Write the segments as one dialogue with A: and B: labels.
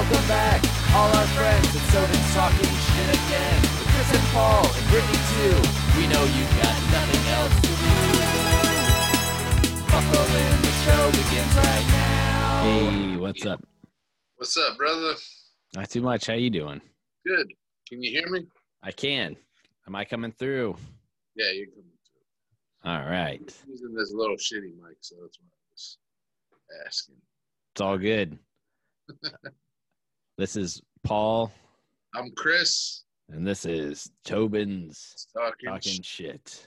A: welcome back all our friends. And so it's talking shit again. With Chris and Paul and Brittany too. We know you've got nothing else to do. Buckle in, the show begins right now.
B: Hey, what's up?
C: What's up, brother?
B: Not too much. How you doing?
C: Good. Can you hear me?
B: I can. Am I coming through?
C: Yeah, you're coming through.
B: All right.
C: I'm using this little shitty mic, so that's why I was asking.
B: It's all good. this is Paul,
C: I'm Chris.
B: and this is Tobin's
C: Talking.
B: talking shit.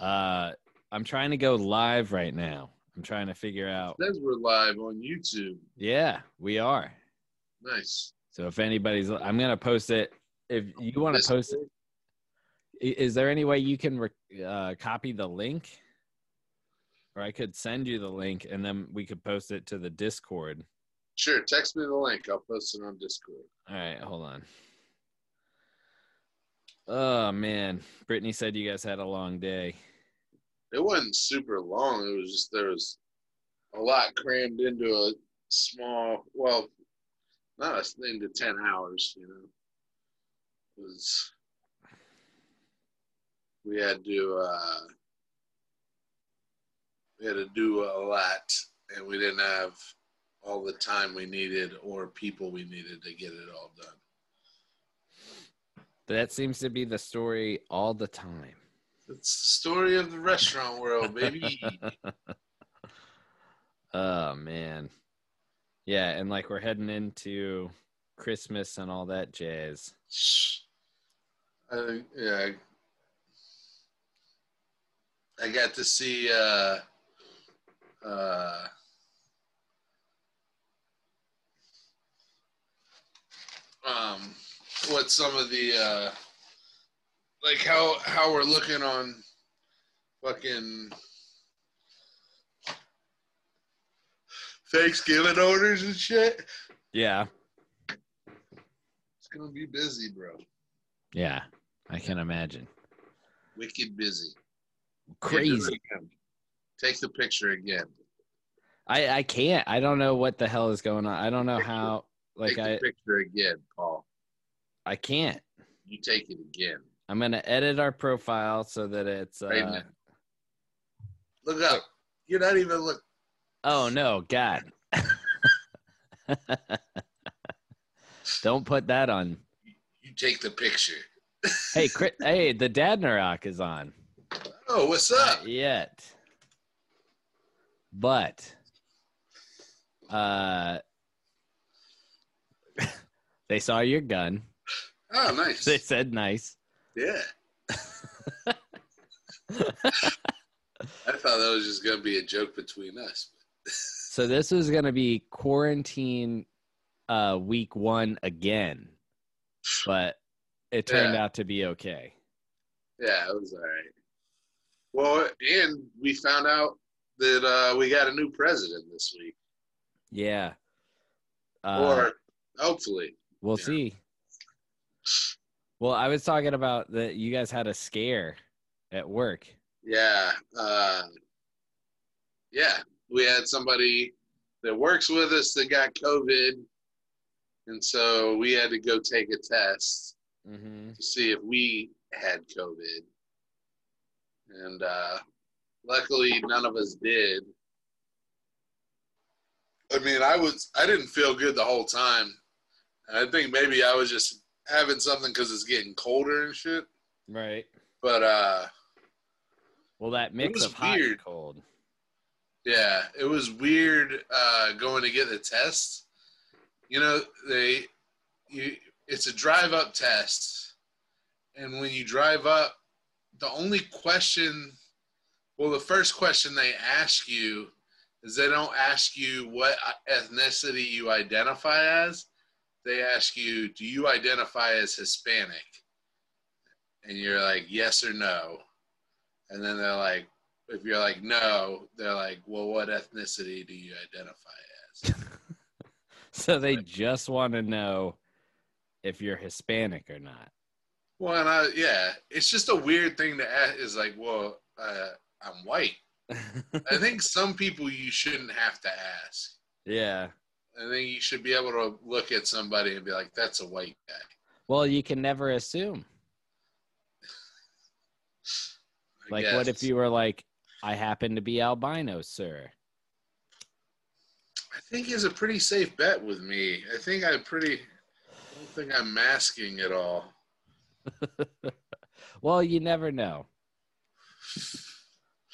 B: Uh, I'm trying to go live right now. I'm trying to figure out.
C: Says we're live on YouTube.
B: Yeah, we are.
C: Nice.
B: So if anybody's, I'm gonna post it. If you want to post it, is there any way you can uh, copy the link, or I could send you the link and then we could post it to the Discord.
C: Sure. Text me the link. I'll post it on Discord.
B: All right, hold on. Oh man, Brittany said you guys had a long day.
C: It wasn't super long. It was just there was a lot crammed into a small. Well, not a into ten hours. You know, it was we had to uh, we had to do a lot, and we didn't have all the time we needed or people we needed to get it all done.
B: That seems to be the story all the time.
C: It's the story of the restaurant world, baby.
B: Oh man. Yeah, and like we're heading into Christmas and all that jazz.
C: I yeah. I got to see uh, uh, um, what some of the uh, like how how we're looking on fucking Thanksgiving orders and shit.
B: Yeah.
C: It's gonna be busy, bro.
B: Yeah. I can imagine.
C: Wicked busy.
B: Crazy.
C: Take the picture again.
B: I I can't. I don't know what the hell is going on. I don't know how like
C: take
B: I
C: picture again, Paul.
B: I can't.
C: You take it again.
B: I'm going to edit our profile so that it's uh.
C: Look up. You're not even look.
B: Oh no, God. Don't put that on.
C: You take the picture.
B: Hey, Chris, hey, the Dadnarock is on.
C: Oh, what's up?
B: Not yet. But uh they saw your gun.
C: Oh, nice.
B: They said nice.
C: Yeah. I thought that was just gonna be a joke between us.
B: So this was going to be quarantine uh week 1 again. But it turned
C: Yeah.
B: out to be okay.
C: Yeah, it was all right. Well, and we found out that uh, we got a new president this week,
B: Yeah. Uh,
C: or hopefully.
B: We'll see. Well, I was talking about that you guys had a scare at work.
C: Yeah. Uh, yeah. We had somebody that works with us that got COVID. And so we had to go take a test
B: Mm-hmm.
C: to see if we had COVID. And uh, luckily, none of us did. I mean, I was I didn't feel good the whole time. I think maybe I was just having something because it's getting colder and shit.
B: Right.
C: But uh,
B: Well, that mix of hot
C: weird.
B: and cold.
C: Yeah, it was weird uh, going to get the test. You know, they you it's a drive up test, and when you drive up, the only question, well, the first question they ask you is they don't ask you what ethnicity you identify as. They ask you, do you identify as Hispanic? And you're like, yes or no. And then they're like, if you're like no, they're like, well, what ethnicity do you identify as?
B: So they just want to know if you're Hispanic or not.
C: well, and I, yeah, it's just a weird thing to ask. Is like, well, uh, I'm white. I think some people you shouldn't have to ask.
B: yeah.
C: I think you should be able to look at somebody and be like, "That's a white guy."
B: Well, you can never assume. Like, what if you were like, I happen to be albino, sir?
C: I think is a pretty safe bet with me. I think I'm pretty. I don't think I'm masking at all.
B: Well, you never know.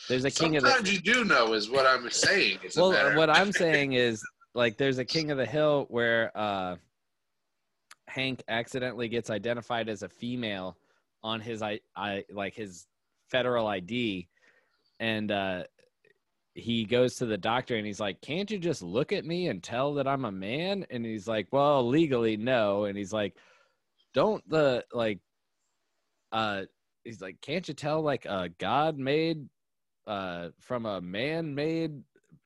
B: There's a king of the
C: Sometimes you do know, is what I'm saying.
B: Well what i'm saying is like there's a king of the hill where uh hank accidentally gets identified as a female on his i i like his federal id and uh he goes to the doctor and he's like can't you just look at me and tell that i'm a man? And he's like well legally no. And he's like don't the like uh he's like can't you tell like a god made uh from a man made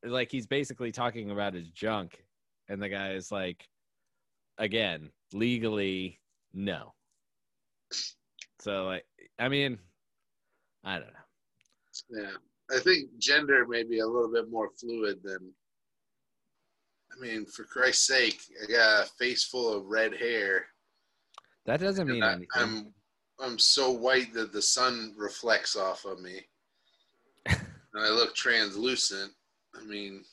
B: like he's basically talking about his junk and the guy is like again legally no so like i mean i don't know
C: Yeah, I think gender may be a little bit more fluid than. I mean, for Christ's sake, I got a face full of red hair.
B: that doesn't mean
C: I,
B: anything
C: I'm I'm so white that the sun reflects off of me, and I look translucent. I mean,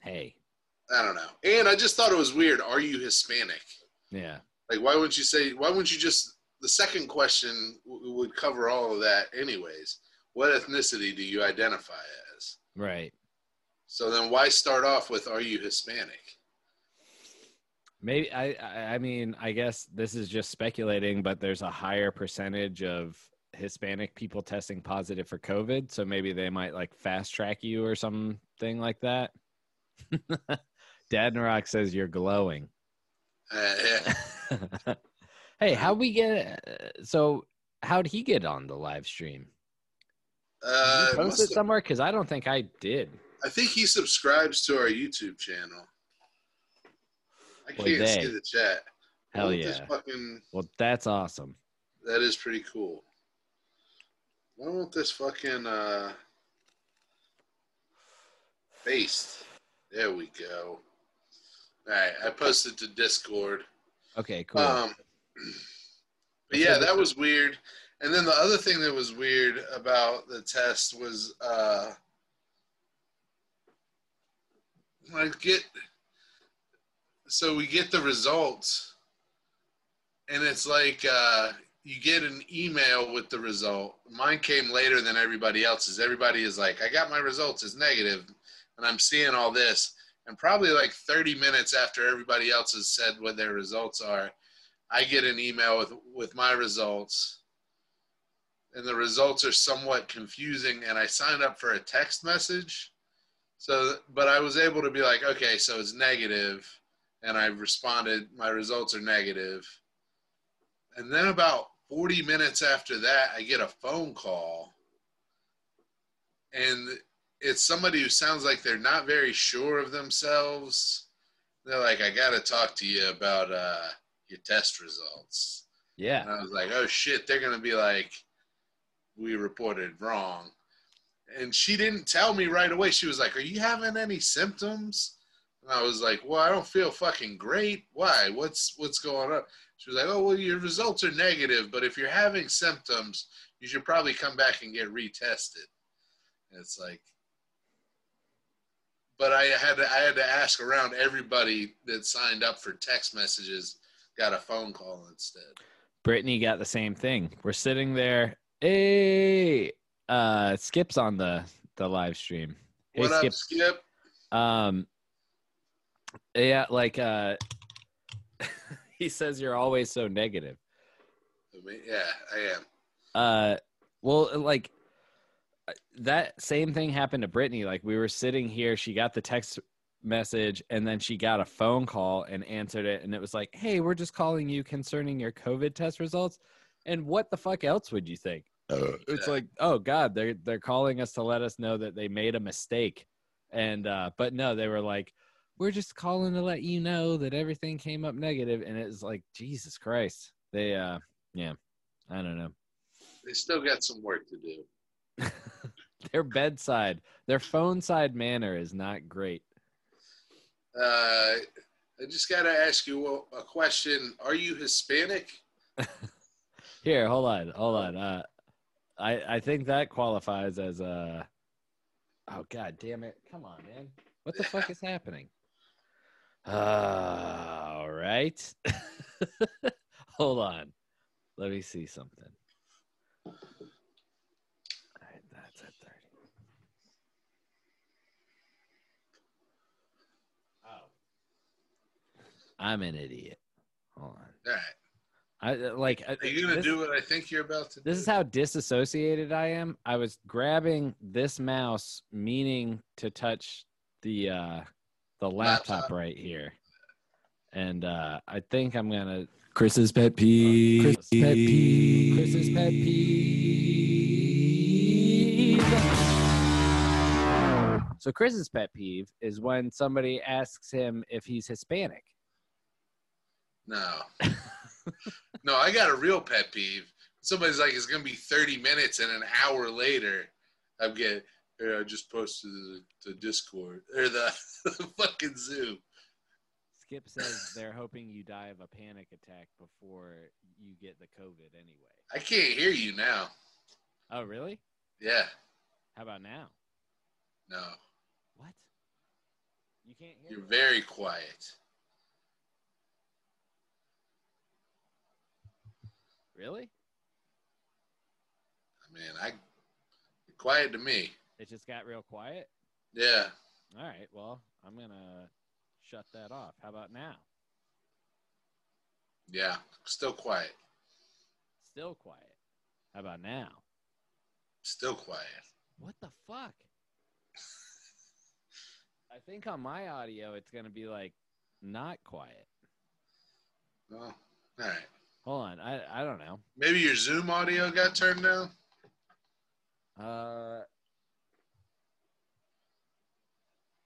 B: hey
C: I don't know. And I just thought it was weird. Are you Hispanic?
B: yeah
C: Like, why wouldn't you say? Why wouldn't you just? The second question w- would cover all of that, anyways. What ethnicity do you identify as?
B: right
C: So then, why start off with "Are you Hispanic"?
B: maybe I, I i mean i guess this is just speculating but there's a higher percentage of hispanic people testing positive for covid so maybe they might like fast track you or something like that. Dad rock says you're glowing.
C: Uh, yeah.
B: hey how'd we get uh, so how'd he get on the live stream? Did
C: Uh,
B: you post it somewhere? Because i don't think i did.
C: I think he subscribes to our YouTube channel. I
B: Boy,
C: can't see the chat.
B: hell
C: Why won't this
B: yeah.
C: Fucking,
B: well that's awesome.
C: That is pretty cool. Why won't this fucking uh, paste? There we go. All right, I posted to Discord.
B: okay cool
C: Um, but yeah, that was weird. And then the other thing that was weird about the test was uh, I get so we get the results, and it's like uh, you get an email with the result. Mine came later than everybody else's. Everybody is like, I got my results, it's negative, and I'm seeing all this. And probably like 30 minutes after everybody else has said what their results are, I get an email with with my results, and the results are somewhat confusing. And I signed up for a text message, so but I was able to be like, okay, so it's negative, and I responded, my results are negative. And then about 40 minutes after that, I get a phone call, and it's somebody who sounds like they're not very sure of themselves. They're like, I got to talk to you about uh, your test results.
B: yeah
C: And I was like, oh shit, they're going to be like, we reported wrong. And she didn't tell me right away. She was like, are you having any symptoms? And I was like, well, I don't feel fucking great. Why? What's what's going on? She was like, oh, well, your results are negative, but if you're having symptoms, you should probably come back and get retested. And it's like, but I had to I had to ask around everybody that signed up for text messages got a phone call instead.
B: Brittany got the same thing. We're sitting there. Hey, uh, Skip's on the the live stream. Hey,
C: what
B: Skip.
C: up, Skip?
B: Um, yeah, like uh, he says you're always so negative.
C: I mean, yeah, I am.
B: Uh, well, like uh, that same thing happened to Brittany. Like we were sitting here, she got the text message, and then she got a phone call and answered it, and it was like, "Hey, we're just calling you concerning your COVID test results." And what the fuck else would you think? it's
C: Yeah.
B: like, oh god, they're they're calling us to let us know that they made a mistake, and uh, but no, they were like, we're just calling to let you know that everything came up negative, and it's like, Jesus Christ, they uh, yeah, I don't know.
C: They still got some work to do.
B: their bedside, their phone side manner is not great.
C: Uh, I just got to ask you a question. Are you Hispanic?
B: Here, hold on, hold on. Uh, I I think that qualifies as a. Oh god damn it! Come on, man. What the fuck is happening? Uh, all right. hold on. Let me see something. All right, that's at thirty. Oh, I'm an idiot. Hold on.
C: All right.
B: I uh, like.
C: Are you gonna
B: this-
C: do what I think you're about to do?
B: This is how disassociated I am. I was grabbing this mouse, meaning to touch the uh, the laptop,
C: Laptop.
B: right here, and uh, I think I'm gonna.
A: Chris's pet peeve.
B: Chris's pet peeve. Chris's pet peeve. So Chris's pet peeve is when somebody asks him if he's Hispanic.
C: No. no, I got a real pet peeve. Somebody's like, it's gonna be 30 minutes, and an hour later, I'm getting. Hey, I just posted the, the Discord or the, the fucking Zoom.
B: Skip says they're hoping you die of a panic attack before you get the COVID anyway.
C: I can't hear you now.
B: Oh, really?
C: Yeah,
B: How about now?
C: no,
B: What? You can't hear
C: you're
B: me?
C: very quiet.
B: Really?
C: I mean, I you're quiet to me.
B: It just got real quiet?
C: Yeah,
B: All right. Well, I'm going to shut that off. How about now?
C: yeah, still quiet,
B: Still quiet. How about now?
C: still quiet.
B: What the fuck? I think on my audio it's going to be like not quiet.
C: Oh, all right.
B: Hold on. I I don't know.
C: Maybe your Zoom audio got turned down.
B: Uh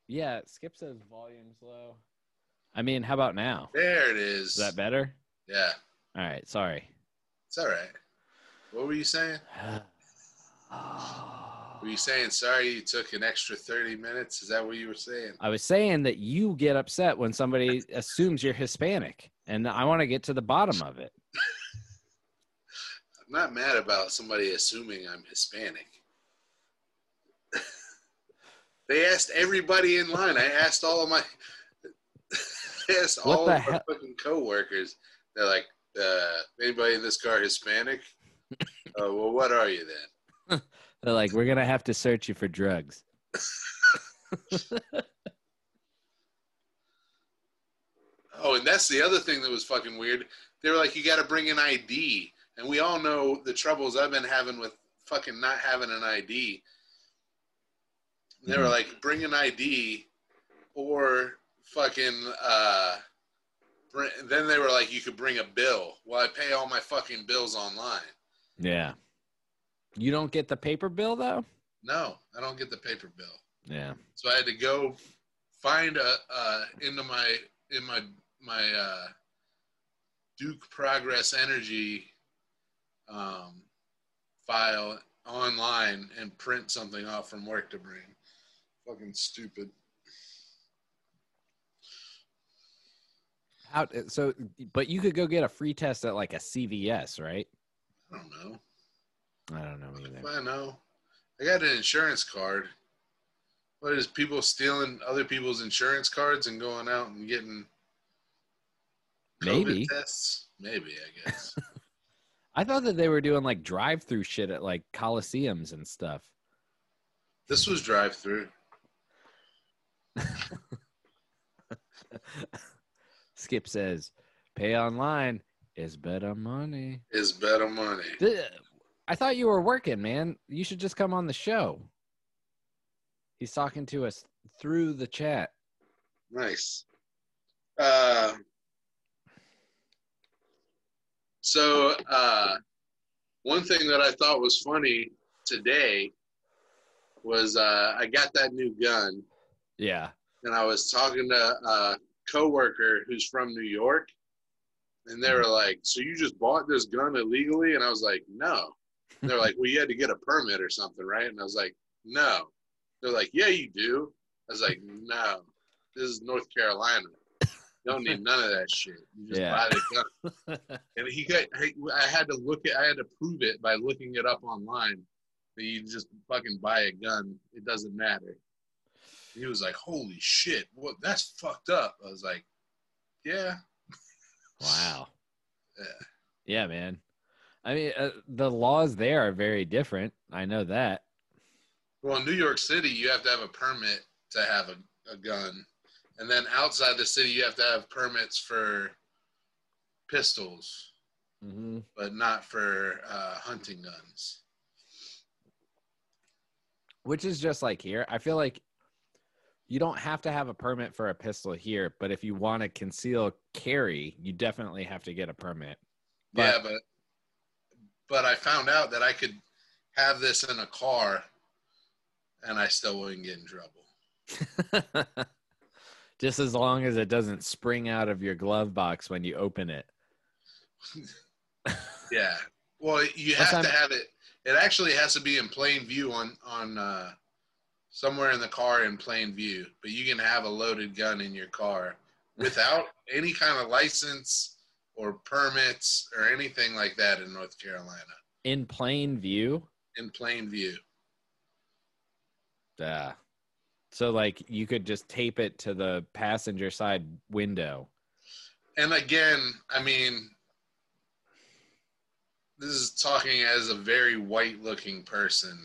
B: Yeah, Skip says volume's low. I mean, how about now?
C: There it is.
B: Is that better?
C: yeah,
B: All right, sorry.
C: it's all right. What were you saying? Were you saying sorry you took an extra 30 minutes? Is that what you were saying?
B: I was saying that you get upset when somebody assumes you're Hispanic, and I want to get to the bottom of it.
C: I'm not mad about somebody assuming I'm Hispanic. They asked everybody in line. I asked all of my asked
B: What
C: all of my fucking coworkers. They're like, uh, anybody in this car Hispanic? Oh, well, what are you then?
B: They're like, we're gonna have to search you for drugs.
C: Oh, and that's the other thing that was fucking weird. They were like, you got to bring an ID. And we all know the troubles I've been having with fucking not having an ID. They were
B: Mhm.
C: like, bring an ID or fucking, uh, bring, then they were like, you could bring a bill. Well, I pay all my fucking bills online.
B: Yeah. You don't get the paper bill though.
C: No, I don't get the paper bill.
B: Yeah.
C: So I had to go find a uh, into my in my my uh, Duke Progress Energy um, file online and print something off from work to bring. Fucking stupid.
B: How? So, but you could go get a free test at like a CVS, right?
C: I don't know.
B: I don't know
C: If
B: either.
C: I know. I got an insurance card. What is people stealing other people's insurance cards and going out and getting COVID
B: Maybe.
C: tests? Maybe, I guess.
B: I thought that they were doing like drive-through shit at like coliseums and stuff.
C: this was drive
B: Skip says, "Pay online is better money."
C: Is better money.
B: Th- I thought you were working, man. You should just come on the show. He's talking to us through the chat.
C: Nice. Uh, so, uh, one thing that I thought was funny today was uh, I got that new gun,
B: Yeah.
C: And I was talking to a coworker who's from New York, and they were like, "So you just bought this gun illegally?" And I was like, "No." They're like, "Well, you had to get a permit or something, right?" And I was like, "No." They're like, "Yeah, you do." I was like, "No." This is North Carolina. You don't need none of that shit. You just
B: Yeah.
C: buy the gun. And he got, I I had to look at, I had to prove it by looking it up online. That you just fucking buy a gun. It doesn't matter. He was like, "Holy shit, what? That's fucked up." I was like, "Yeah,
B: wow.
C: Yeah.
B: Yeah, man. I mean, uh, the laws there are very different. I know that.
C: Well, in New York City, you have to have a permit to have a, a gun. And then outside the city, you have to have permits for pistols,
B: hmm
C: but not for uh, hunting guns.
B: Which is just like here. I feel like you don't have to have a permit for a pistol here, but if you want to conceal carry, you definitely have to get a permit.
C: yeah, but but I found out that I could have this in a car, and I still wouldn't get in trouble.
B: just as long as it doesn't spring out of your glove box when you open it.
C: Yeah. Well, you have to have it. It actually has to be in plain view on on uh, somewhere in the car in plain view. But you can have a loaded gun in your car without any kind of license or permits or anything like that in North Carolina.
B: In plain view.
C: In plain view.
B: Yeah. So like you could just tape it to the passenger side window.
C: And again, I mean, this is talking as a very white-looking person.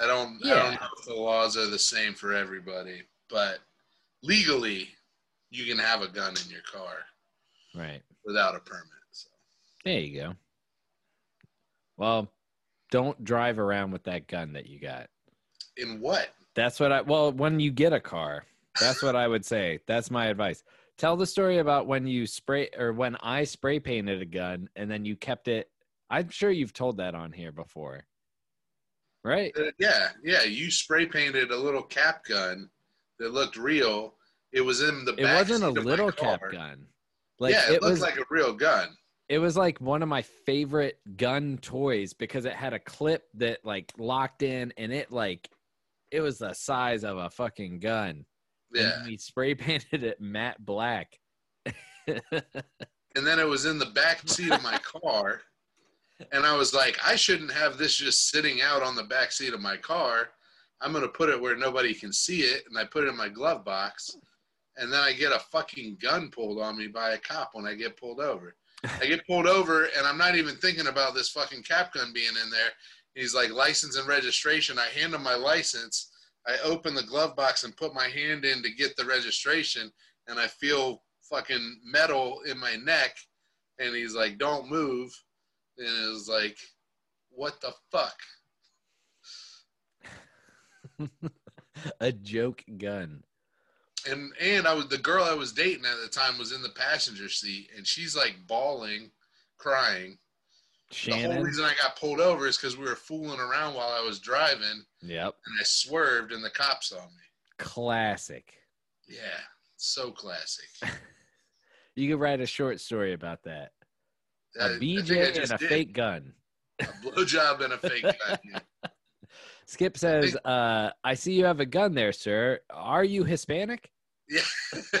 C: I don't, I
B: Yeah.
C: don't know if the laws are the same for everybody, but legally, you can have a gun in your car
B: Right.
C: without a permit. So.
B: There you go. Well, don't drive around with that gun that you got.
C: In what?
B: That's what I well, when you get a car, that's what I would say. That's my advice. Tell the story about when you spray or when I spray painted a gun and then you kept it. I'm sure you've told that on here before. Right?
C: Uh, yeah, yeah. You spray painted a little cap gun that looked real. It was in the.
B: It wasn't a
C: seat of my
B: little cap gun. Like
C: yeah, it,
B: it
C: looked
B: was
C: like a real gun.
B: it was like one of my favorite gun toys because it had a clip that like locked in and it like it was the size of a fucking gun.
C: Yeah,
B: And we spray painted it matte black.
C: and then it was in the back seat of my car and i was like i shouldn't have this just sitting out on the back seat of my car. I'm to put it where nobody can see it and i put it in my glove box. And then i get a fucking gun pulled on me by a cop when i get pulled over. I get pulled over and i'm not even thinking about this fucking cap gun being in there. He's like license and registration. I hand him my license. I open the glove box and put my hand in to get the registration and i feel fucking metal in my neck. And he's like don't move and it was like what the fuck
B: a joke gun.
C: and and i was the girl i was dating at the time was in the passenger seat and she's like bawling crying the whole reason i got pulled over is because we were fooling around while i was driving
B: Yep.
C: and i swerved and the cops saw me
B: Classic.
C: yeah so classic
B: You could write a short story about that. A BJ and a
C: did.
B: fake gun.
C: a blowjob and a fake gun yeah.
B: Skip says, uh, I see you have a gun there, sir. Are you Hispanic?
C: Yeah.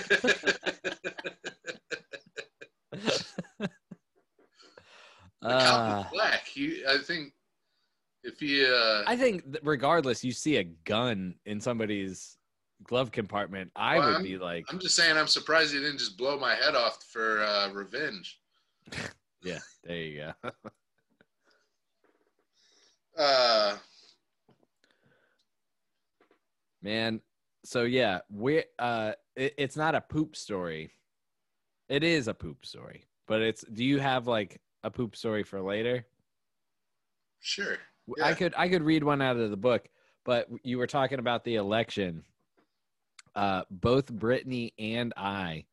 B: Uh,
C: black. He, I think, if he, uh,
B: I think regardless, you see a gun in somebody's glove compartment, I
C: Well,
B: would
C: I'm-
B: be like,
C: I'm just saying, I'm surprised he didn't just blow my head off for uh, revenge.
B: yeah, there you go.
C: Uh,
B: Man, so yeah, we uh it, it's not a poop story. It is a poop story, but it's do you have like a poop story for later?
C: sure.
B: I could I could read one out of the book, but you were talking about the election. Uh both Brittany and I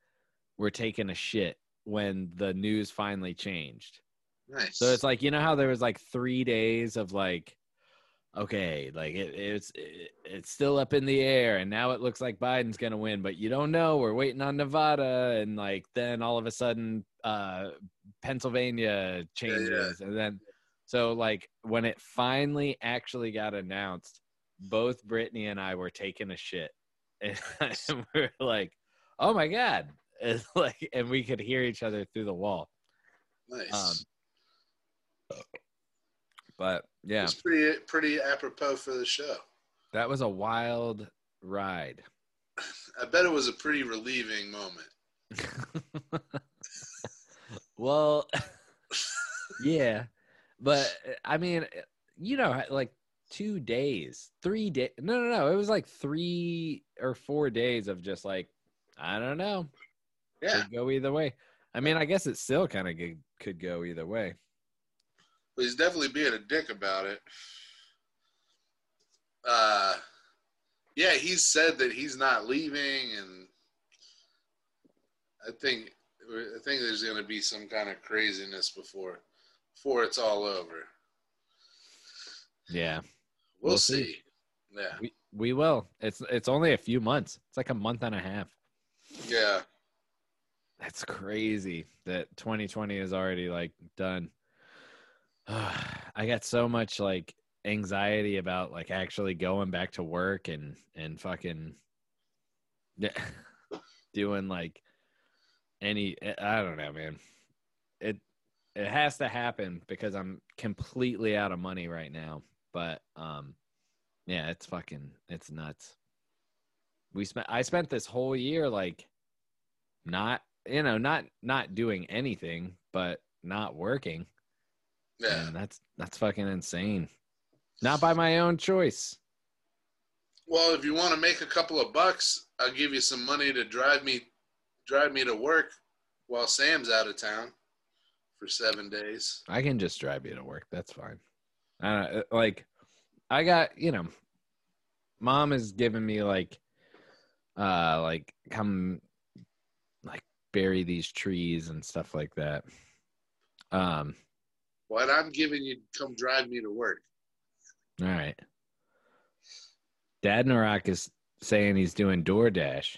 B: were taking a shit when the news finally changed.
C: Nice.
B: So it's like you know how there was like three days of like, okay, like it, it's it, it's still up in the air, and now it looks like Biden's gonna win, but you don't know. We're waiting on Nevada, and like then all of a sudden, uh, Pennsylvania changes, and then so like when it finally actually got announced, both Brittany and I were taking a shit and, and we're like, "Oh my god!" It's like, and we could hear each other through the wall.
C: Nice.
B: Um, but yeah,
C: It's pretty pretty apropos for the show.
B: that was a wild ride.
C: I bet it was a pretty relieving moment.
B: well, yeah, but I mean, you know, like two days, three days. No, no, no. It was like three or four days of just like, I don't know.
C: Yeah,
B: Could go either way. I mean, I guess it still kind of could go either way.
C: but he's definitely being a dick about it. Uh, yeah, he's said that he's not leaving, and I think I think there's going to be some kind of craziness before before it's all over.
B: Yeah,
C: We'll,
B: We'll
C: see.
B: see.
C: Yeah,
B: we we will. It's it's only a few months. It's like a month and a half.
C: yeah.
B: That's crazy that 2020 is already like done. I got so much like anxiety about like actually going back to work and and fucking doing like any I don't know, man. It it has to happen because I'm completely out of money right now. But um yeah, it's fucking it's nuts. We spent I spent this whole year like not you know not not doing anything but not working.
C: Yeah.
B: and that's that's fucking insane. Not by my own choice.
C: Well, if you want to make a couple of bucks, I'll give you some money to drive me drive me to work while Sam's out of town for seven days.
B: i can just drive you to work. That's fine. Uh, like i got you know mom is giving me like uh like come bury these trees and stuff like that. Um
C: What I'm giving you, come drive me to work.
B: all right. Dad narak is saying he's doing doordash.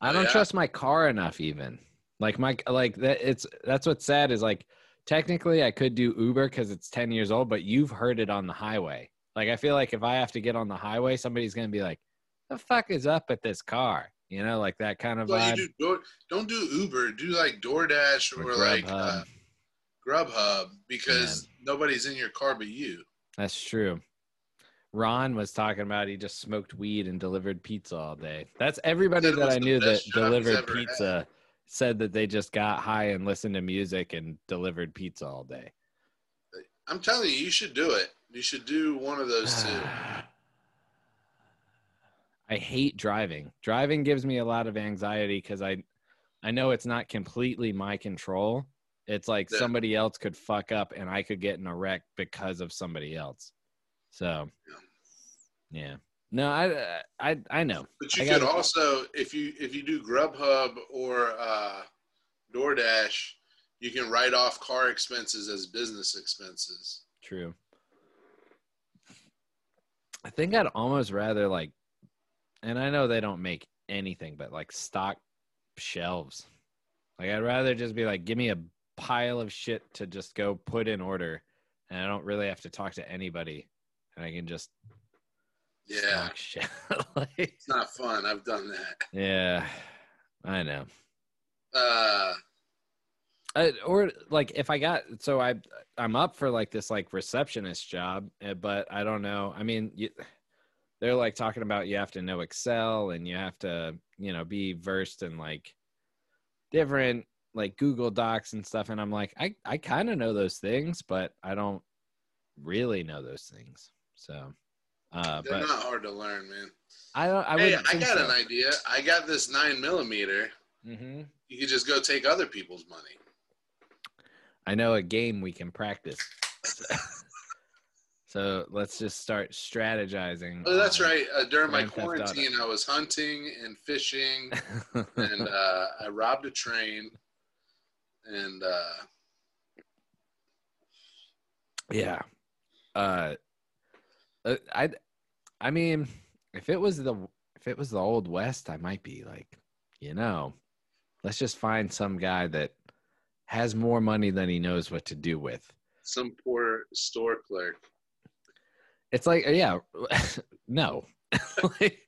B: I don't
C: yeah?
B: trust my car enough even. Like my like that it's that's what's sad is like technically i could do uber because it's 10 years old but you've heard it on the highway. Like i feel like if i have to get on the highway somebody's gonna be like the fuck is up with this car you know like that kind of vibe
C: you do, don't do Uber. Do like DoorDash or,
B: Or
C: like
B: Grubhub.
C: uh, Grubhub because nobody's in your car but you.
B: That's true. Ron was talking about he just smoked weed and delivered pizza all day. That's everybody
C: Said
B: that I knew that
C: best job he's
B: delivered pizza said that they just got high and listened to music and delivered pizza all day.
C: I'm telling you, you should do it. You should do one of those two.
B: I hate driving. Driving gives me a lot of anxiety because I, I know it's not completely my control. It's like
C: Yeah.
B: somebody else could fuck up and I could get in a wreck because of somebody else. So, yeah. No, I, I, I know.
C: But you
B: I
C: could
B: gotta-
C: also, if you if you do Grubhub or uh, DoorDash, you can write off car expenses as business expenses.
B: True. I think I'd almost rather like, and I know they don't make anything but like stock shelves. Like I'd rather just be like, give me a pile of shit to just go put in order, and I don't really have to talk to anybody, and I can just
C: Yeah,
B: shit. like,
C: it's not fun. I've done that.
B: yeah, I know.
C: Uh,
B: or like if I got so I I'm up for like this like receptionist job, uh, but I don't know. I mean, you, they're like talking about you have to know Excel and you have to you know be versed in like different like Google Docs and stuff. And I'm like, I I kind of know those things, but I don't really know those things. So, uh,
C: they're
B: but
C: not hard to learn, man.
B: I don't. I
C: hey, I got
B: so.
C: an idea. I got this nine millimeter.
B: hmm
C: You could just go take other people's money.
B: I know a game we can practice. so let's just start strategizing.
C: Oh, that's right. Uh, during my
B: Grand Theft Auto.
C: quarantine, I was hunting and fishing, and uh, I robbed a train. And uh,
B: yeah. Uh, uh, I, I mean, if it was the if it was the old west, I might be like, you know, let's just find some guy that has more money than he knows what to do with.
C: some poor store clerk.
B: It's like, yeah, no, like,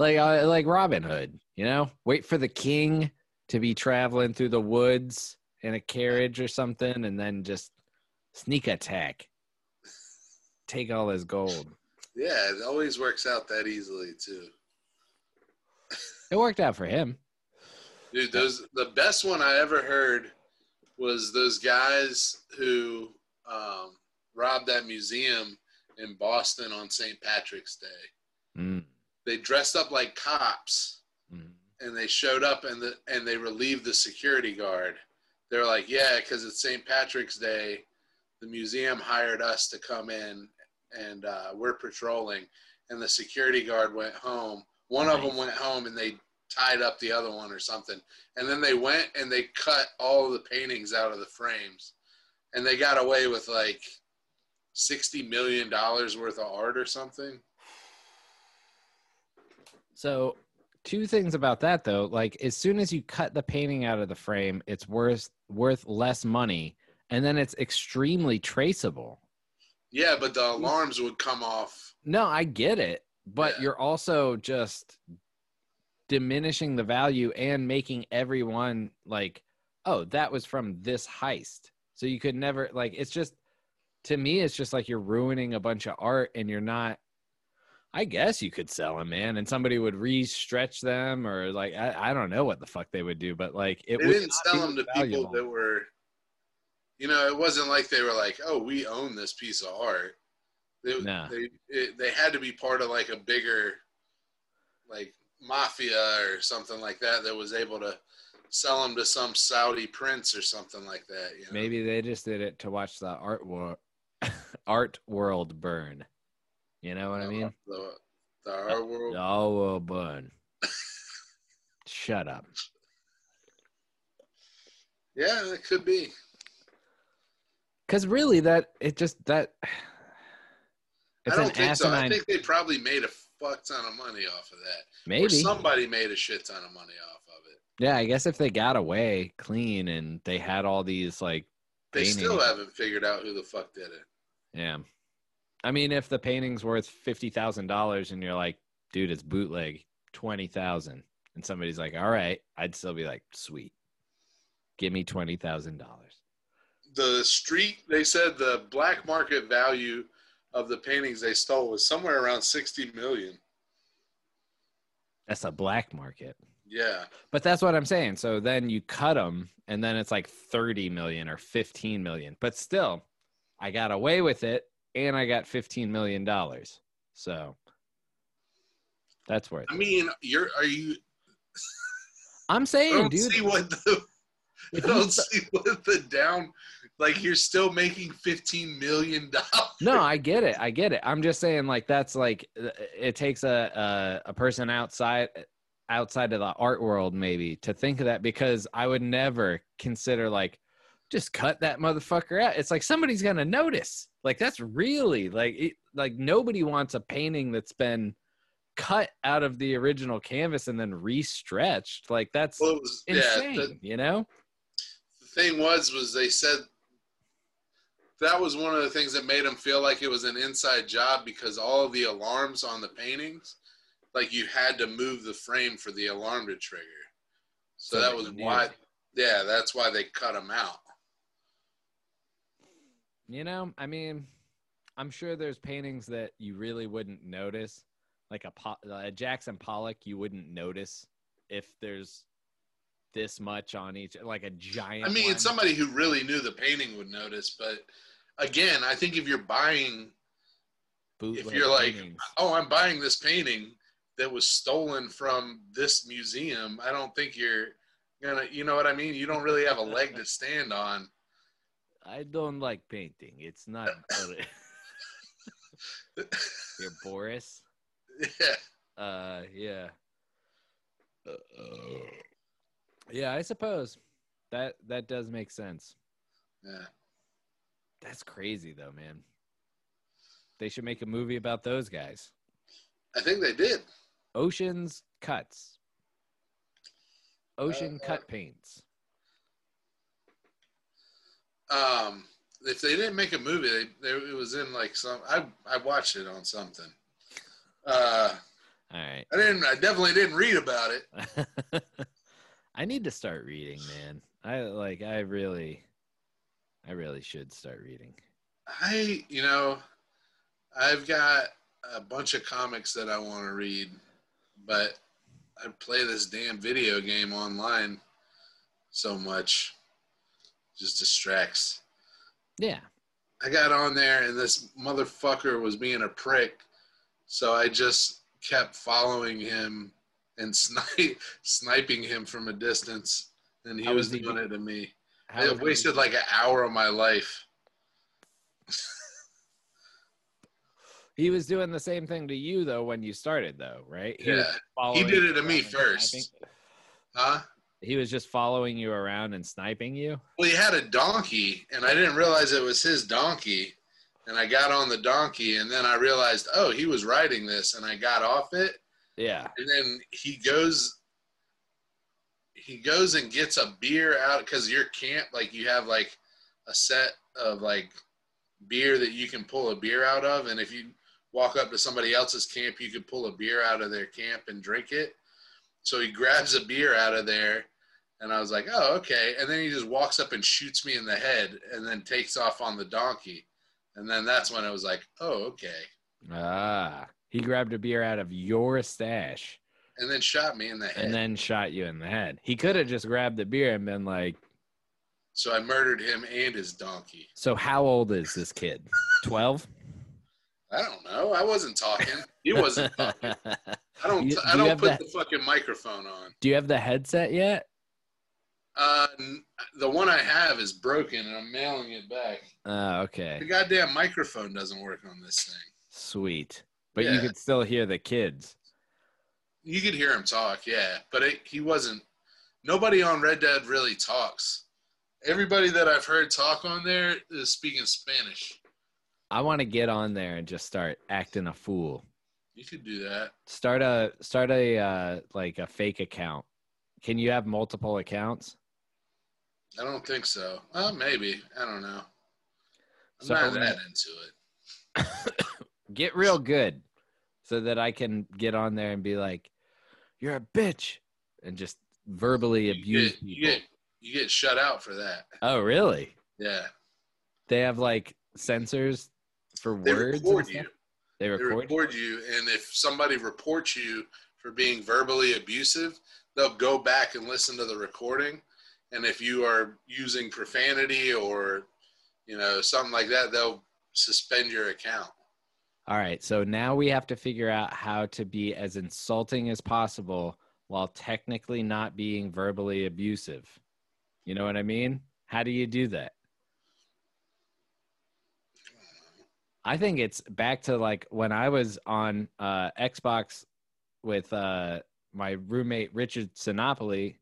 B: like uh, like Robin Hood, you know, wait for the king to be traveling through the woods in a carriage or something, and then just sneak attack, take all his gold.
C: Yeah, it always works out that easily too.
B: It worked out for him.
C: Dude, those the best one I ever heard was those guys who um, robbed that museum in Boston on St. Patrick's Day.
B: Mm,
C: They dressed up like cops
B: mm.
C: and they showed up and the and they relieved the security guard. They're like, yeah, because it's St. Patrick's Day, the museum hired us to come in and uh, we're patrolling. And the security guard went home. One of them went home and they tied up the other one or something. And then they went and they cut all of the paintings out of the frames. And they got away with like $60 million worth of art or something.
B: So, two things about that though. Like, as soon as you cut the painting out of the frame, it's worth worth less money, and then it's extremely traceable.
C: Yeah, but the alarms would come off.
B: No, I get it, but
C: Yeah.
B: you're also just diminishing the value and making everyone like, oh, that was from this heist. So you could never like. It's just to me, it's just like you're ruining a bunch of art, and you're not. I guess you could sell them, man, and somebody would re-stretch them, or like I, I don't know what the fuck they would do, but like it
C: they didn't sell them to
B: valuable.
C: people that were you know it wasn't like they were like oh we own this piece of art they,
B: Nah.
C: they, it, they had to be part of like a bigger like mafia or something like that that was able to sell them to some saudi prince or something like that you know?
B: Maybe they just did it to watch the art war, art world burn. You know what I mean?
C: the, the art world
B: All will burn. Shut up.
C: yeah it could be
B: Because really, that it just that it's
C: i don't
B: an
C: think so i think they probably made a fuck ton of money off of that or
B: maybe.
C: somebody made a shit ton of money off of it
B: Yeah, I guess if they got away clean and they had all these like
C: they still haven't figured out who the fuck did it
B: Yeah. I mean, if the painting's worth fifty thousand dollars and you're like, dude, it's bootleg, twenty thousand, and somebody's like, all right, I'd still be like, sweet, give me twenty thousand dollars.
C: the street they said the black market value of the paintings they stole was somewhere around 60 million
B: That's a black market.
C: yeah
B: But that's what I'm saying. So then you cut them, and then it's like 30 million or 15 million. But still, I got away with it, and I got 15 million dollars. So that's worth.
C: i
B: it.
C: mean you're are you
B: I'm
C: i
B: saying,
C: don't
B: dude.
C: see what the i don't see what the down like you're still making 15 million dollars
B: no, I get it. I get it. I'm just saying, like that's like it takes a a, a person outside outside of the art world maybe to think of that because I would never consider like just cut that motherfucker out. It's like somebody's gonna notice. Like that's really like it, like nobody wants a painting that's been cut out of the original canvas and then restretched. Like that's
C: well, was, yeah
B: insane.
C: the,
B: you know?
C: the thing was was they said that was one of the things that made them feel like it was an inside job because all of the alarms on the paintings like you had to move the frame for the alarm to trigger so,
B: So
C: that was why yeah that's why they cut them out
B: You know, I mean, I'm sure there's paintings that you really wouldn't notice, like a, Po- a Jackson Pollock. You wouldn't notice if there's this much on each, like a giant.
C: i mean
B: one.
C: somebody who really knew the painting would notice but again i think if you're buying
B: Bootleg
C: if you're like
B: paintings.
C: oh i'm buying this painting that was stolen from this museum i don't think you're gonna you know what i mean you don't really have a leg to stand on
B: I don't like painting. It's not. You're Boris.
C: yeah
B: Uh, yeah. Yeah, I suppose that that does make sense.
C: yeah
B: That's crazy though, man. They should make a movie about those guys.
C: i think they did
B: Ocean's cuts. Ocean
C: Uh,
B: cut paints.
C: Um if they didn't make a movie they, they it was in like some i i watched it on something uh
B: All right.
C: I didn't. I definitely didn't read about it.
B: I need to start reading, man. I like I really I really should start reading.
C: I, you know, I've got a bunch of comics that I want to read, but I play this damn video game online so much, just distracts.
B: Yeah.
C: I got on there and this motherfucker was being a prick, so I just kept following him and snipe, sniping him from a distance, and he
B: How
C: was
B: was he
C: doing
B: do-
C: it to me. I
B: was he-
C: wasted like an hour of my life.
B: he was doing the same thing to you though when you started though, right? He
C: Yeah,
B: following
C: did it to me first.
B: sniping-
C: huh?
B: He was just following you around and sniping you.
C: Well, he had a donkey, and I didn't realize it was his donkey. And I got on the donkey, and then I realized, oh, he was riding this, and I got off it.
B: Yeah.
C: And then he goes, he goes and gets a beer out because your camp, like you have like a set of like beer that you can pull a beer out of, and if you walk up to somebody else's camp, you could pull a beer out of their camp and drink it. So he grabs a beer out of there, and I was like, oh, okay. And then he just walks up and shoots me in the head, and then takes off on the donkey. And then that's when I was like, oh, okay.
B: Ah. He grabbed a beer out of your stash
C: And then shot me in the head.
B: and then shot you in the head. He could have just grabbed the beer and been like,
C: so I murdered him and his donkey.
B: "So how old is this kid? 12?"
C: I don't know. I wasn't talking. He wasn't talking. I don't.
B: You-
C: I
B: do you
C: don't put
B: that-
C: the fucking microphone on.
B: Do you have the headset yet?
C: Uh, the one I have is broken, and I'm mailing it back.
B: Oh, okay.
C: The goddamn microphone doesn't work on this thing.
B: Sweet. But you could still hear the kids.
C: You could hear him talk, yeah, but it, he wasn't. Nobody on Red Dead really talks. Everybody that I've heard talk on there is speaking Spanish.
B: I want to get on there and just start acting a fool.
C: You could do that.
B: Start a start a uh, like a fake account. Can you have multiple accounts?
C: I don't think so. Maybe. I don't know. I'm
B: So-
C: not that into it.
B: Get real good so that I can get on there and be like, "You're a bitch," and just verbally
C: You
B: abuse
C: get, you
B: people.
C: get you get shut out for that.
B: Oh, really?
C: Yeah,
B: They have like sensors for
C: they
B: words.
C: record you.
B: They
C: They
B: record.
C: record you, and if somebody reports you for being verbally abusive, they'll go back and listen to the recording. And if you are using profanity or you know something like that, they'll suspend your account.
B: All right, so now we have to figure out how to be as insulting as possible while technically not being verbally abusive. You know what I mean? How do you do that? I think it's back to like when I was on uh, Xbox with uh, my roommate Richard Sinopoli,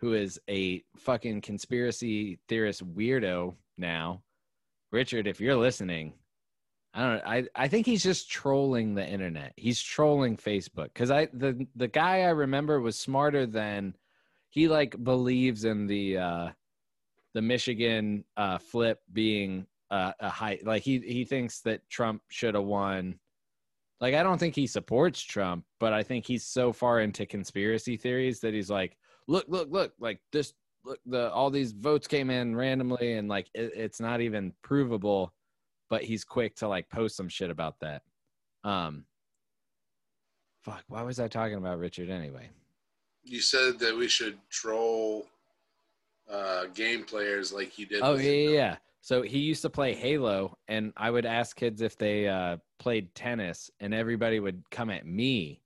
B: who is a fucking conspiracy theorist weirdo now. Richard, if you're listening, I don't know. I, I think he's just trolling the internet. He's trolling Facebook because I the the guy I remember was smarter than he like believes in the uh the Michigan uh flip being uh, a high like he he thinks that Trump should have won. Like I don't think he supports Trump, but I think he's so far into conspiracy theories that he's like, look, look, look, like this look the all these votes came in randomly and like it, it's not even provable but he's quick to like post some shit about that. Um, fuck, why was I talking about Richard anyway?
C: You said that we should troll uh, game players like you did.
B: Oh yeah, yeah, yeah. So he used to play Halo, and I would ask kids if they uh, played tennis, and everybody would come at me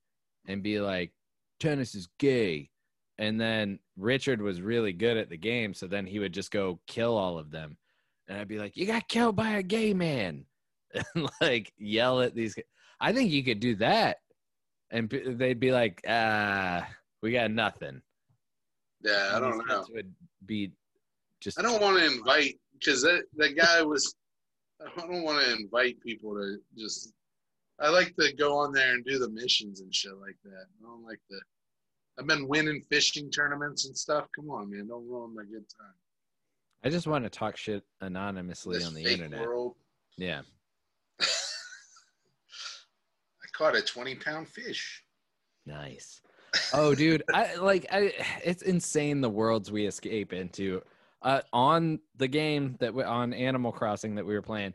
B: and be like, "Tennis is gay." And then Richard was really good at the game, so then he would just go kill all of them, and I'd be like, "You got killed by a gay man," and like yell at these. I think you could do that, and p- they'd be like, "Ah, we got nothing."
C: Yeah, I don't know.
B: Would be just.
C: I don't want to invite because that that guy was. I don't want to invite people to just. I like to go on there and do the missions and shit like that. I don't like the. I've been winning fishing tournaments and stuff. Come on, man! Don't ruin my good time.
B: I just want to talk shit anonymously
C: This
B: on the internet.
C: world.
B: Yeah.
C: I caught a twenty pound fish.
B: Nice. Oh, dude, I like I. It's insane the worlds we escape into. Uh, on the game that we on Animal Crossing that we were playing,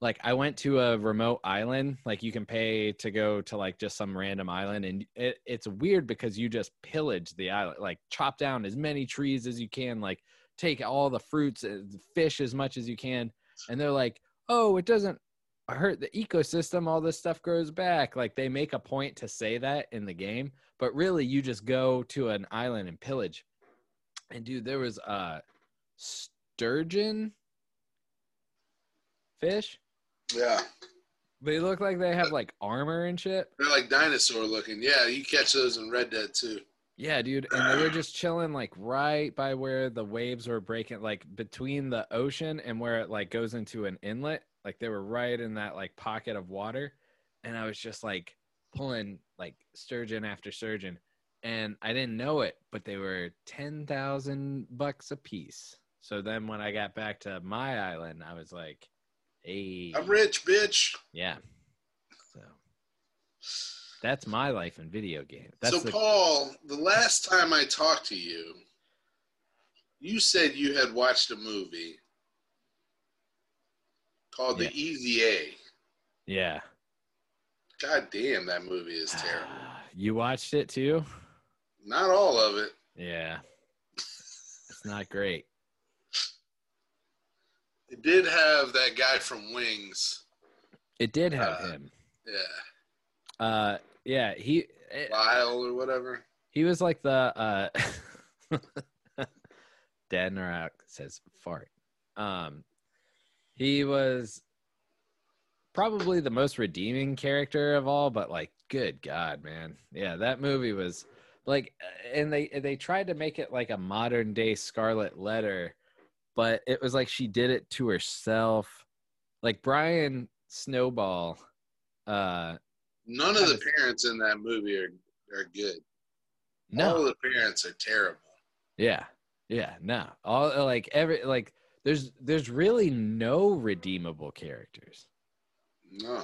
B: like I went to a remote island. Like you can pay to go to like just some random island, and it, it's weird because you just pillage the island, like chop down as many trees as you can, like take all the fruits, eh, and fish as much as you can, and they're like, oh, it doesn't hurt the ecosystem. All this stuff grows back. Like they make a point to say that in the game, but really you just go to an island and pillage. And dude, there was a sturgeon fish.
C: Yeah,
B: They look like they have like armor and shit.
C: they're like dinosaur looking. Yeah, you catch those in Red Dead too.
B: Yeah, dude. And they were just chilling like right by where the waves were breaking, like between the ocean and where it like goes into an inlet. Like they were right in that like pocket of water. And I was just like pulling like sturgeon after sturgeon. And I didn't know it, but they were 10,000 bucks a piece. So then when I got back to my island, I was like, hey.
C: I'm rich, bitch.
B: Yeah. So that's my life in video games. That's
C: so,
B: the,
C: Paul, the last time I talked to you, you said you had watched a movie called
B: Yeah.
C: The Easy A.
B: yeah.
C: God damn, that movie is ah, terrible.
B: You watched it too?
C: Not all of it.
B: Yeah. It's not great.
C: It did have that guy from Wings.
B: It did have
C: Uh,
B: him.
C: Yeah,
B: Uh yeah, he it-
C: Lyle or whatever.
B: he was like the uh Dan Narak says fart. Um he was probably the most redeeming character of all, but like good God, man. Yeah, that movie was like and they they tried to make it like a modern day Scarlet Letter, but it was like she did it to herself. Like Brian Snowball uh
C: None of the parents in that movie are, are good.
B: no
C: All the parents are terrible.
B: Yeah. Yeah, no. All like every like there's there's really no redeemable characters
C: No.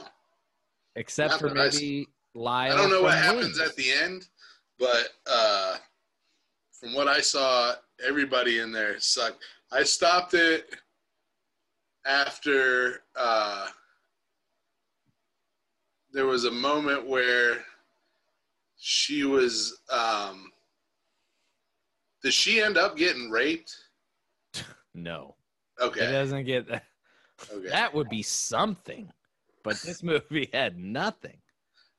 B: except
C: Not
B: for
C: that I
B: maybe Lyle.
C: I don't know what happens at the end, but uh, from what I saw, everybody in there sucked. I stopped it after uh, there was a moment where she was. Um, did she end up getting raped?
B: No.
C: Okay.
B: It doesn't get that.
C: okay.
B: That would be something. But this movie had nothing.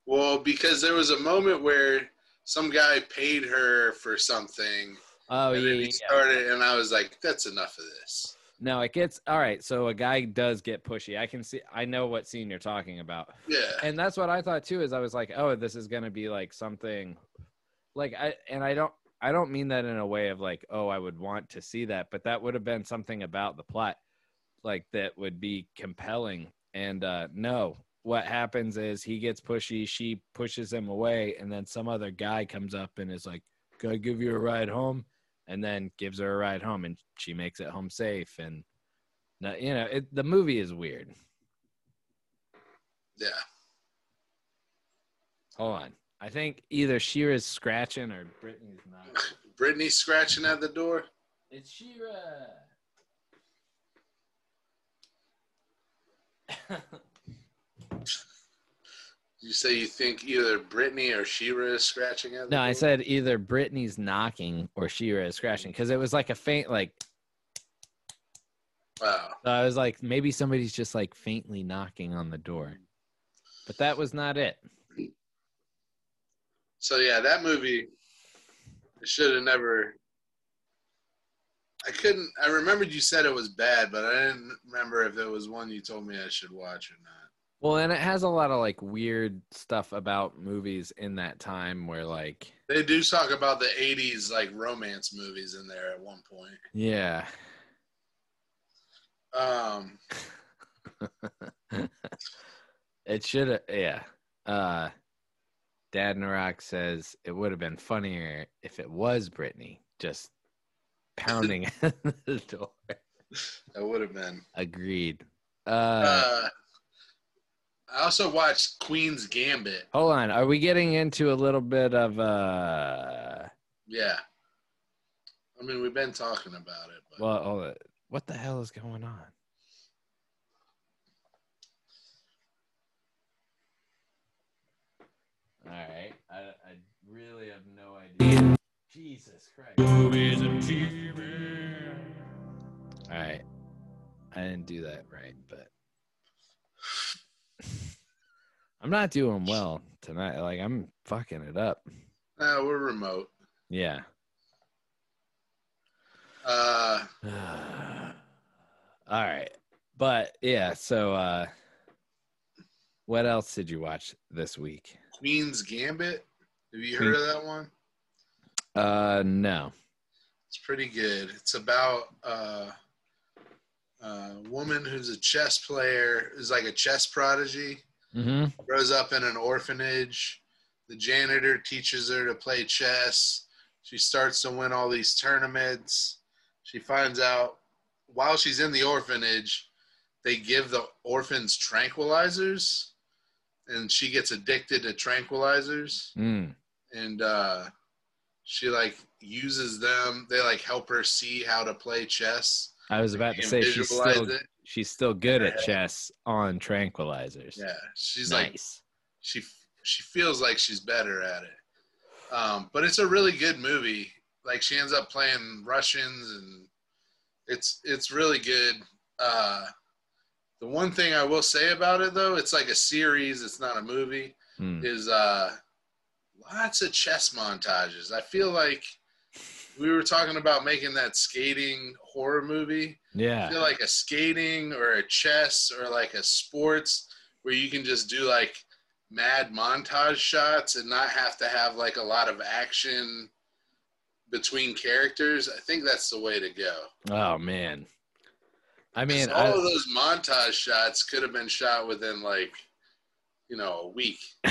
C: Well, because there was a moment where some guy paid her for something.
B: Oh
C: and
B: yeah,
C: he
B: yeah.
C: started, and I was like, "That's enough of this."
B: No, it gets all right. So a guy does get pushy. I can see. I know what scene you're talking about.
C: Yeah,
B: and that's what I thought too. Is I was like, oh, this is gonna be like something, like I and I don't I don't mean that in a way of like, oh, I would want to see that, but that would have been something about the plot, like that would be compelling. And uh no, what happens is he gets pushy, she pushes him away, and then some other guy comes up and is like, "Can I give you a ride home?" And then gives her a ride home, and she makes it home safe. And you know, it, the movie is weird.
C: yeah.
B: Hold on. I think either Shira's scratching or Brittany's not.
C: Brittany's scratching at the door.
B: It's Shira.
C: You say you think either Brittany or Shira is scratching at the
B: no? I said either Brittany's knocking or Shira is scratching because it was like a faint, like,
C: Wow.
B: so I was like, maybe somebody's just like faintly knocking on the door. But that was not it.
C: So yeah, that movie. Should have never. I couldn't. I remembered you said it was bad, but I didn't remember if it was one you told me I should watch or not.
B: Well, and it has a lot of like weird stuff about movies in that time where like,
C: They do talk about the '80s like romance movies in there at one point.
B: yeah.
C: Um,
B: it should have yeah uh dad narak says it would have been funnier if it was brittany just pounding at the door
C: that would have been.
B: agreed uh,
C: Uh, I also watched Queen's Gambit.
B: Hold on. Are we getting into a little bit of uh
C: Yeah. I mean, we've been talking about it, but
B: well, what the hell is going on? All right. I, I really have no idea. Jesus Christ. Movies and TV. All right. I didn't do that right, but I'm not doing well tonight. Like I'm fucking it up.
C: uh, we're remote.
B: Yeah.
C: Uh,
B: All right. But yeah, so uh what else did you watch this week?
C: Queen's Gambit. Have you heard of that one?
B: Uh no.
C: It's pretty good. It's about uh, a woman who's a chess player, is like a chess prodigy.
B: Mm-hmm.
C: Grows up in an orphanage. The janitor teaches her to play chess. She starts to win all these tournaments. She finds out while she's in the orphanage, they give the orphans tranquilizers, and she gets addicted to tranquilizers
B: Mm.
C: and uh, she like uses them. They like help her see how to play chess.
B: I was about to say she's still
C: it.
B: She's still good at chess on tranquilizers.
C: Yeah, she's like
B: nice.
C: she she feels like she's better at it. Um, but it's a really good movie. Like she ends up playing Russians, and it's it's really good. Uh, the one thing I will say about it, though, it's like a series. It's not a movie.
B: Mm.
C: Is uh, lots of chess montages. I feel like we were talking about making that skating horror movie. I
B: Yeah.
C: feel like a skating or a chess or like a sports where you can just do like mad montage shots and not have to have like a lot of action between characters. I think that's the way to go.
B: Oh man. I mean,
C: all
B: I,
C: of those montage shots could have been shot within like, you know, a week.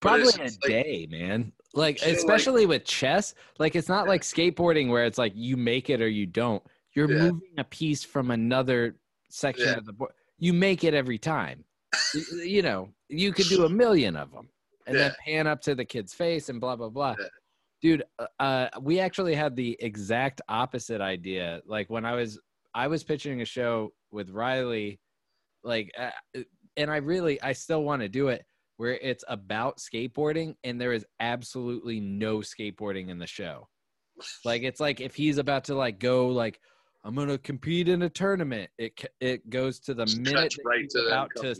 B: probably a
C: like-
B: day, man. Like
C: feel like-
B: especially with chess, like it's not
C: Yeah.
B: like skateboarding where it's like you make it or you don't. You're
C: Yeah.
B: moving a piece from another section
C: Yeah.
B: of the board. You make it every time. Y- you know, you could do a million of them and then pan up to the kid's face and blah blah blah. Dude, uh, uh, we actually had the exact opposite idea. Like when I was I was pitching a show with Riley, like, uh, and I really I still want to do it where it's about skateboarding and there is absolutely no skateboarding in the show. Like it's like if he's about to like go like I'm gonna compete in a tournament, it it goes to the
C: Just
B: minute that
C: right
B: he's
C: to
B: about to
C: out.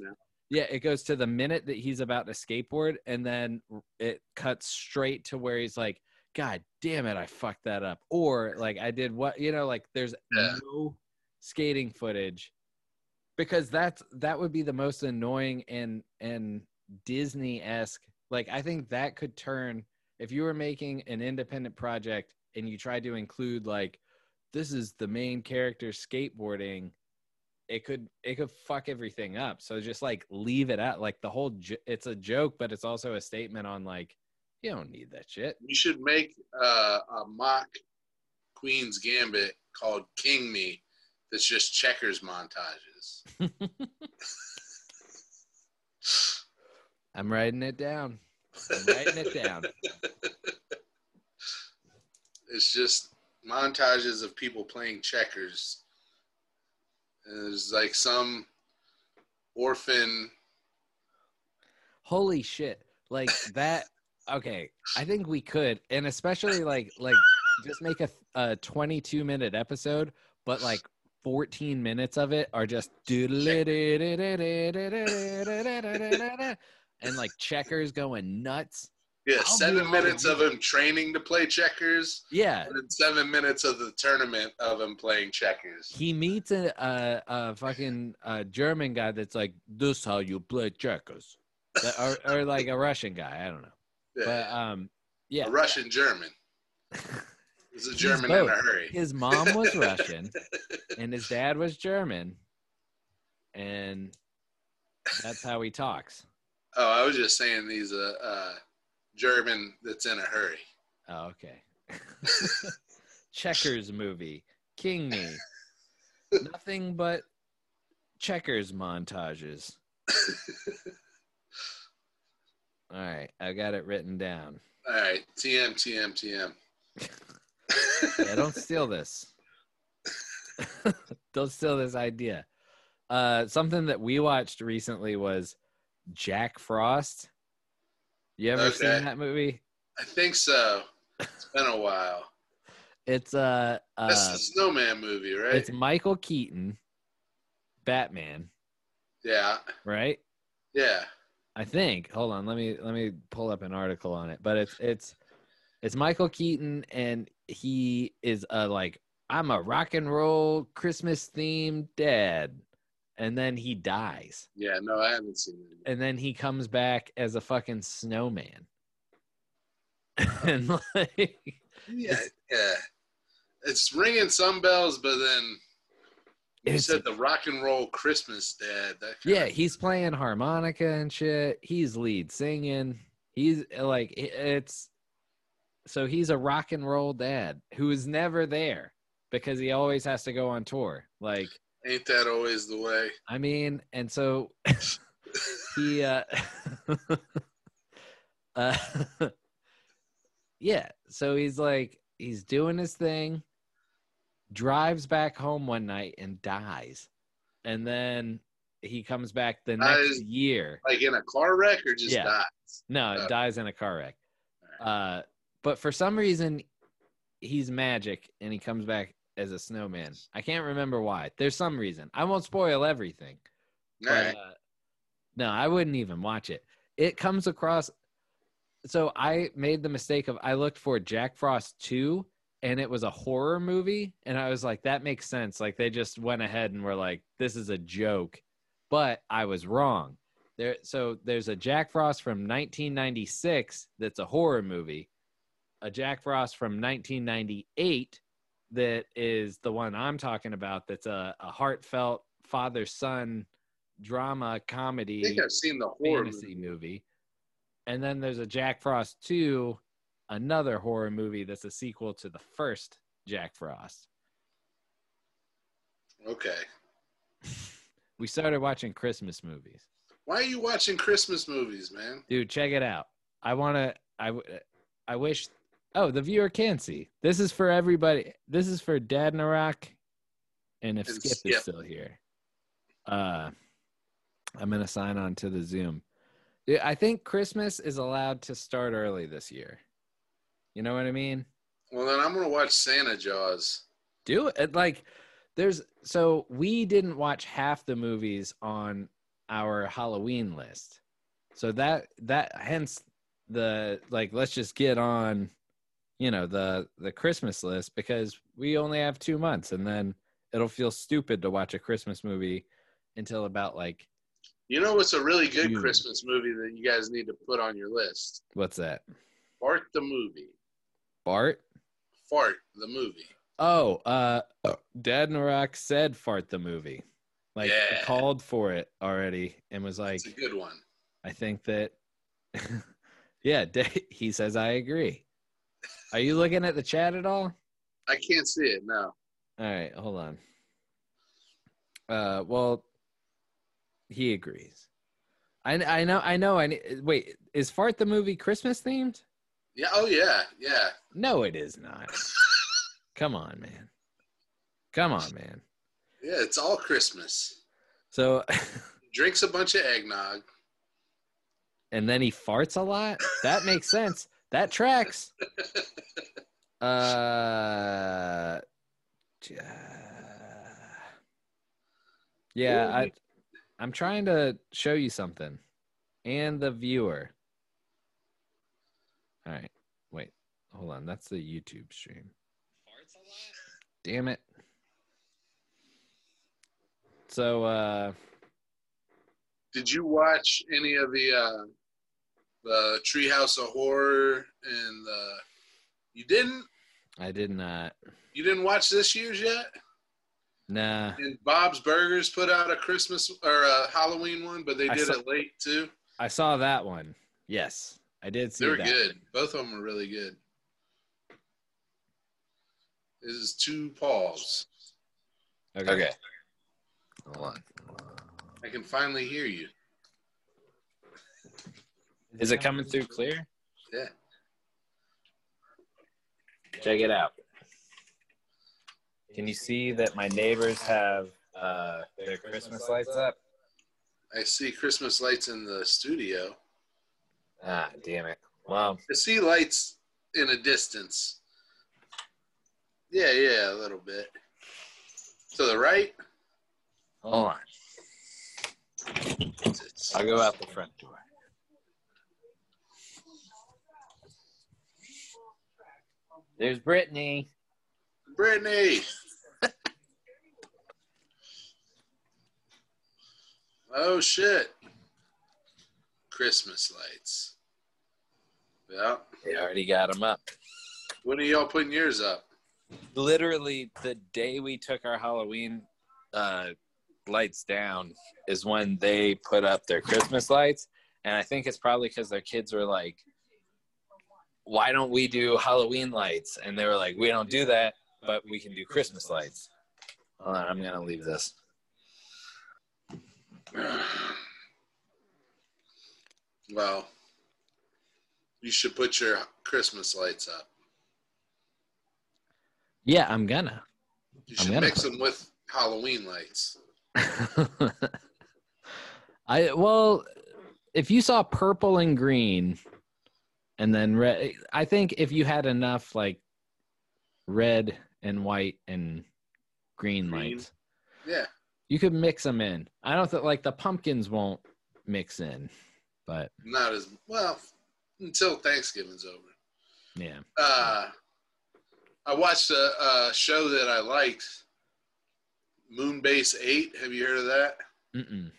B: yeah, it goes to the minute that he's about to skateboard, and then it cuts straight to where he's like, "God damn it, I fucked that up," or like I did what you know, like there's
C: Yeah.
B: no skating footage because that's that would be the most annoying and and Disney esque. Like I think that could turn if you were making an independent project and you tried to include like this is the main character skateboarding it could it could fuck everything up so just like leave it out like the whole jo- it's a joke but it's also a statement on like you don't need that shit
C: You should make uh, a mock Queen's Gambit called King Me that's just checkers montages.
B: i'm writing it down i'm writing it down
C: It's just montages of people playing checkers. And there's like some orphan.
B: holy shit like that okay i think we could and especially like like just make a, a 22 minute episode but like 14 minutes of it are just and like checkers going nuts
C: Yeah,
B: I'll
C: seven minutes
B: of
C: him training to play checkers,
B: yeah
C: and then seven minutes of the tournament of him playing checkers.
B: he meets a, a, a fucking uh, German guy that's like, "This how you play checkers," That- or, or like a Russian guy. I don't know,
C: Yeah,
B: but um, yeah,
C: a Russian German. He's a German in a hurry.
B: his mom was Russian and his dad was German, and that's how he talks.
C: Oh, I was just saying he's a uh, German that's in a hurry.
B: Oh, okay. Checkers movie, King Me. Nothing but checkers montages. All right, I got it written down.
C: All right, TM, TM, TM.
B: Yeah, don't steal this. don't steal this idea. Uh, something that we watched recently was Jack Frost. You ever
C: Okay.
B: seen that movie?
C: I think so. It's been a while.
B: It's uh, uh
C: That's the Snowman movie, right?
B: it's Michael Keaton, Batman,
C: yeah,
B: right?
C: yeah.
B: I think. Hold on, let me let me pull up an article on it. But it's it's it's Michael Keaton and he is a like I'm a rock and roll Christmas themed dad. And then he dies.
C: Yeah, no, I haven't seen it.
B: And then he comes back as a fucking snowman. and like
C: Yeah, yeah. It's ringing some bells, but then you
B: it's-
C: said the rock and roll Christmas dad. That
B: Yeah,
C: of-
B: he's playing harmonica and shit. He's lead singing. He's like it's so he's a rock and roll dad who is never there because he always has to go on tour. Like
C: ain't that always the way?
B: I mean, and so he uh uh yeah, so he's like he's doing his thing, drives back home one night and dies. And then he comes back the next year.
C: Like in a car wreck or just
B: Yeah.
C: dies?
B: No,
C: Oh.
B: dies in a car wreck. Uh, but for some reason, he's magic and he comes back as a snowman. I can't remember why. There's some reason. I won't spoil everything. But,
C: right.
B: uh, no, I wouldn't even watch it. It comes across. So I made the mistake of I looked for Jack Frost 2 and it was a horror movie. And I was like, that makes sense. Like they just went ahead and were like, this is a joke. But I was wrong. There, so there's a Jack Frost from 1996 that's a horror movie, a Jack Frost from 1998 that is the one I'm talking about. That's a, a heartfelt father son drama comedy.
C: I think I've seen the horror
B: fantasy
C: movie.
B: movie. And then there's a Jack Frost 2, another horror movie that's a sequel to the first Jack Frost.
C: Okay.
B: We started watching Christmas movies.
C: Why are you watching Christmas movies, man?
B: Dude, check it out. I want to I I wish Oh, the viewer can see. This is for everybody. This is for Dad Narak and if
C: And
B: Skip,
C: Skip.
B: is still here. Uh I'm going to sign on to the Zoom. I think Christmas is allowed to start early this year. You know what I mean?
C: Well, then I'm gonna watch Santa Jaws.
B: do it like there's so we didn't watch half the movies on our halloween list so that that hence the like let's just get on you know the the christmas list because we only have two months and then it'll feel stupid to watch a christmas movie until about like
C: You know what's a really good
B: June.
C: Christmas movie that you guys need to put on your list?
B: what's that
C: Fart the movie.
B: bart
C: Fart the movie.
B: oh uh dad narak said fart the movie like
C: Yeah.
B: called for it already and was like
C: It's a good one.
B: I think that, yeah, he says I agree. Are you looking at the chat at all?
C: I can't see it now.
B: All right, hold on. Uh, well, he agrees. I I know I know. I wait. Is fart the movie Christmas themed?
C: Yeah. Oh yeah. Yeah.
B: No, it is not. Come on, man. Come on, man.
C: Yeah. It's all Christmas.
B: So,
C: Drinks a bunch of eggnog.
B: and then he farts a lot. That makes sense. That tracks. Uh, yeah, I, I'm trying to show you something, and the viewer. All right, wait, hold on. That's the YouTube stream. Damn it. So, uh,
C: Did you watch any of the uh, the Treehouse of Horror and the? You didn't.
B: I did not.
C: You didn't watch this year's yet.
B: Nah,
C: And Bob's Burgers put out a Christmas or a Halloween one, but they did
B: saw-
C: it late too.
B: I saw that one. Yes, I did see that.
C: They were
B: that.
C: good. Both of them were really good. This is two Pauls.
B: Okay. Hold on.
C: I can finally hear you.
B: Is it coming through clear?
C: Yeah.
B: Check it out. Can you see that my neighbors have uh, their Christmas lights up?
C: I see Christmas lights in the studio.
B: Ah, damn it. Well,
C: I see lights in a distance. Yeah, yeah, a little bit. To the right?
B: hold on. I'll go out the front door. There's Brittany.
C: Brittany. oh shit. Christmas lights. Yeah.
B: They already got them up.
C: When are y'all putting yours up?
B: Literally, the day we took our Halloween uh, lights down is when they put up their Christmas lights. And I think it's probably because their kids were like, why don't we do Halloween lights? And they were like, we don't do that, but we can do Christmas lights. Hold on, I'm going to leave this.
C: Well, you should put your Christmas lights up.
B: Yeah, I'm gonna.
C: You
B: I'm
C: should
B: gonna
C: mix
B: put-
C: them with Halloween lights.
B: I well, if you saw purple and green, and then red, I think if you had enough like red and white and green,
C: Green.
B: lights,
C: Yeah.
B: you could mix them in. I don't think like the pumpkins won't mix in, but
C: Not as well until Thanksgiving's over.
B: yeah.
C: Uh, I watched a, a show that I liked, Moonbase 8. Have you heard of that?
B: Mm-mm.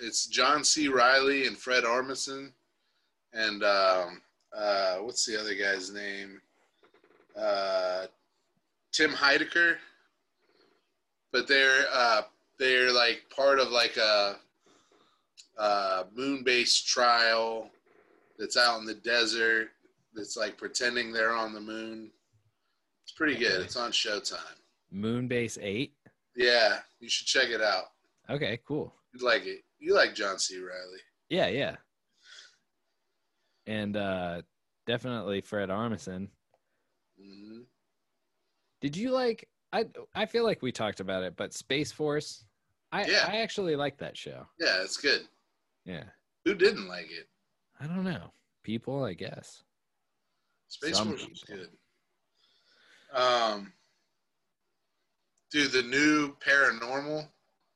C: It's John C. Reilly and Fred Armisen. And um, uh, what's the other guy's name? Uh, Tim Heidecker. But they're uh, they're like part of like a, a moon-based trial that's out in the desert. That's like pretending they're on the moon. It's pretty good. It's on Showtime.
B: Moonbase eight.
C: Yeah, you should check it out.
B: Okay, cool.
C: You'd like it. You like John C. Reilly.
B: Yeah, yeah. And uh definitely Fred Armisen.
C: hmm
B: Did you like I I feel like we talked about it, but Space Force I
C: Yeah.
B: I actually like that show.
C: Yeah, it's good.
B: Yeah.
C: Who didn't like it?
B: I don't know. People, I guess.
C: Space
B: Some
C: Force was good. Um, dude, the new Paranormal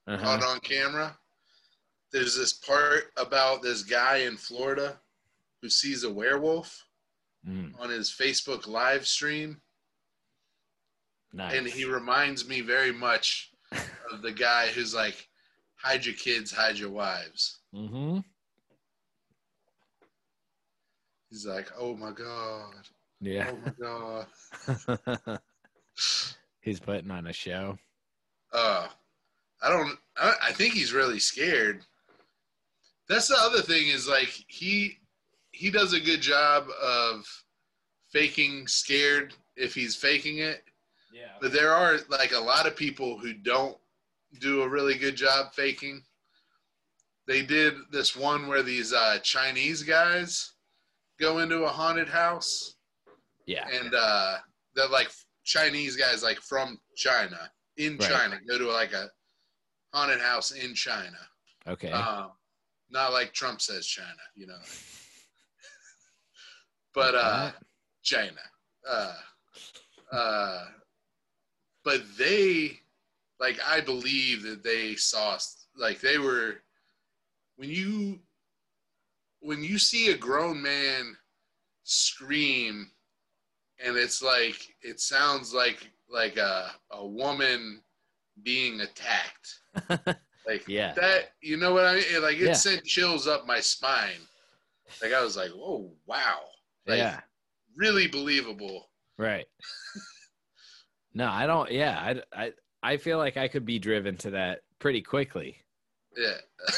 B: Uh-huh.
C: caught on camera. There's this part about this guy in Florida who sees a werewolf
B: Mm,
C: on his Facebook live stream,
B: nice.
C: and he reminds me very much of the guy who's like, "Hide your kids, hide your wives."
B: mm-hmm.
C: He's like, "Oh my god,
B: Yeah.
C: oh my god."
B: He's putting on a show.
C: uh i don't I, I think he's really scared that's the other thing is like he he does a good job of faking scared if he's faking it
B: Yeah.
C: but there are like a lot of people who don't do a really good job faking they did this one where these uh chinese guys go into a haunted house
B: Yeah.
C: and uh they're like Chinese guys like from China in
B: Right.
C: China go to like a haunted house in China.
B: Okay.
C: Um, not like Trump says China, you know. but uh? China. Uh uh but they like I believe that they saw like they were when you when you see a grown man scream and it's like it sounds like like a a woman being attacked like
B: Yeah.
C: that you know what i mean like it
B: Yeah.
C: sent chills up my spine like i was like oh wow like,
B: yeah.
C: really believable
B: Right. no, I don't. Yeah, I, I, I feel like I could be driven to that pretty quickly.
C: yeah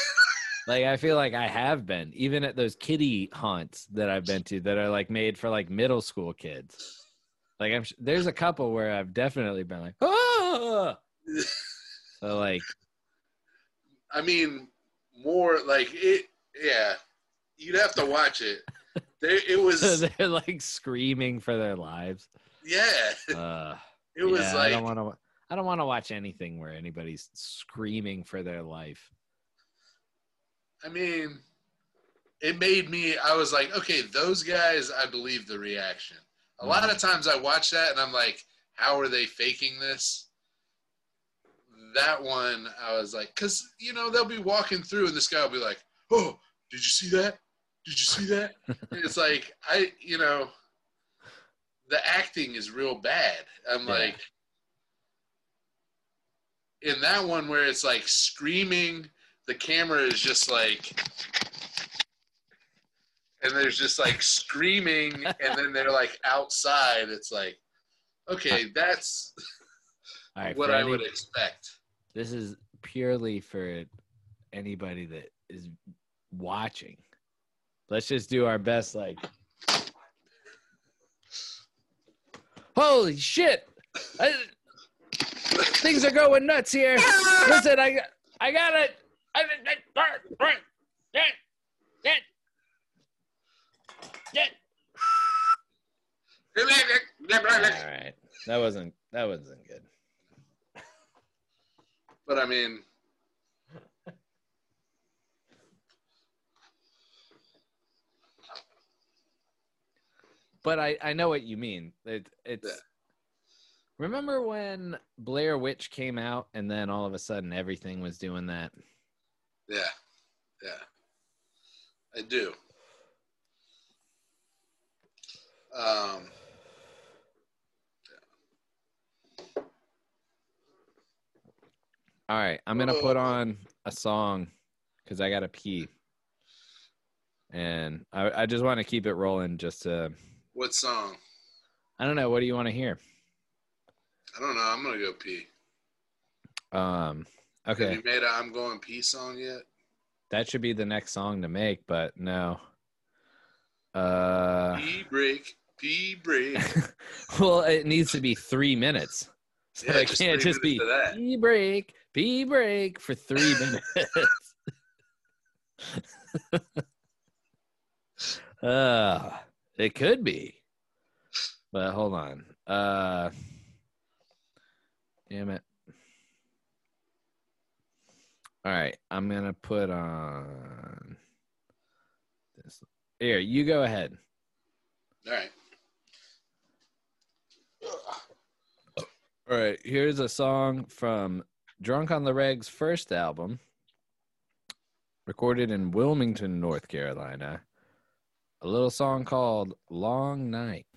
B: Like I feel like I have been, even at those kiddie haunts that I've been to that are like made for like middle school kids. Like I'm, there's a couple where I've definitely been like, ah! So like,
C: I mean, more like it. Yeah, you'd have to watch it. There, it was.
B: they're like screaming for their lives.
C: Yeah,
B: Uh,
C: it was
B: yeah,
C: like
B: I don't want to. I don't want to watch anything where anybody's screaming for their life.
C: I mean, it made me. I was like, okay, those guys. I believe the reaction. A lot of times, I watch that and I'm like, how are they faking this? That one, I was like, because you know they'll be walking through and this guy will be like, oh, did you see that? Did you see that? And it's like I, you know, the acting is real bad. I'm
B: Yeah.
C: like, in that one where it's like screaming, the camera is just like, and there's just like screaming, and then they're like outside. It's like, okay, that's
B: right,
C: what I
B: any-
C: would expect.
B: This is purely for anybody that is watching. Let's just do our best. Like, holy shit! I, things are going nuts here. Listen, I got, I got it. I, I, I, All right, that wasn't that wasn't good.
C: But I mean,
B: But I I know what you mean. It it's.
C: Yeah.
B: Remember when Blair Witch came out and then all of a sudden everything was doing that?
C: yeah, yeah, I do. Um,
B: All right, I'm gonna put on a song because I gotta pee, and I I just want to keep it rolling. Just to
C: what song?
B: I don't know. What do you want to hear?
C: I don't know. I'm gonna go pee.
B: Um. Okay.
C: Have you made a "I'm Going Pee" song yet?
B: that should be the next song to make, but no. Uh.
C: Pee break, pee break.
B: well, it needs to be three minutes. So
C: Yeah,
B: it can't just be pee break, pee break for three minutes. uh, it could be. But hold on. Uh damn it. All right, I'm gonna put on this. Here, you go ahead.
C: All right.
B: All right, here's a song from Drunk on the Reg's first album, recorded in Wilmington, North Carolina. A little song called Long Night.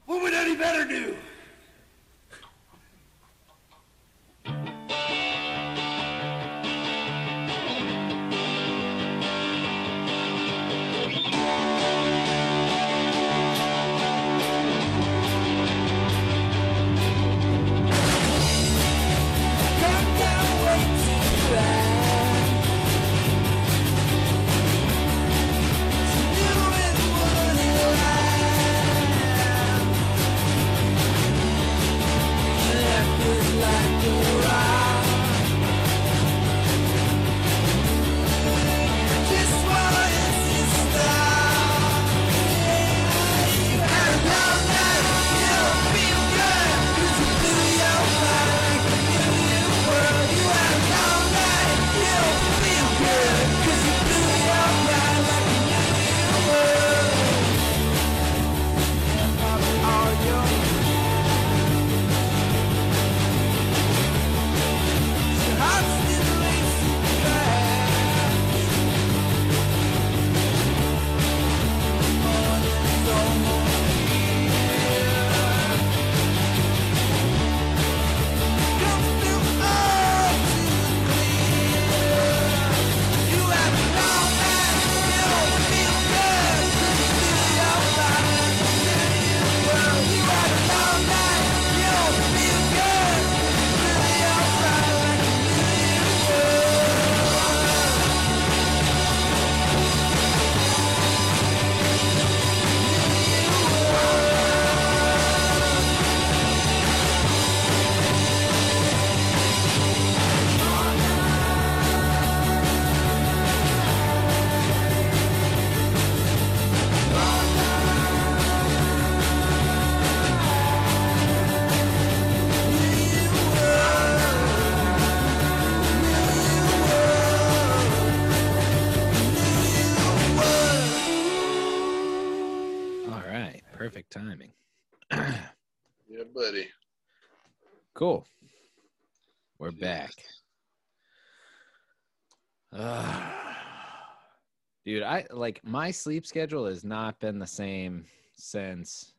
B: I like my sleep schedule has not been the same since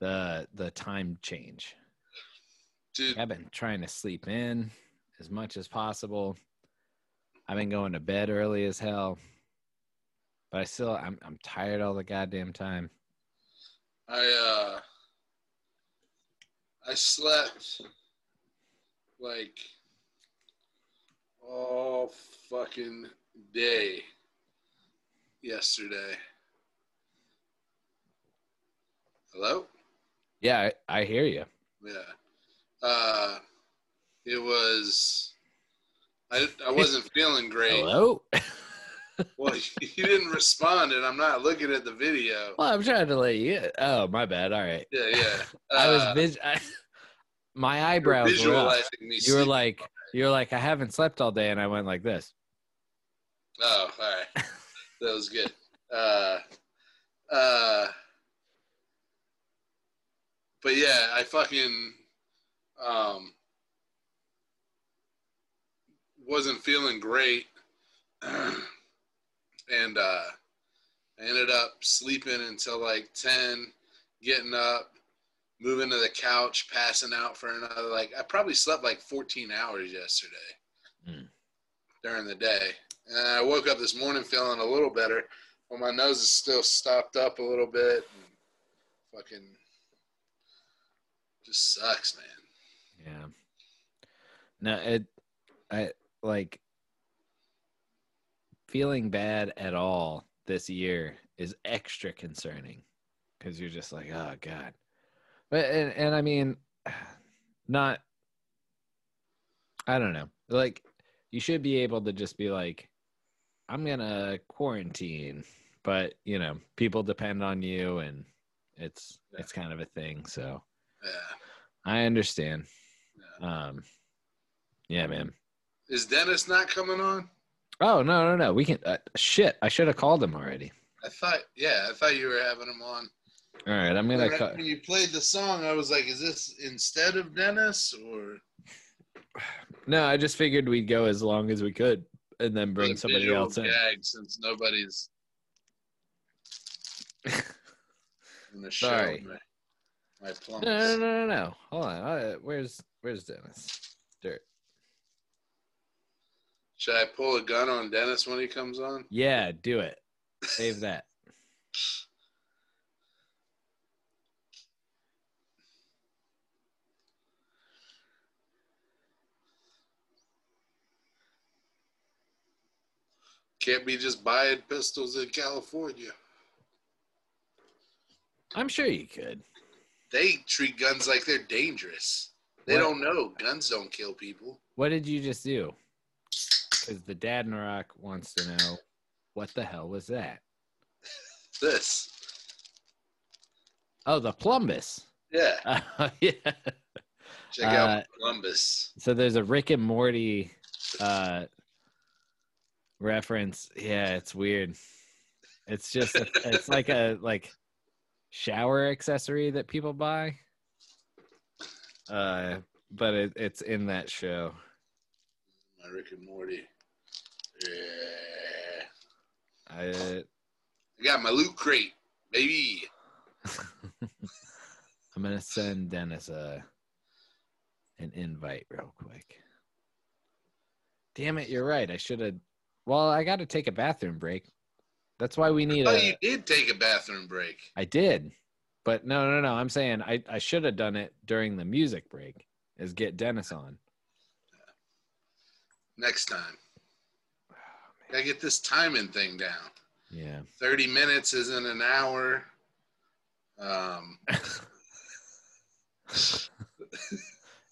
B: the the time change.
C: Dude,
B: I've been trying to sleep in as much as possible. I've been going to bed early as hell. But I still I'm I'm tired all the goddamn time.
C: I uh I slept like all fucking day yesterday. Hello?
B: Yeah, I, I hear you.
C: Yeah. Uh it was I I wasn't feeling great.
B: Hello?
C: Well, you didn't respond and I'm not looking at the video.
B: well, I'm trying to let you. In. Oh, my bad. All right.
C: Yeah, yeah.
B: I was
C: Uh,
B: vis- I, my
C: you're
B: eyebrows were
C: visualizing me
B: You were like, you were like, I haven't slept all day, and I went like this.
C: Oh, all right. That was good. Uh, uh, but yeah, I fucking um, wasn't feeling great, and uh, I ended up sleeping until like ten, getting up, moving to the couch, passing out for another like I probably slept like fourteen hours yesterday
B: Mm.
C: during the day. And I woke up this morning feeling a little better, but my nose is still stopped up a little bit. And fucking just sucks, man.
B: Yeah. No, it, I like feeling bad at all this year is extra concerning because you're just like, oh god. But and, and I mean, not. I don't know. Like, you should be able to just be like, I'm gonna quarantine, but you know, people depend on you, and it's
C: Yeah.
B: it's kind of a thing. So
C: Yeah.
B: I understand.
C: yeah.
B: Um, yeah, man.
C: Is Dennis not coming on?
B: Oh no, no, no. We can. Uh, shit, I should have called him already.
C: I thought, yeah, I thought you were having him on.
B: All right, I'm gonna.
C: When,
B: Cut.
C: when you played the song, I was like, is this instead of Dennis or
B: No, I just figured we'd go as long as we could, and then bring somebody else in.
C: Since nobody's in the show.
B: Sorry.
C: My, my plums.
B: No, no, no, no, no. Hold on. Uh, where's Where's Dennis? Dirt.
C: Should I pull a gun on Dennis when he comes on?
B: Yeah, do it. Save that.
C: Can't be just buying pistols in California.
B: I'm sure you could.
C: They treat guns like they're dangerous. They
B: What?
C: don't know guns don't kill people.
B: What did you just do? Because the dad in Iraq wants to know what the hell was that?
C: This,
B: Oh, the plumbus.
C: yeah.
B: Uh, yeah.
C: Check
B: Uh,
C: out plumbus.
B: So there's a Rick and Morty uh, reference. Yeah, it's weird. It's just a, it's like a like shower accessory that people buy. Uh, but it, it's in that show.
C: My Rick and Morty. Yeah.
B: I
C: I got my loot crate, baby.
B: I'm gonna send Dennis a an invite real quick. Damn it, you're right. I should have. Well, I got to take a bathroom break. That's why we need a.
C: Oh,
B: a.
C: you did take a bathroom break.
B: I did, but no, no, no. I'm saying I I should have done it during the music break. Is get Dennis on.
C: Next time. Gotta get this timing thing down.
B: Yeah.
C: 30 minutes isn't an hour. Um,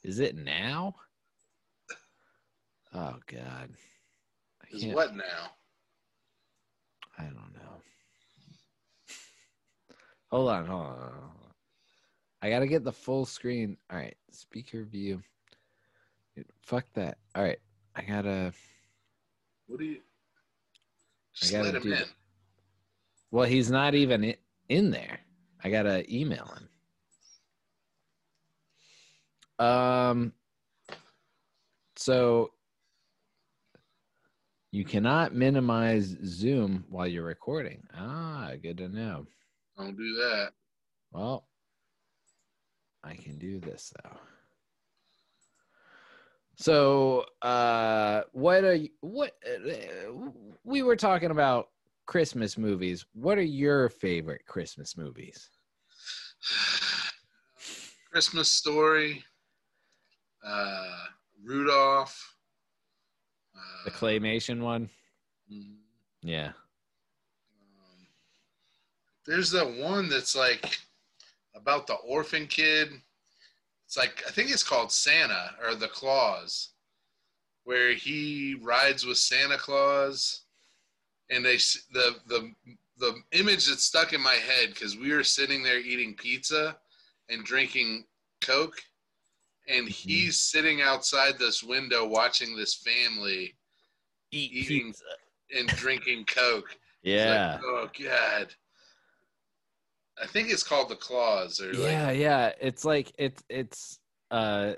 B: Is it now? Oh God. I
C: is
B: can't-
C: what now?
B: I don't know. Hold on, hold on, hold on. I gotta get the full screen. All right, speaker view. Fuck that. All right, I gotta.
C: What do you? Just
B: gotta
C: let him
B: do
C: in.
B: Well, he's not even in there. I gotta email him. Um. So you cannot minimize Zoom while you're recording. Ah, good to know.
C: Don't do that.
B: Well, I can do this though. So, uh, what are you, what uh, we were talking about Christmas movies. What are your favorite Christmas movies?
C: Christmas Story, uh, Rudolph.
B: The claymation one?
C: mm,
B: Yeah.
C: um, there's that one that's like about the orphan kid. It's like I think it's called Santa or the Claus, where he rides with Santa Claus, and they the the the image that's stuck in my head because we were sitting there eating pizza and drinking Coke, and he's sitting outside this window watching this family
B: Eat
C: Eating- and drinking Coke. It's like,
B: Yeah.
C: oh God. I think it's called the claws or like
B: yeah, yeah. It's like it's it's uh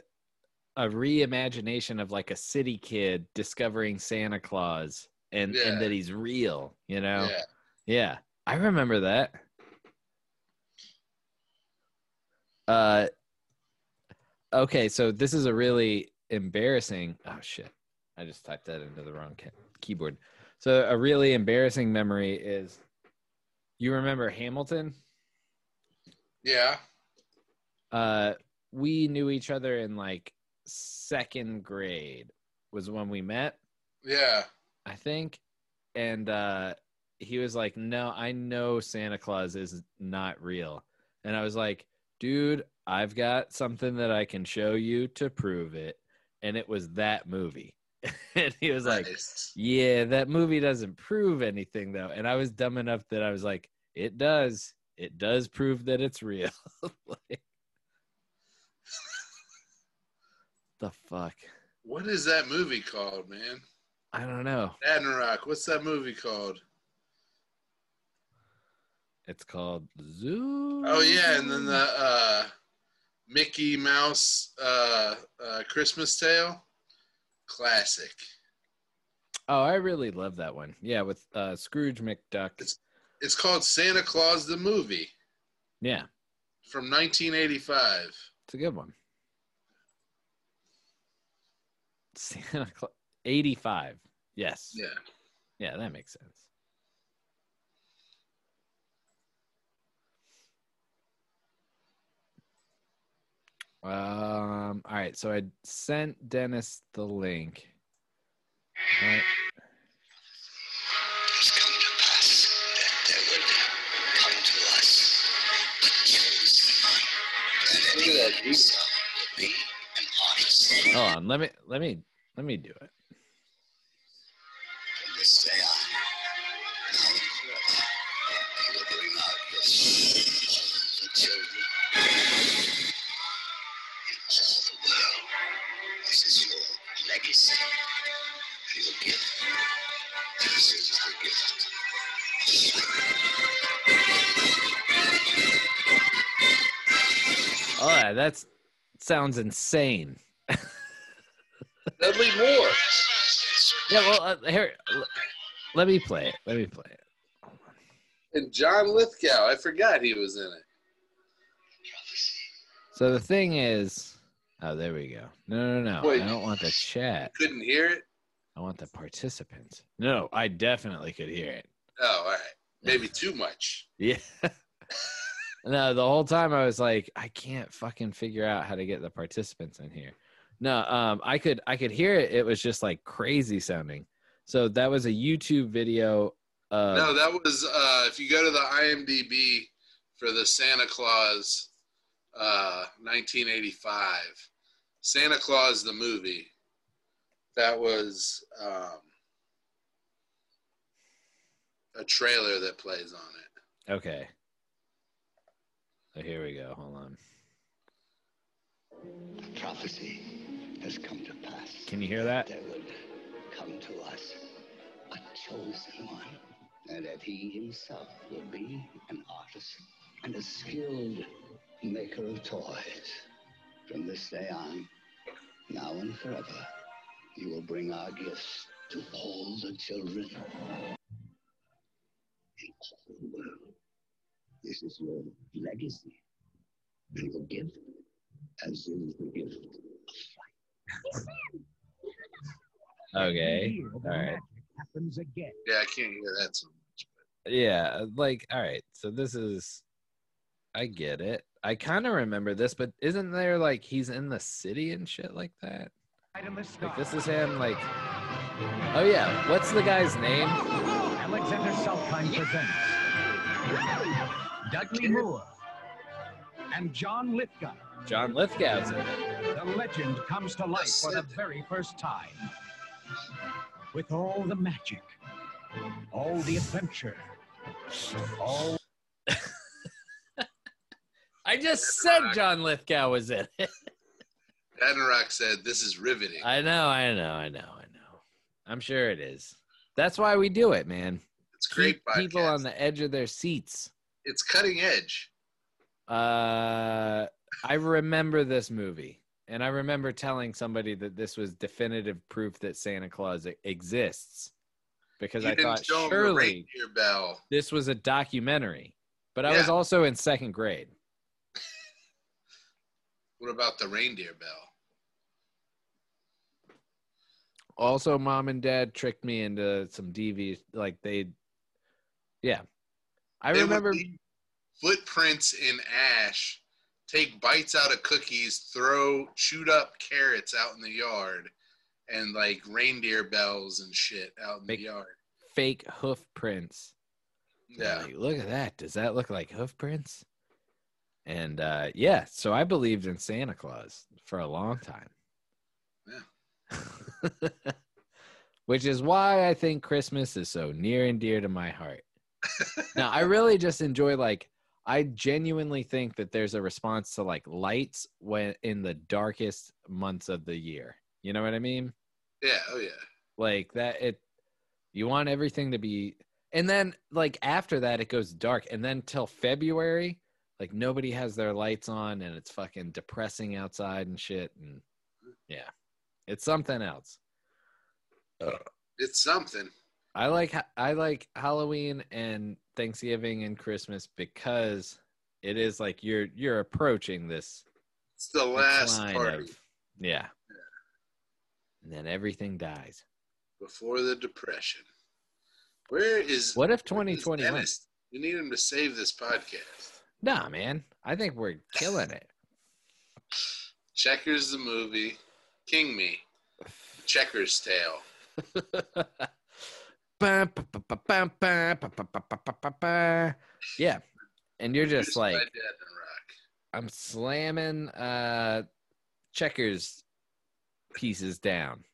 B: a reimagination of like a city kid discovering Santa Claus and
C: Yeah.
B: and that he's real, you know?
C: yeah.
B: Yeah, I remember that. Uh, okay, so this is a really embarrassing. Oh shit! I just typed that into the wrong key- keyboard. So a really embarrassing memory is, you remember Hamilton?
C: Yeah.
B: Uh, we knew each other in like second grade was when we met.
C: Yeah.
B: I think. And uh he was like, "No, I know Santa Claus is not real." And I was like, "Dude, I've got something that I can show you to prove it." And it was that movie. and he was like,
C: Nice.
B: "Yeah, that movie doesn't prove anything though." And I was dumb enough that I was like, "It does. It does prove that it's real." like, the fuck?
C: what is that movie called, man?
B: I don't know.
C: Admirock. What's that movie called?
B: It's called Zoo.
C: Oh yeah, and then the uh Mickey Mouse uh, uh Christmas Tale. Classic.
B: Oh, I really love that one. Yeah, with uh, Scrooge McDuck.
C: It's called Santa Claus the movie
B: Yeah,
C: from 1985.
B: it's a good one. Santa Claus, eighty-five. Yes.
C: Yeah.
B: Yeah, that makes sense. Um. All right. So I sent Dennis the link. Right.
D: It's come to pass that there will come to us a chosen one, and that he himself will be an artist.
B: Hold on. Let me. Let me. Let me do it. Yeah, that's sounds insane.
C: Dudley Moore.
B: Yeah. Well, uh, here. l- Let me play it. Let me play it.
C: And John Lithgow. I forgot he was in it.
B: So the thing is, oh, there we go. No, no, no.
C: Wait.
B: I don't want the chat.
C: Couldn't hear it?
B: I want the participants. No, I definitely could hear it.
C: Oh, all right. Maybe too much.
B: Yeah. no, the whole time I was like, I can't fucking figure out how to get the participants in here. No, um, I could I could hear it. It was just like crazy sounding. So that was a YouTube video. Of,
C: no, that was uh, if you go to the IMDb for the Santa Claus uh, 1985, Santa Claus the movie. That was um, a trailer that plays on it.
B: okay. So here we go. Hold on.
D: The Prophecy has come to pass.
B: Can you hear that?
D: There will come to us a chosen one, and that he himself will be an artist and a skilled maker of toys. From this day on, now and forever, you will bring our gifts to all the children in all the world. This is your legacy. And your gift, as is the gift of
B: Okay. All right.
E: Happens again.
C: Yeah, I can't hear that so much.
B: Yeah, like all right. So this is I get it. I kind of remember this, but isn't there like he's in the city and shit like that? Like this is him like Oh yeah, what's the guy's name?
E: Alexander Salkind presents Dudley Moore and John Lithgow.
B: John Lithgow's in it.
E: The legend comes to life for the very first time. With all the magic, all the adventure, all
B: I just said John Lithgow was in it.
C: Admirock said, "This is riveting."
B: I know, I know, I know, I know. I'm sure it is. That's why we do it, man.
C: It's great.
B: Keep people on the edge of their seats.
C: It's cutting edge.
B: Uh, I remember this movie, and I remember telling somebody that this was definitive proof that Santa Claus exists, because
C: you
B: I thought surely this was a documentary. But I was also in second grade.
C: What about the reindeer bell?
B: Also, mom and dad tricked me into some DV. Like they, yeah, I
C: They
B: remember.
C: footprints in ash. Take bites out of cookies, throw chewed up carrots out in the yard, and like reindeer bells and shit out in
B: Make-
C: the yard.
B: fake hoof prints.
C: Yeah,
B: Like, look at that. Does that look like hoof prints? And uh, yeah, so I believed in Santa Claus for a long time. Yeah. Which is why I think Christmas is so near and dear to my heart. Now, I really just enjoy like I genuinely think that there's a response to like lights when in the darkest months of the year. You know what I mean?
C: yeah, oh yeah.
B: like that it you want everything to be and then like after that it goes dark and then till february like nobody has their lights on and it's fucking depressing outside and shit and yeah it's something else
C: It's something.
B: I like i like halloween and thanksgiving and christmas because it is like you're you're approaching this
C: It's the last party
B: of yeah and then everything dies
C: before the depression. Where is
B: what if 2020 went
C: Dennis? We need him to save this podcast.
B: Nah, man. I think we're killing it.
C: Checkers the movie, King Me, Checkers Tale.
B: Yeah. And you're just like,
C: Dad and Rock.
B: I'm slamming uh checkers pieces down.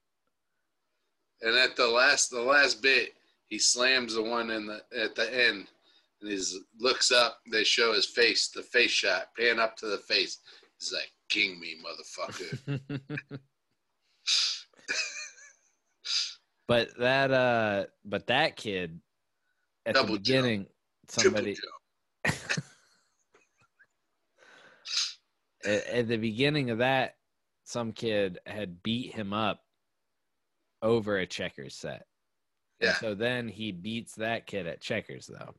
C: And at the last, the last bit, he slams the one in the at the end, and he looks up. They show his face, the face shot, pan up to the face. He's like, "King me, motherfucker."
B: but that uh but that kid at
C: Double
B: the
C: jump.
B: beginning somebody at, at the beginning of that some kid had beat him up over a checkers set. And
C: Yeah.
B: so then he beats that kid at checkers though.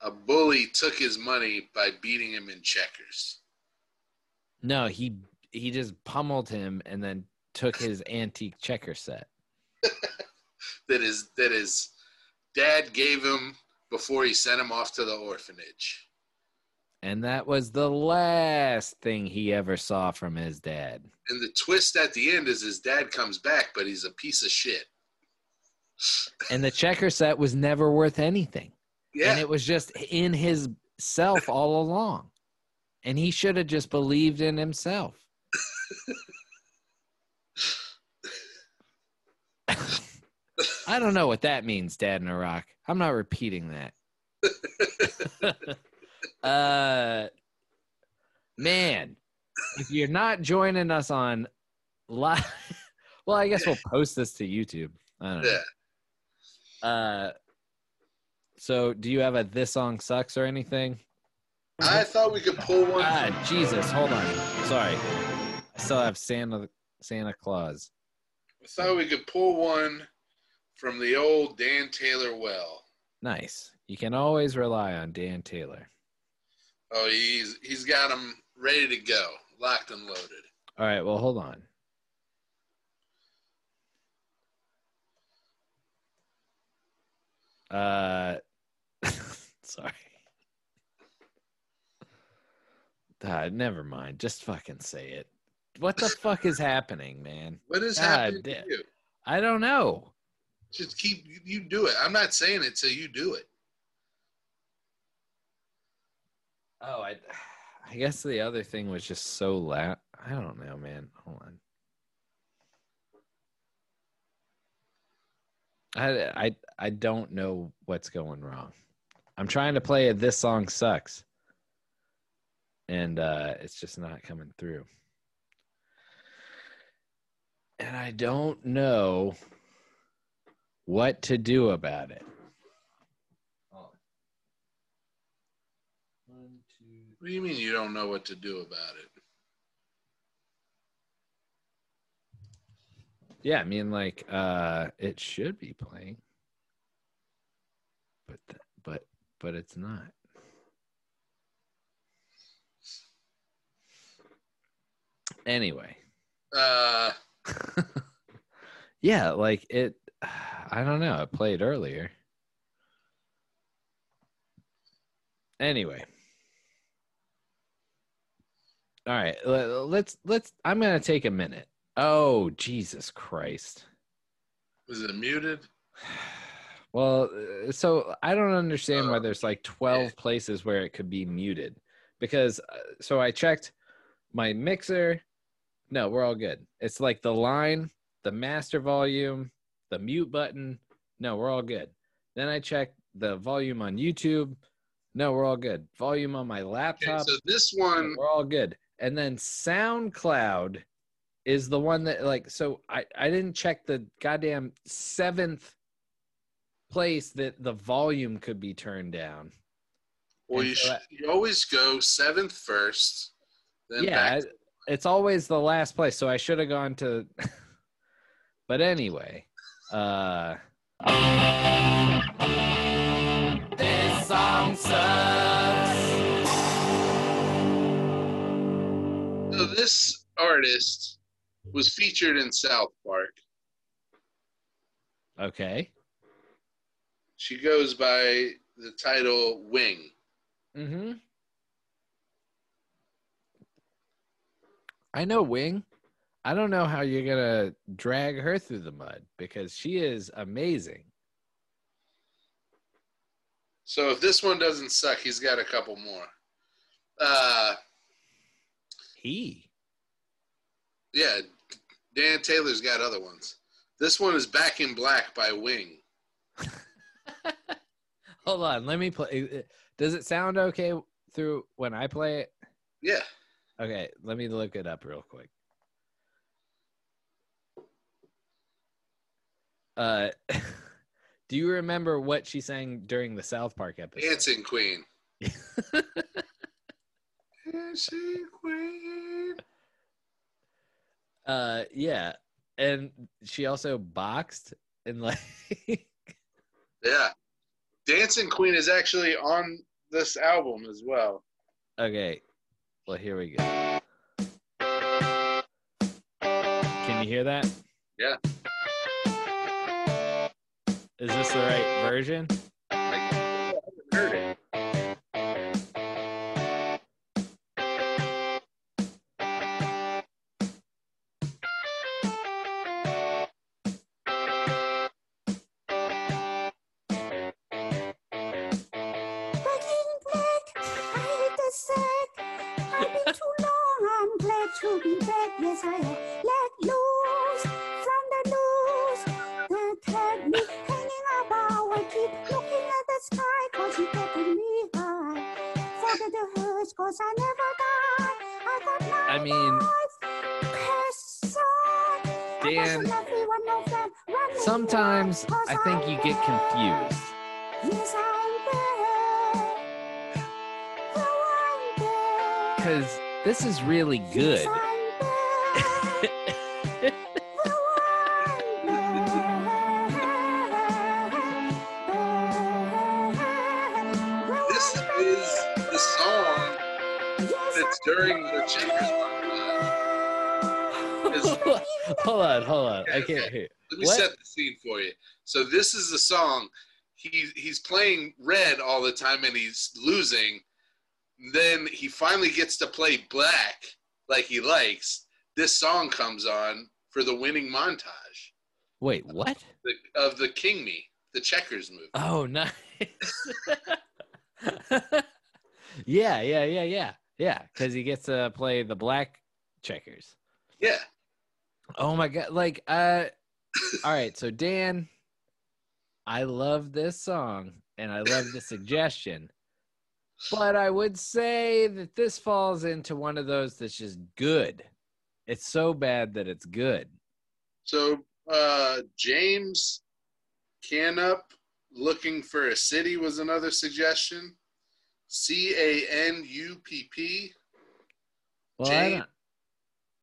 C: A bully took his money by beating him in checkers.
B: No, he he just pummeled him and then took his antique checker set.
C: That is that his dad gave him before he sent him off to the orphanage.
B: And that was the last thing he ever saw from his dad.
C: And the twist at the end is his dad comes back, but he's a piece of shit.
B: And the checker set was never worth anything.
C: Yeah,
B: And it was just in his self all along. And he should have just believed in himself. I don't know what that means, Dad in Iraq. I'm not repeating that. uh man, if you're not joining us on live well, I guess we'll post this to YouTube. I don't know.
C: yeah.
B: Uh, so do you have a this song sucks or anything?
C: I thought we could pull one.
B: Ah, Jesus, hold on. Sorry. I still have Santa Santa Claus.
C: I thought we could pull one from the old Dan Taylor well.
B: Nice. You can always rely on Dan Taylor.
C: Oh, he's he's got them ready to go, locked and loaded.
B: All right, well, hold on. Uh, sorry. Uh, never mind. Just fucking say it. What the fuck is happening, man?
C: What is
B: God
C: happening to you?
B: I don't know.
C: Just keep you- do it. I'm not saying it till you do it.
B: Oh, I, I guess the other thing was just so loud. I don't know, man. Hold on. I, I, I don't know what's going wrong. I'm trying to play This Song Sucks. And uh, it's just not coming through. And I don't know what to do about it. One, two,
C: What do you mean you don't know what to do about it?
B: Yeah, I mean, like, uh, it should be playing, but th- but but it's not. Anyway,
C: Uh,
B: yeah, like it. I don't know. It played earlier. Anyway. All right, let's let's. I'm gonna take a minute. Oh Jesus Christ!
C: was it muted?
B: Well, so I don't understand why
C: Uh,
B: there's like 12 places where it could be muted because uh, so I checked my mixer. No, we're all good. It's like the line, the master volume, the mute button. No, we're all good. Then I checked the volume on YouTube. No, we're all good. Volume on my
C: Okay,
B: laptop.
C: so this one,
B: we're all good. And then SoundCloud is the one that like so I I didn't check the goddamn seventh place that the volume could be turned down.
C: well,
B: and
C: you
B: so
C: should you always go seventh first, then
B: yeah. I- it's always the last place. So I should have gone to But anyway, uh
A: This song sucks.
C: So this artist was featured in South Park.
B: okay.
C: She goes by the title Wing.
B: Mm-hmm. I know Wing. I don't know how you're going to drag her through the mud because she is amazing.
C: So if this one doesn't suck, he's got a couple more. Uh,
B: He.
C: yeah, Dan Taylor's got other ones. This one is Back in Black by Wing.
B: Hold on, let me play. Does it sound okay through when I play it?
C: Yeah.
B: Okay, let me look it up real quick. Uh, do you remember what she sang during the South Park episode?
C: Dancing Queen. Dancing Queen.
B: uh, yeah, and she also boxed and like.
C: Yeah. Dancing Queen is actually on this album as well.
B: okay, well here we go. Can you hear that?
C: Yeah.
B: Is this the right version?
C: That's during the checkers.
B: Hold on, hold on. I can't hear.
C: Let me
B: What?
C: set the scene for you. So this is the song. He he's playing red all the time and he's losing. Then he finally gets to play black like he likes. This song comes on for the winning montage
B: Wait, what?
C: the, of the King Me, the checkers movie.
B: Oh, nice. yeah, yeah, yeah, yeah, yeah. Because he gets to play the black checkers.
C: Yeah.
B: Oh my god! Like, uh, all right. So Dan, I love this song and I love the suggestion, but I would say that this falls into one of those that's just good. It's so bad that it's good.
C: So uh James Canupp looking for a city was another suggestion. C A N U P P
B: Well,
C: James-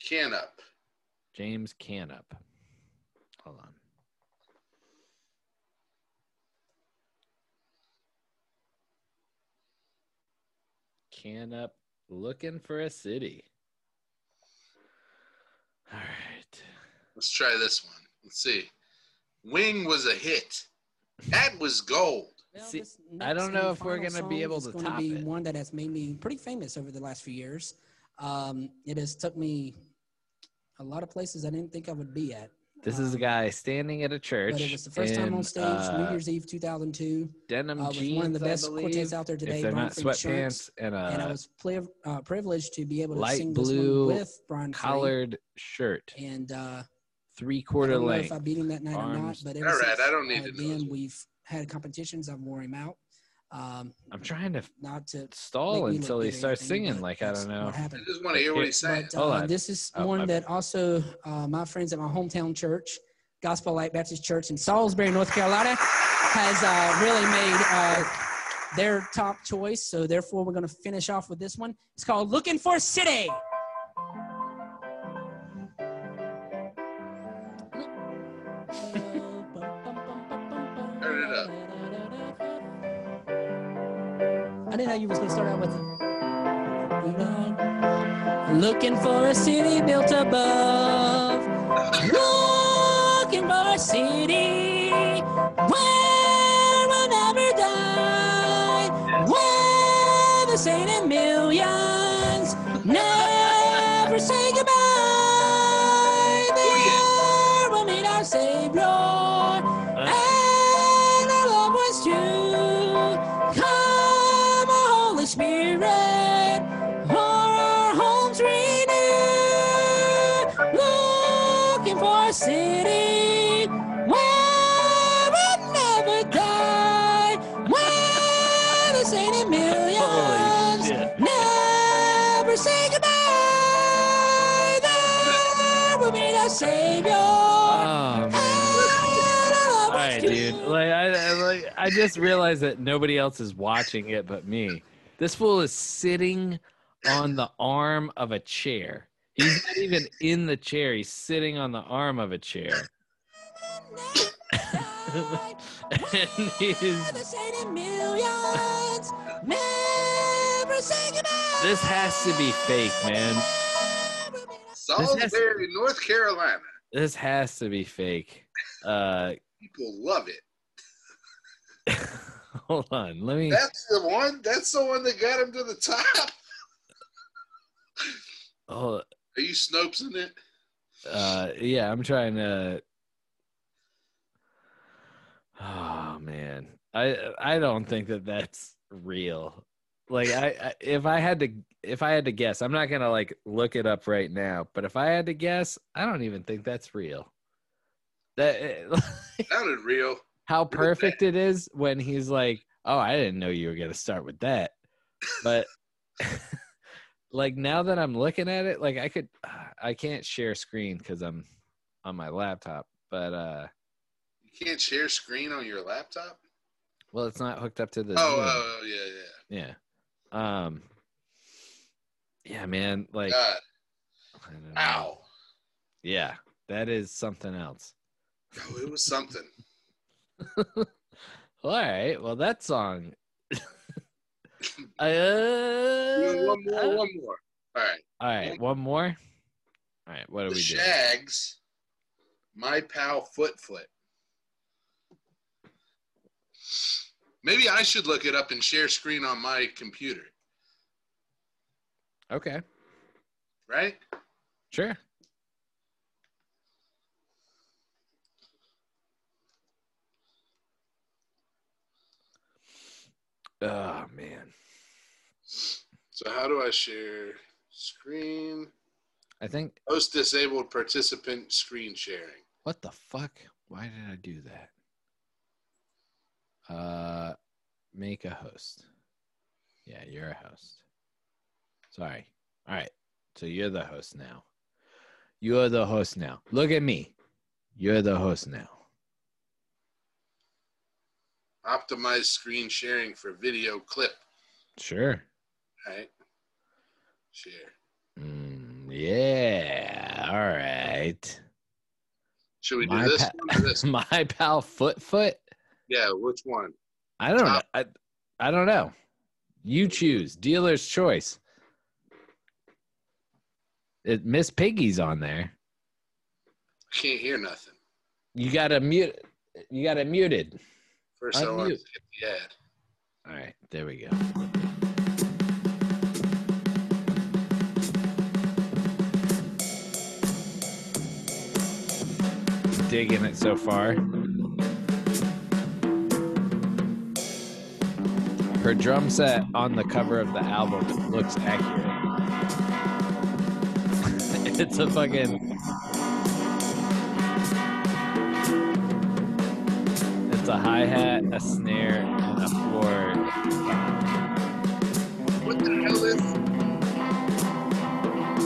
C: Canupp.
B: James Canupp. Hold on. Canupp looking for a city. All right.
C: Let's try this one. Let's see. Wing was a hit. That was gold.
F: Well,
B: See, I don't know if we're gonna be
F: song
B: able
F: is
B: to
F: gonna
B: top
F: be
B: it.
F: One that has made me pretty famous over the last few years. Um, it has took me a lot of places I didn't think I would be at.
B: This is a
F: Um,
B: guy standing at a church.
F: But it was the first time on stage,
B: uh,
F: New Year's Eve 2002,
B: denim
F: uh, with
B: jeans.
F: one of the best
B: believe,
F: quartets out there today,
B: If they're
F: Brian
B: not
F: Free & Assurance.
B: sweatpants and
F: and I
B: a
F: was pliv- uh, privileged to be able to sing
B: blue
F: this one with Brian Free.
B: collared shirt,
F: And uh,
B: three
F: I
B: quarter
F: don't know
B: length.
F: if I beat him that night or not, but
C: All
F: ever
C: right,
F: since,
C: I don't need
F: uh,
C: to know
F: then we've had competitions. I've wore him out. Um,
B: I'm trying to
F: not to
B: stall until he starts singing.
F: but
B: Like I don't know.
C: I just want to hear what he's saying.
F: But
B: Hold
F: uh,
B: on.
F: this is
B: Oh, my
F: one
B: bad.
F: that also uh, my friends at my hometown church, Gospel Light Baptist Church in Salisbury, North Carolina, has uh, really made uh, their top choice. So therefore, we're going to finish off with this one. It's called "Looking for
C: a
F: City." Didn't know you was gonna start out with it. Looking for a city built above. Looking for a city
B: I just realized that nobody else is watching it but me. This fool is sitting on the arm of a chair. He's not even in the chair. He's sitting on the arm of a chair. and he's this has to be fake, man.
C: Salisbury, North Carolina.
B: This has to be fake. Uh
C: People love it.
B: hold on. Let me
C: That's the one. That's the one that got him to the top.
B: oh,
C: Are you Snopes in it?
B: uh yeah i'm trying to oh man i i don't think that that's real like I, I if i had to if i had to guess i'm not gonna like look it up right now but if i had to guess i don't even think that's real that
C: Sounded real.
B: How perfect it is when he's like oh i didn't know you were gonna start with that but like now that i'm looking at it like i could i can't share screen because i'm on my laptop but uh
C: You can't share screen on your laptop.
B: well it's not hooked up to the
C: Oh, oh, oh, yeah, yeah.
B: yeah um yeah man like
C: God,
B: I don't know.
C: ow.
B: Yeah, that is something else.
C: Oh, it was something.
B: All right. Well, that song. uh,
C: one more, one more. All right.
B: All right, one more. All right, what do we do?
C: Shaggs, my pal Foot Foot. Maybe I should look it up and share screen on my computer,
B: Okay,
C: right?
B: sure. Oh man,
C: So how do I share screen?
B: I think
C: Host disabled participant screen sharing.
B: what the fuck? Why did I do that? Uh, make a host. Yeah, you're a host. Sorry. All right. So you're the host now. You're the host now. Look at me. You're the host now.
C: Optimize screen sharing for video clip.
B: Sure.
C: Right? Share.
B: Mm, yeah. All right.
C: Should we do
B: My
C: this
B: pa-
C: one or this?
B: My pal Foot Foot.
C: Yeah, which one?
B: I don't know. I, I don't know. You choose. Dealer's choice. It, Miss Piggy's on there.
C: I can't hear nothing.
B: You got to mute. You got it muted.
C: First, I want to
B: Unmute.
C: hit the ad.
B: All right, there we go. Digging it so far. Her drum set on the cover of the album looks accurate. it's a fucking. It's a hi hat, a snare, and a floor.
C: What the hell is?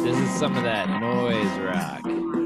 B: This is some of that noise rock.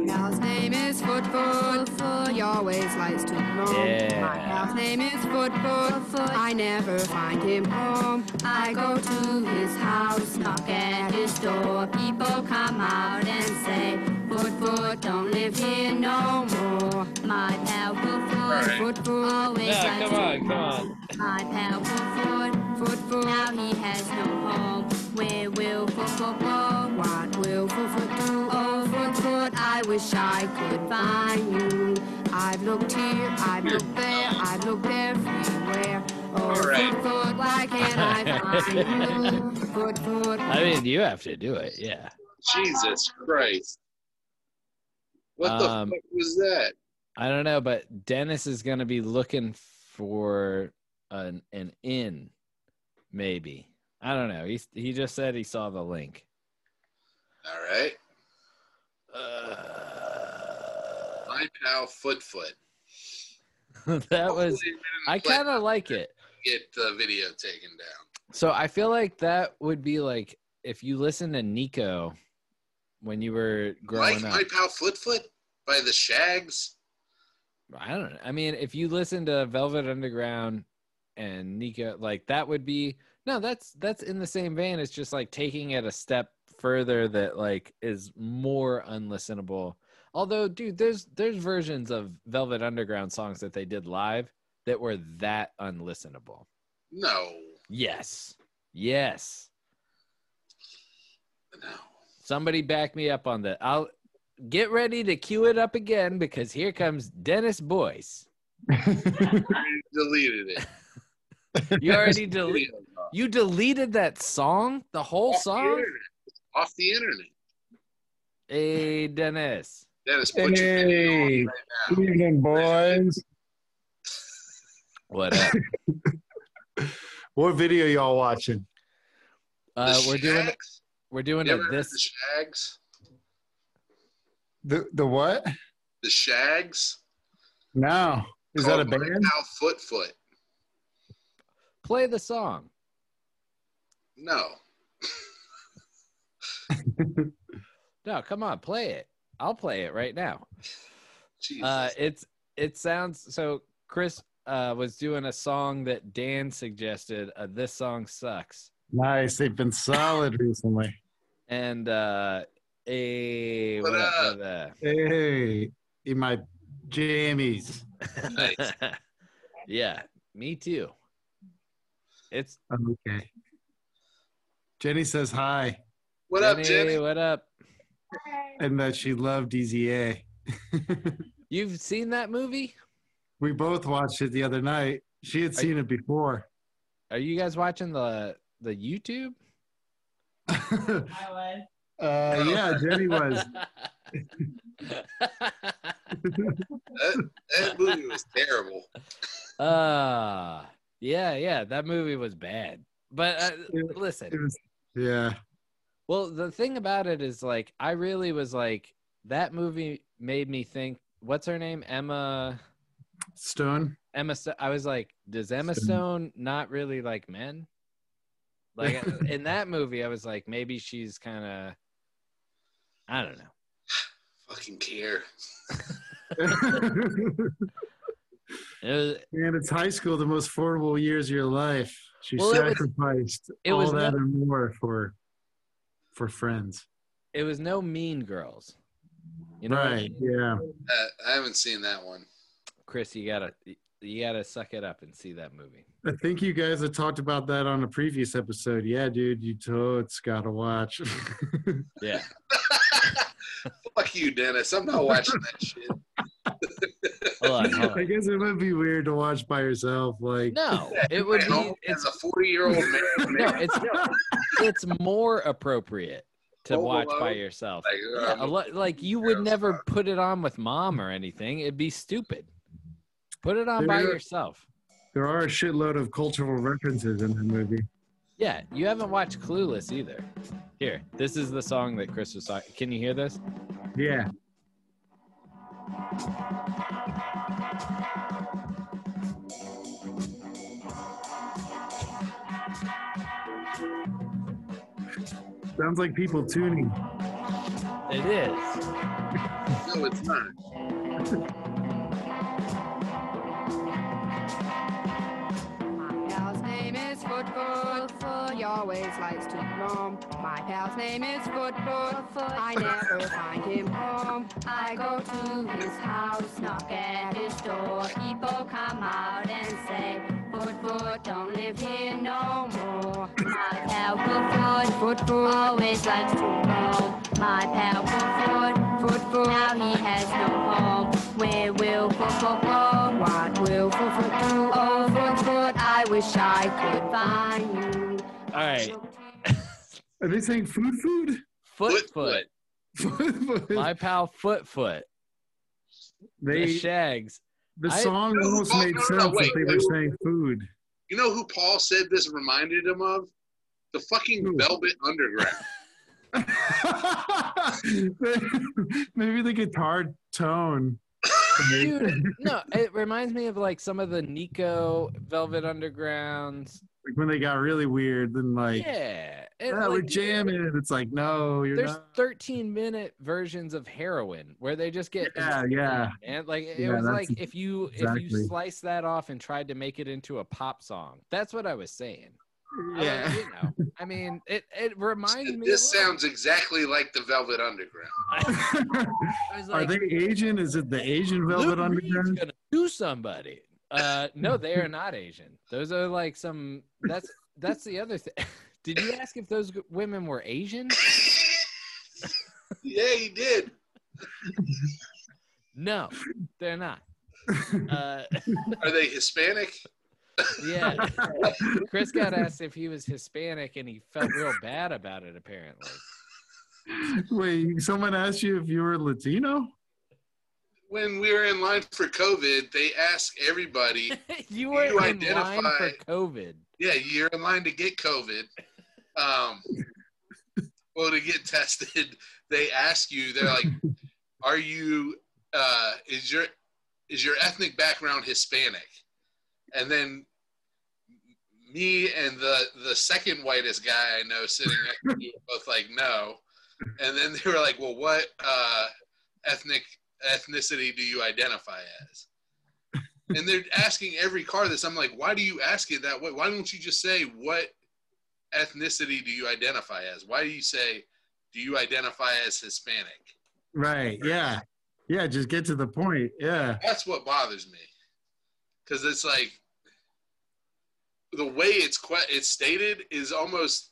G: Pal's name is Foot Foot. He always likes to roam.
B: Yeah.
G: My pal's name is Foot Foot. I never find him home. I go to his house, knock at his door. People come out and say, Foot Foot, don't live here no more. My pal Foot Foot,
C: Alright.
G: Foot Foot, always
B: Yeah,
G: likes
B: come
G: to
B: on, come on.
G: My pal Foot Foot, Foot Foot, now he has no home. Where will Foot Foot go? What will Foot Foot do? Oh, Foot Foot, I wish I could find you. I've looked here, I've looked there, I've looked everywhere. Oh,
C: Alright.
G: Foot Foot, why can't I find you? Foot Foot.
B: I mean, you have to do it. Yeah.
C: Jesus Christ. What
B: Um,
C: the fuck was that?
B: I don't know, but Dennis is going to be looking for an an in, maybe. I don't know. He he just said he saw the link.
C: All right.
B: Uh,
C: My pal Foot Foot.
B: that was.
C: Hopefully we didn't
B: I kind of like it.
C: get the video taken down.
B: So I feel like that would be like if you listen to Nico when you were growing
C: Like
B: up.
C: My Pal Foot Foot by the Shags.
B: I don't know. I mean, if you listen to Velvet Underground and Nico, like that would be no, that's that's in the same vein. It's just like taking it a step further that like is more unlistenable. Although, dude, there's there's versions of Velvet Underground songs that they did live that were that unlistenable.
C: No,
B: Yes. Yes.
C: no.
B: Somebody back me up on that. I'll get ready to cue it up again because here comes Dennis Boyce.
C: Deleted it.
B: You already deleted You deleted that song? The whole
C: off the
B: song?
C: internet. Off the internet.
B: Hey, Dennis.
C: Dennis, put your on right now.
H: Good evening, boys.
B: What up?
H: What video y'all watching?
B: Uh, we're doing
C: Shaggs?
B: We're doing
C: You
B: a
C: ever heard
B: this
C: the Shaggs?
H: The the what?
C: The Shaggs?
H: No. Is that a
C: Called My
H: band?
C: Pal Foot Foot.
B: play the song.
C: No.
B: No, come on, play it. I'll play it right now.
C: Jesus.
B: Uh, it's it sounds so. Chris uh, was doing a song that Dan suggested. Uh, this song sucks,
H: Nice. They've been solid recently.
B: and uh, Hey,
C: What
B: what, up,
C: up?
B: brother?
H: Hey, in my jammies.
C: Nice.
B: yeah, me too. It's
H: Okay. Jenny says hi
C: What up, Jenny?
B: What up?
H: and that she loved Easy A.
B: You've seen that movie?
H: we both watched it the other night. She had seen it before.
B: Are you guys watching the the YouTube? I was.
H: Uh, yeah, Jenny was.
C: That, that movie was terrible.
B: uh yeah, yeah, that movie was bad. But uh,
H: It-
B: listen,
H: It was, yeah.
B: Well, the thing about it is like I really was like that movie made me think what's her name? Emma
H: Stone.
B: Emma Sto- I was like, does Emma
H: Stone.
B: Stone not really like men? Like in that movie I was like maybe she's kind of I don't know.
C: Fucking care.
B: It was
H: Man, it's high school, the most affordable years of your life. She
B: Well, it was-
H: sacrificed
B: it
H: all
B: was
H: that
B: no-
H: and more for for friends.
B: it was no mean girls. You know what I
H: right.
B: mean?
H: Yeah.
C: Uh, I haven't seen that one.
B: Chris, you got to you got to suck it up and see that movie.
H: I think you guys had talked about that on a previous episode. Yeah, dude, you totes gotta watch.
B: Yeah.
C: Fuck you, Dennis. I'm not watching that shit.
B: Hold on, hold
H: I guess it would be weird to watch by yourself. Like,
B: No, it would be it's
C: a 40 year old man.
B: no, it's it's more appropriate to
C: Home
B: watch by yourself.
C: Like,
B: Yeah,
C: um,
B: lo- like you would
C: gross.
B: never put it on with mom or anything. It'd be stupid. Put it on by
H: There-
B: yourself.
H: there are a shitload of cultural references in the movie.
B: Yeah, you haven't watched Clueless either. Here, this is the song that Chris was talking. Can you hear this?
H: Yeah. Sounds like people tuning.
B: It is.
C: no, it's not.
G: name is Foot Foot Foot. He always likes to roam. My pal's name is Foot Foot Foot. I never find him home. I go to his house, knock at his door. People come out and say, Foot Foot don't live here no more. My pal Foot Foot Foot Foot always likes to roam. My pal Foot Foot Foot Foot now he has no home. Where will Foot Foot go? What will Foot Foot do? Oh I wish I could find you.
B: All right.
H: Are they saying food food?
B: Foot
C: Foot
B: Foot.
H: Food food.
B: My pal Foot Foot. The
H: they,
B: Shaggs.
H: the song
C: No,
H: almost
C: no,
H: made
C: no,
H: sense
C: no,
H: if
C: wait,
H: they were
C: wait.
H: saying food.
C: You know who Paul said this reminded him of? The fucking
H: Who?
C: Velvet Underground.
H: Maybe the guitar tone.
B: Dude, no, it reminds me of like some of the Nico Velvet Undergrounds.
H: Like when they got really weird, then like,
B: Yeah. it-
H: yeah, we're
B: like,
H: jamming. It's like, no, you're
B: There's
H: not.
B: 13 minute versions of heroin where they just get
H: Yeah, yeah.
B: and like it
H: Yeah,
B: was like if you if you slice that off and tried to make it into a pop song. That's what I was saying. I was-
H: Yeah.
B: you know, I mean, it it reminds me.
C: This sounds exactly like the Velvet Underground.
B: I was
H: Are they Asian? Is it the Asian Velvet
B: Reed's
H: Underground?
B: gonna do somebody. Uh, no, they are not Asian. Those are like some. That's that's the other thing. Did you ask if those women were Asian?
C: Yeah, he did.
B: No, they're not. Uh,
C: Are they Hispanic?
B: Yeah, Chris got asked if he was Hispanic, and he felt real bad about it. Apparently,
H: Wait, someone asked you if you were Latino?
C: When we were in line for COVID, they asked everybody,
B: you were
C: You
B: in line for
C: identify-
B: COVID.
C: yeah, you're in line to get COVID. Um, well, to get tested, they ask you, they're like, are you, uh, is your, is your ethnic background Hispanic? And then me and the, the second whitest guy I know sitting next to me were both like, no. And then they were like, well, what, uh, ethnic ethnicity do you identify as? And they're asking every car this. I'm like, why do you ask it that way? Why don't you just say what ethnicity do you identify as? Why do you say do you identify as Hispanic?
H: Right. Yeah. Yeah. Just get to the point. Yeah.
C: That's what bothers me, because it's like the way it's que- it's stated is almost.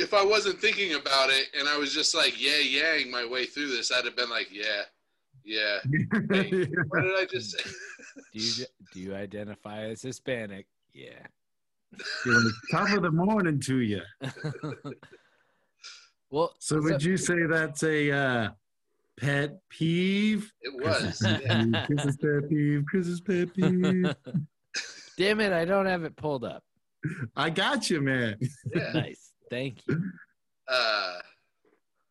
C: If I wasn't thinking about it and I was just like yeah yang my way through this, I'd have been like yeah, yeah. Hey, what did I just say?
B: Do you do you identify as Hispanic? Yeah.
H: You're like, top of the morning to you.
B: well,
H: So would you say that's a uh, pet peeve?
C: It was. Yeah.
H: Chris's pet peeve. Chris's pet peeve.
B: Damn it, I don't have it pulled up.
H: I got you, man.
C: yeah.
B: Nice. Thank you.
C: Uh,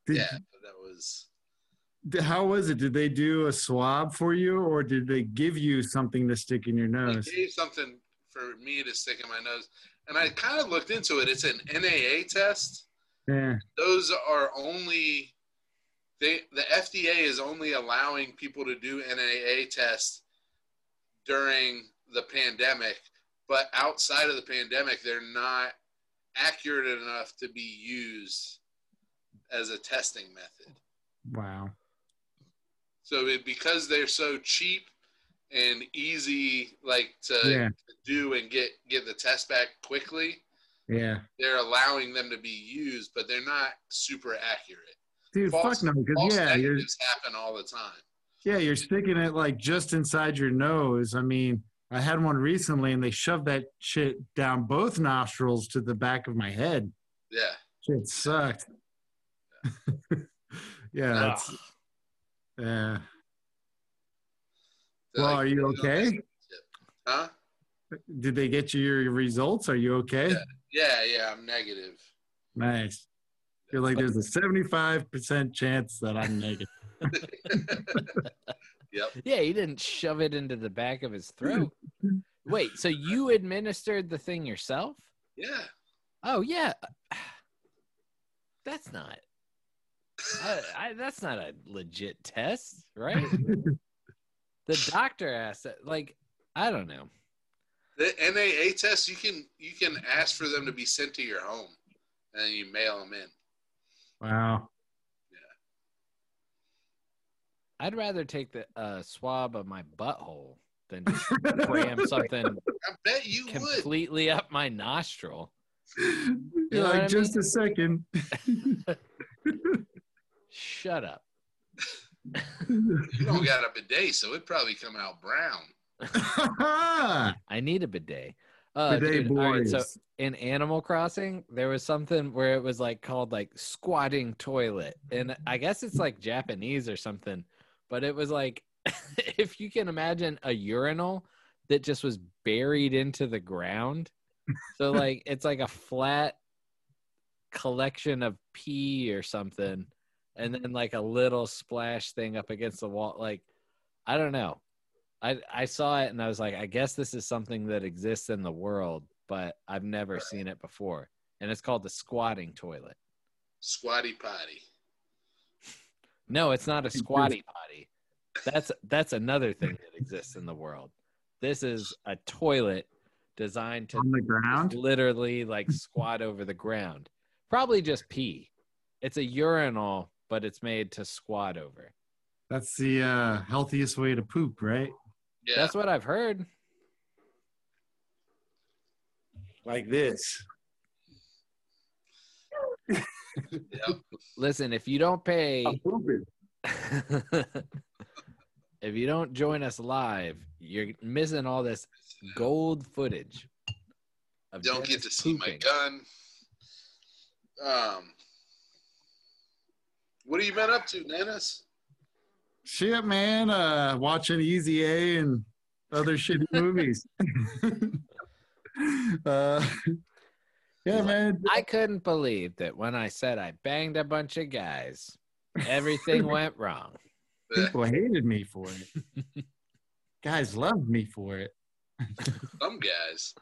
H: Did,
C: yeah, that was
H: How was it? Did they do a swab for you, or did they give you something to stick in your nose?
C: they
H: nose?
C: gave something for me to stick in my nose, and I kind of looked into it. It's an NAA test.
H: Yeah.
C: Those are only they the FDA is only allowing people to do NAA tests during the pandemic, but outside of the pandemic, they're not accurate enough to be used as a testing method.
H: Wow.
C: So it, because they're so cheap and easy, like to
H: Yeah.
C: do and get get the test back quickly,
H: Yeah.
C: they're allowing them to be used, but they're not super accurate.
H: Dude,
C: False-
H: fuck no, because yeah,
C: negatives happen all the time.
H: yeah, you're sticking it like just inside your nose. I mean, I had one recently, and they shoved that shit down both nostrils to the back of my head.
C: Yeah.
H: Shit sucked. yeah, yeah.
C: They're
H: Well, are you
C: "You
H: okay?
C: Huh?
H: Did they get you your results? Are you okay?
C: Yeah. Yeah, yeah, I'm negative.
H: Nice. You're like, there's a 75% chance that I'm negative.
C: Yep.
B: Yeah, he didn't shove it into the back of his throat. Wait, so you administered the thing yourself?
C: Yeah.
B: Oh yeah. That's not. I, I, that's not a legit test, right? the doctor asked it. Like, I don't know.
C: The NAA test, you can you can ask for them to be sent to your home, and then you mail them in.
H: Wow.
B: I'd rather take the uh, swab of my butthole than just cram something
C: I bet you would.
B: completely up my nostril.
H: You're
B: know
H: like,
B: I
H: just a second.
B: Shut up.
C: You don't got a bidet, so it'd probably come out brown.
B: I need a bidet. Uh,
H: Bidet
B: dude, all right, so
H: boys.
B: in Animal Crossing, there was something where it was like called like squatting toilet, and I guess it's like Japanese or something, but it was like if you can imagine a urinal that just was buried into the ground. So like it's like a flat collection of pee or something, and then like a little splash thing up against the wall. Like I don't know. I I saw it and I was like, I guess this is something that exists in the world, but I've never seen it before. And it's called the squatting toilet.
C: Squatty potty.
B: No, it's not a squatty potty. That's that's another thing that exists in the world. This is a toilet designed to
H: On the ground?
B: literally like squat over the ground. Probably just pee. It's a urinal, but it's made to squat over.
H: That's the uh, healthiest way to poop, right?
C: Yeah.
B: That's what I've heard.
H: Like this.
C: Yep.
B: Listen, if you don't pay
H: pooping.
B: if you don't join us live, you're missing all this gold footage. Of
C: Don't get to see my gun. Um, what have you been up to, Dennis?
H: Shit, man. Uh, watching Easy A and other shitty movies. uh, yeah, man.
B: I couldn't believe that when I said I banged a bunch of guys, everything went wrong.
H: People hated me for it. Guys loved me for it.
C: Some guys.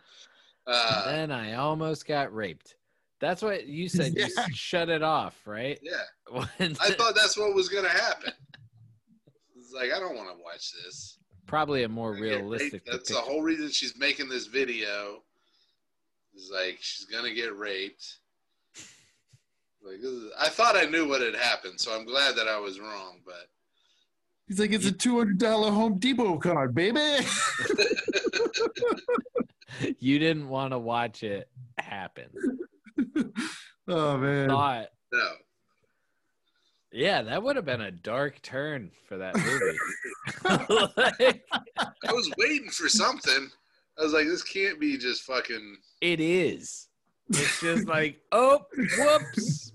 B: And
C: Uh,
B: then I almost got raped. That's what you said. You shut it off, right?
C: yeah,
B: When-
C: I thought that's what was gonna happen. It's like I don't want to watch this.
B: Probably a more
C: I raped.
B: realistic.
C: That's the whole reason she's making this video. Is like she's gonna get raped. Like, is- I thought I knew what had happened, so I'm glad that I was wrong. But
H: He's like, it's a two hundred dollar Home Depot card, baby.
B: You didn't want to watch it happen.
H: oh man.
B: Thought,
C: no,
B: yeah, that would have been a dark turn for that movie. Like,
C: I was waiting for something. I was like, this can't be just fucking.
B: it is. It's just like, oh, whoops.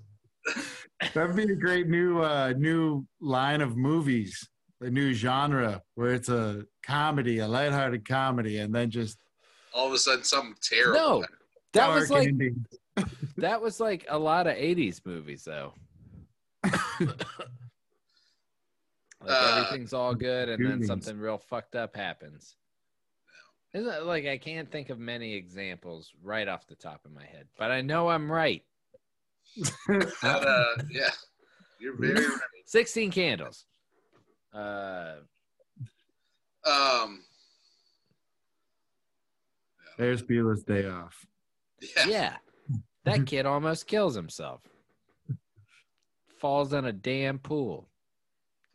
H: That'd be a great new uh new line of movies, a new genre where it's a comedy, a lighthearted comedy, and then just
C: All of a sudden, something terrible.
B: No, that
H: dark
B: was like
H: ending.
B: that was like a lot of '80s movies, though. like
C: Uh,
B: everything's all good, and then something real fucked up happens. Isn't like I can't think of many examples right off the top of my head, but I know I'm right.
C: But, uh, yeah, you're very right.
B: Sixteen Candles. Uh,
C: Um,
H: There's Bueller's day off.
C: yeah.
B: yeah, that kid almost kills himself. Falls in a damn pool.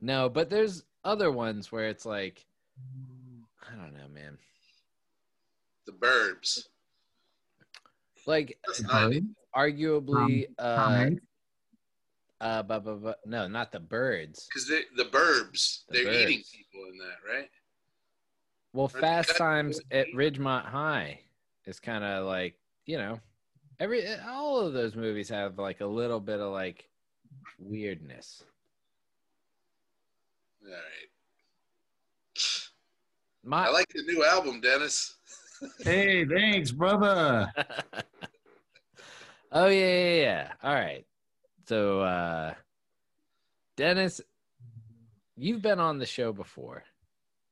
B: No, but there's other ones where it's like, I don't know, man.
C: The Burbs.
B: Like
C: That's not
B: arguably, uh, uh, bu- bu- bu- no, not the birds.
C: Because the Burbs,
B: The
C: they're
B: Burbs.
C: eating people in that, right?
B: Well,
C: Right.
B: Fast Times at Ridgemont High is kind of like you know, every all of those movies have like a little bit of like weirdness.
C: All right.
B: My
C: I like the new album, Dennis.
H: Hey, thanks, brother.
B: oh yeah, yeah, yeah. All right. So, uh, Dennis, you've been on the show before.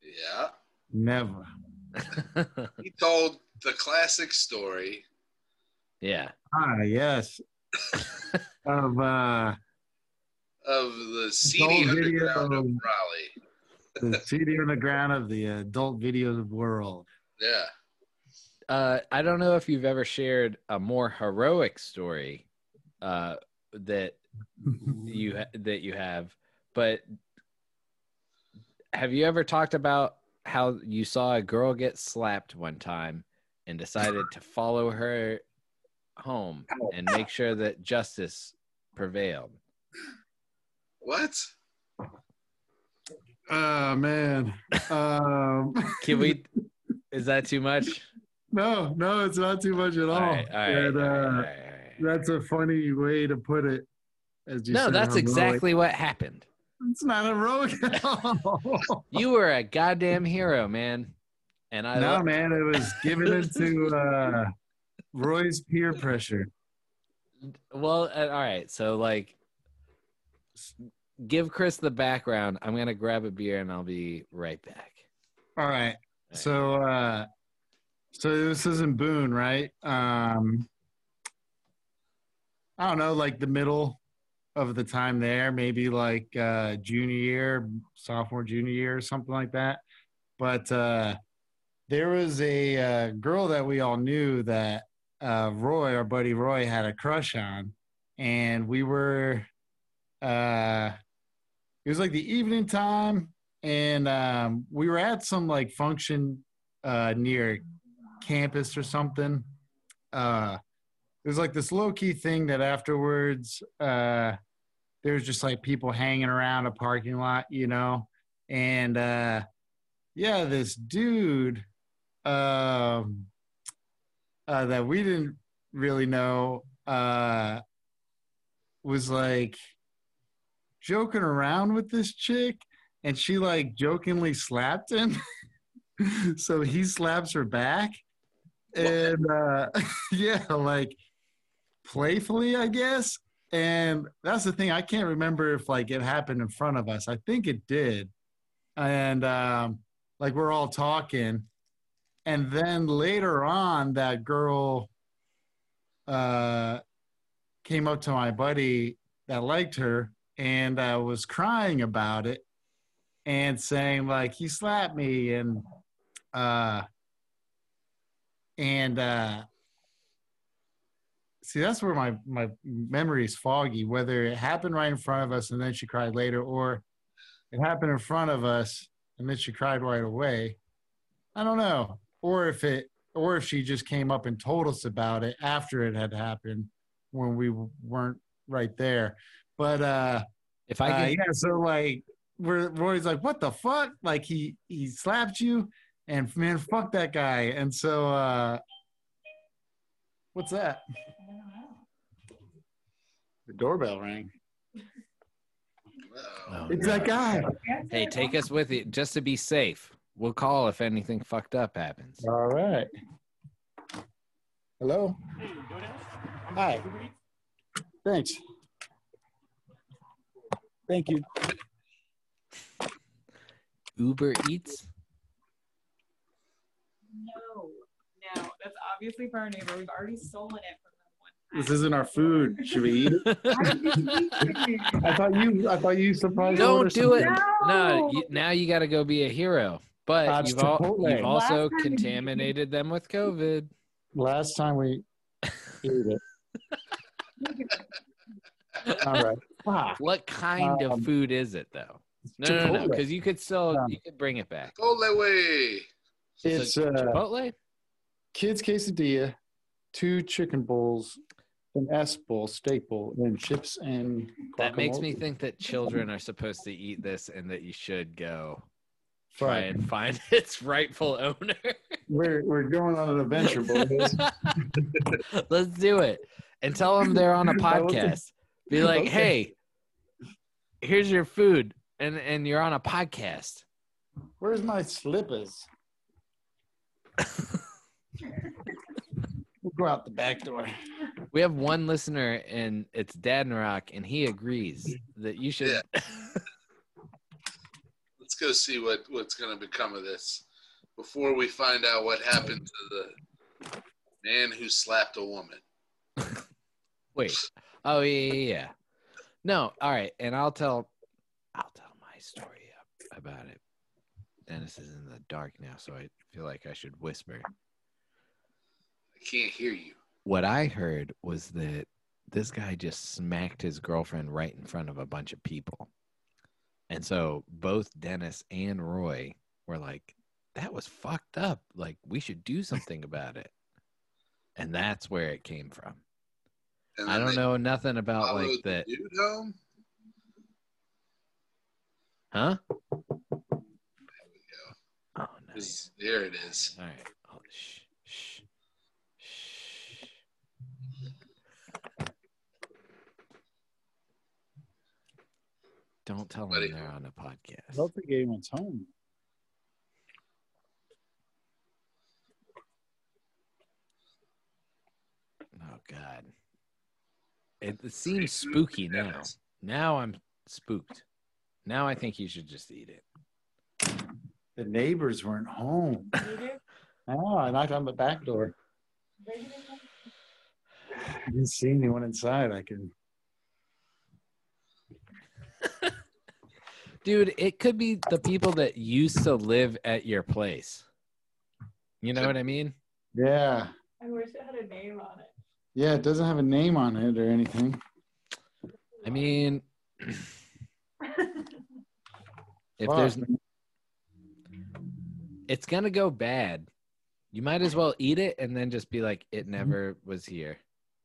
C: Yeah.
H: Never.
C: He told the classic story.
B: yeah.
H: Ah, yes. of uh
C: of the
H: CD
C: seedy
H: video
C: underground of
H: of-
C: Raleigh.
H: the CD on the ground of the adult video world.
C: Yeah.
B: Uh, I don't know if you've ever shared a more heroic story uh, that you ha- that you have, but have you ever talked about how you saw a girl get slapped one time and decided to follow her home and make sure that justice prevailed?
C: What?
H: Oh man. Um
B: Can we? Is that too much?
H: No, no, it's not too much at all.
B: All right, all right,
H: And, uh,
B: all right, all right.
H: That's a funny way to put it. As you
B: No,
H: said,
B: that's exactly what happened.
H: It's not heroic at all.
B: You were a goddamn hero, man. And I
H: no,
B: lo-
H: man, it was given into uh, Roy's peer pressure.
B: Well, uh, all right. So, like, give Chris the background. I'm gonna grab a beer and I'll be right back.
H: All right. So, uh, so this is in Boone, right? Um, I don't know, like the middle of the time there, maybe like uh, junior year, sophomore, junior year, or something like that. But uh, there was a uh, girl that we all knew that uh, Roy, our buddy Roy, had a crush on, and we were. Uh, it was like the evening time, and um, we were at some like function uh, near campus or something. Uh, it was like this low key thing that afterwards uh, there was just like people hanging around a parking lot, you know, and uh, yeah, this dude um, uh, that we didn't really know uh, was like joking around with this chick and she like jokingly slapped him so he slaps her back and uh yeah like playfully i guess. And that's the thing i can't remember if like it happened in front of us. I think it did. And um like we're all talking. And then later on that girl uh came up to my buddy that liked her and uh, was crying about it and saying like he slapped me and uh and uh see that's where my my memory is foggy. Whether it happened right in front of us and then she cried later, or it happened in front of us and then she cried right away. I don't know. Or if it, or if she just came up and told us about it after it had happened when we weren't right there. But uh,
B: If I
H: uh, yeah, so like we're Roy's like, what the fuck? Like he he slapped you, and man, fuck that guy. And so uh, what's that? The doorbell rang.
C: Uh-oh.
B: Oh,
H: It's that guy.
B: hey, take us with you just to be safe. We'll call if anything fucked up happens.
H: All right. Hello. Hi. Thanks. Thank you.
B: Uber Eats.
I: No, no, that's obviously for our neighbor. We've already stolen it from them.
H: This isn't our food. Should we eat it? I thought you. I thought you surprised.
B: Don't do it.
H: something.
B: No, you, now you got to go be a hero. But
H: it's
B: you've, al- you've also
I: Last time we-
B: contaminated them with COVID.
H: Last time we ate it. All right. Wow.
B: What kind
H: Um,
B: of food is it though? No, no, no,
H: Chipotle.
B: because you could still
H: Um,
B: you could bring it back.
C: Chipotle
H: It's
B: So,
H: uh,
B: Chipotle.
H: kids quesadilla, two chicken bowls, an S bowl, bowl, and chips and.
B: That makes me think that children are supposed to eat this and that you should go try
H: Fuck.
B: and find its rightful owner.
H: We're we're going on an adventure, boys.
B: Let's do it. And tell them they're on a podcast. Be like,
H: Okay.
B: hey, here's your food. And and you're on a podcast.
H: Where's my slippers? We'll go out the back door.
B: We have one listener and it's Dad and Rock, and he agrees that you should
C: Let's go see what what's going to become of this before we find out what happened to the man who slapped a woman.
B: wait. Oh yeah, yeah, yeah. No, all right, and I'll tell I'll tell my story about it. Dennis is in the dark now, so I feel like I should whisper.
C: I can't hear you.
B: What I heard was that this guy just smacked his girlfriend right in front of a bunch of people. And so both Dennis and Roy were like, that was fucked up. Like, we should do something about it. And that's where it came from. I don't know nothing about like that.
C: Dude home.
B: Huh? Nice.
C: This- There it is.
B: All right. Oh, shh, shh, shh. Don't tell
C: Buddy.
B: them they're on a podcast.
H: I don't think anyone's home.
B: Oh God. It, it seems spooky now. Now I'm spooked. Now I think you should just eat it.
H: The neighbors weren't home. Oh, I knocked on the back door. I didn't see anyone inside. I can.
B: Dude, it could be the people that used to live at your place. You know what I mean?
H: Yeah.
I: I wish it had a name on it.
H: Yeah, it doesn't have a name on it or anything.
B: I mean, if
H: Fuck.
B: there's it's gonna go bad. You might as well eat it and then just be like, it mm-hmm. never was here.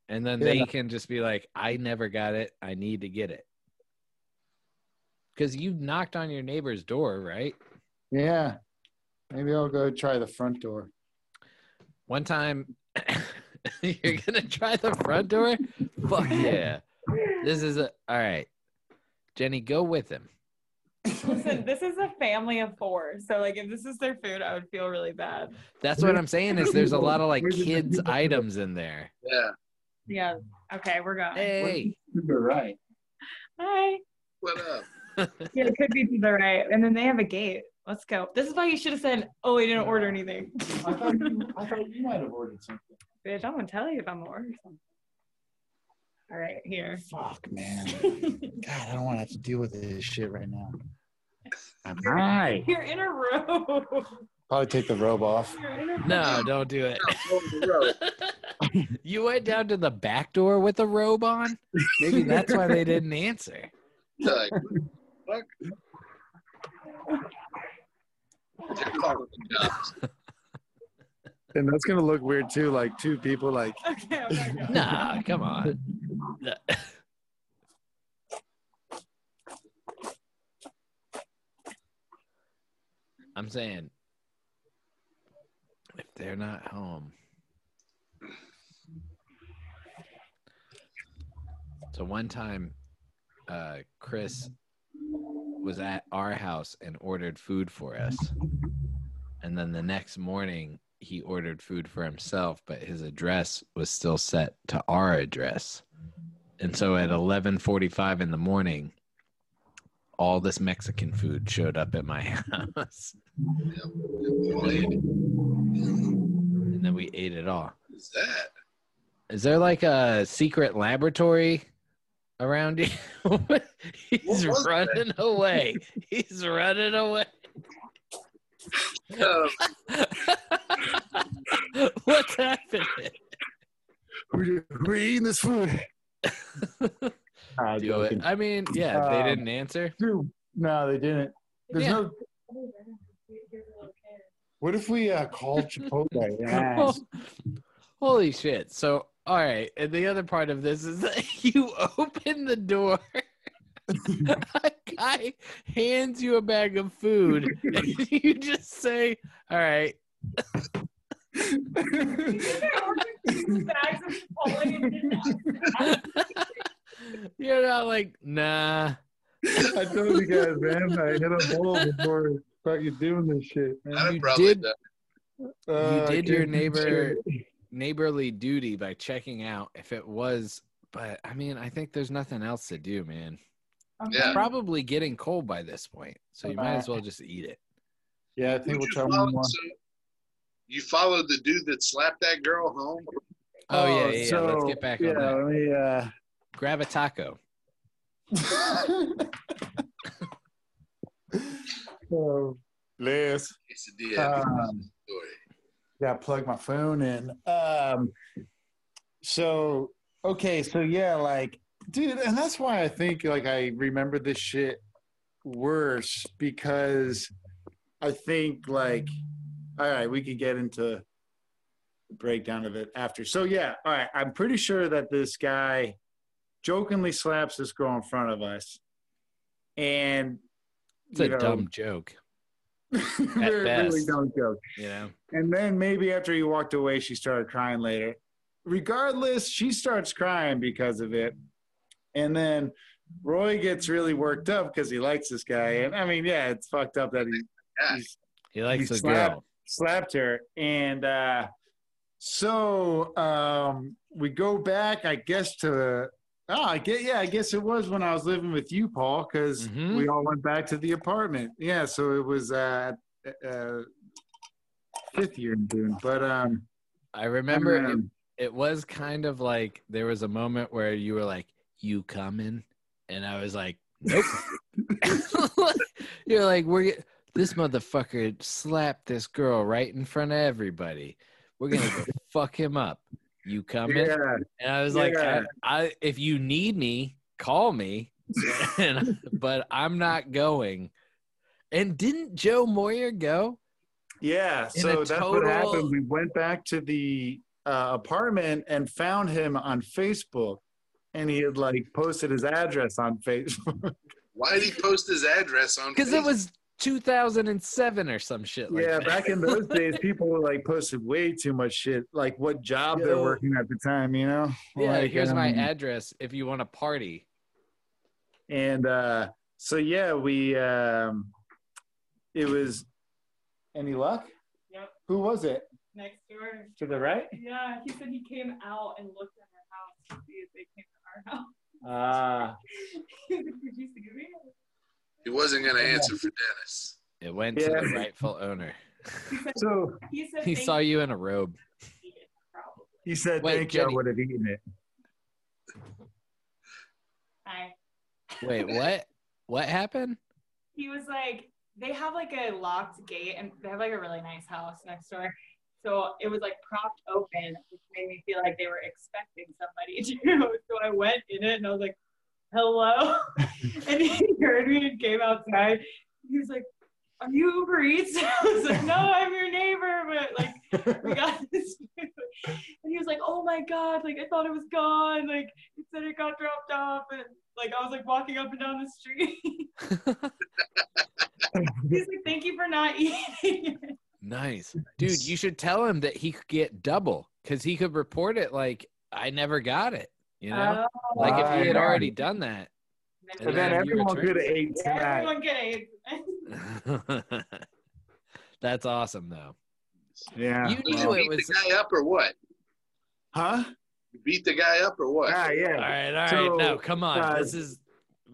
B: And then they
H: Yeah.
B: can just be like, I never got it. I need to get it. Because you knocked on your neighbor's door, right?
H: Yeah. Maybe I'll go try the front door.
B: One time, you're gonna try the front door. Fuck yeah! This is a all right. Jenny, go with him.
I: Listen, this is a family of four. So, like, if this is their food, I would feel really bad.
B: That's what I'm saying. Is there's a lot of like kids items in there.
C: Yeah.
I: Yeah. Okay, we're going.
B: Hey,
H: You're right.
I: Hi.
C: What up?
I: Yeah, it could be to the right. And then they have a gate. Let's go. This is why you should have said, oh, we didn't order anything.
H: I thought you, I thought you might have ordered something.
I: Bitch, I'm going to tell you if I'm going to order something. All right, here.
H: Fuck, man. God, I don't want to have to deal with this shit right now. Hi.
I: You're in a row.
H: Probably take the robe off.
I: You're in a row.
B: No, don't do it.
C: The road.
B: you went down to the back door with a robe on. Maybe that's why they didn't answer.
C: Like, fuck. They're calling the cops.
H: And that's gonna look weird too, like two people like
I: Okay, okay, okay.
B: Nah, come on. I'm saying if they're not home. So one time uh Chris was at our house and ordered food for us. And then the next morning he ordered food for himself, but his address was still set to our address. And so at 11:45 in the morning, all this Mexican food showed up at my house. and then we ate it all.
C: Is that?
B: Is there like a secret laboratory around you? He's
C: was that?
B: running away. He's running away.
C: Um,
B: What's happening?
H: We're, we're eating this food.
B: Do it. I mean, yeah, they
H: Um,
B: didn't answer.
H: Dude, no, they didn't. There's
B: Yeah.
H: no. What if we uh, called Chipotle? and asked?
B: Holy shit. So, all right. And the other part of this is that you open the door. a guy hands you a bag of food, and you just say, All right.
I: Bags of Chipotle and didn't
B: You're not like, Nah.
H: I told you guys, man. I hit a bowl before fucking doing this shit, man.
C: I'd
B: You
C: probably
B: did-
C: done
H: Uh, I
B: did your neighbor- Neighborly duty by checking out if it was, but I mean, I think there's nothing else to do, man.
C: Yeah.
B: Probably getting cold by this point, so you might as well just eat it.
H: Yeah, I
C: Who'd
H: think we'll try
C: follow-
H: one more.
C: so you followed the dude that slapped that girl home?
B: Oh, yeah, yeah, yeah. Let's get back
H: yeah,
B: on that.
H: let me, uh,
B: Grab a taco.
H: so, Liz. Um, yeah, plug my phone in. Um, so okay, so yeah, like, dude, and that's why I think like I remember this shit worse because I think like, all right, we could get into the breakdown of it after. So yeah, all right, I'm pretty sure that this guy jokingly slaps this girl in front of us, and
B: It's a
H: know,
B: dumb joke,
H: really, really dumb joke.
B: you know.
H: And then maybe after he walked away, she started crying later. Regardless, she starts crying because of it. And then Roy gets really worked up because he likes this guy. And I mean, yeah, it's fucked up that he,
C: Yeah.
B: He likes
H: He
B: the
H: slapped-
B: girl.
H: slapped her. And uh, so um, we go back, I guess, to. Oh, I get yeah. I guess it was when I was living with you, Paul, because
B: Mhm.
H: we all went back to the apartment. Yeah, so it was uh, uh, fifth year in June. but um,
B: I remember it,
H: um,
B: it was kind of like there was a moment where you were like, "You coming?" and I was like, "Nope." You're like, "We're this motherfucker slapped this girl right in front of everybody. We're gonna go fuck him up. You coming?"
H: yeah,
B: And I was like, I, I, if you need me, call me. and, but I'm not going. And didn't Joe Moyer go?
H: yeah. So that's what happened. We went back to the uh, apartment and found him on Facebook, and he had like posted his address on Facebook.
C: Why did he post his address on?
B: Because it was 2007 or some shit like
H: yeah,
B: that.
H: back in those days, people were like posted way too much shit, like what job they're working at the time, you know?
B: yeah,
H: Like,
B: here's my
H: um,
B: address if you want to party.
H: And uh, so yeah, we um, it was. Any luck?
I: Yep.
H: Who was it?
I: next door.
H: To the right?
I: Yeah, he said he came out and looked at her house to see if they came to our.
H: Ah,
I: He's like, Did you see me?
C: he wasn't going to answer for Dennis.
B: It went to
H: Yeah.
B: the rightful owner.
I: He said,
H: so
I: he said
B: He
I: "Thank
B: saw you in a robe.
I: you."
H: He said,
B: Wait,
H: "Thank you, I
B: Jenny.
H: would have eaten it."
I: Hi.
B: Wait, what? What happened?
I: he was like, they have like a locked gate and they have like a really nice house next door. So it was like propped open, which made me feel like they were expecting somebody to. So I went in it and I was like, hello. and he heard me and came outside. He was like, Are you Uber Eats? I was like, No, I'm your neighbor, but like we got this food. And he was like, Oh my god, like I thought it was gone. Like he said it got dropped off and like I was like walking up and down the street. He's like, Thank you for not eating it.
B: Nice. Dude, you should tell him that he could get double because he could report it like I never got it. You know?
I: Oh,
B: like if he had already done that.
H: And then
B: you
H: everyone could have ate tonight.
I: everyone get AIDS.
B: That's awesome though.
H: Yeah.
B: You knew
C: you
B: it
C: beat
B: was
C: the guy up or what?
H: Huh?
C: You beat the guy up or what?
H: Ah, yeah.
B: right, all right.
H: So,
B: no, come on.
H: uh,
B: this is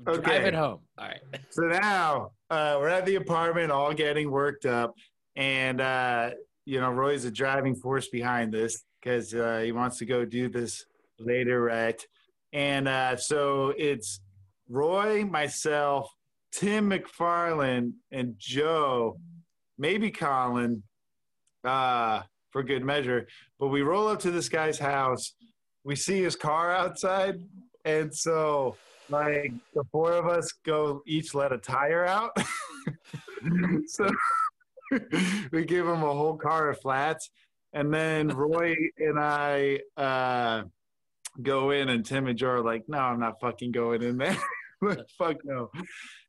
H: okay.
B: drive it home. All right.
H: So now uh, we're at the apartment, all getting worked up, and uh, you know Roy's the driving force behind this because uh, he wants to go do this later, right? And uh, so it's Roy, myself, Tim McFarland, and Joe, maybe Colin, uh, for good measure. But we roll up to this guy's house. We see his car outside, and so like the four of us go each let a tire out. so we give him a whole car of flats. And then Roy and I uh, go in, and Tim and Joe are like, no, I'm not fucking going in there. like, fuck no.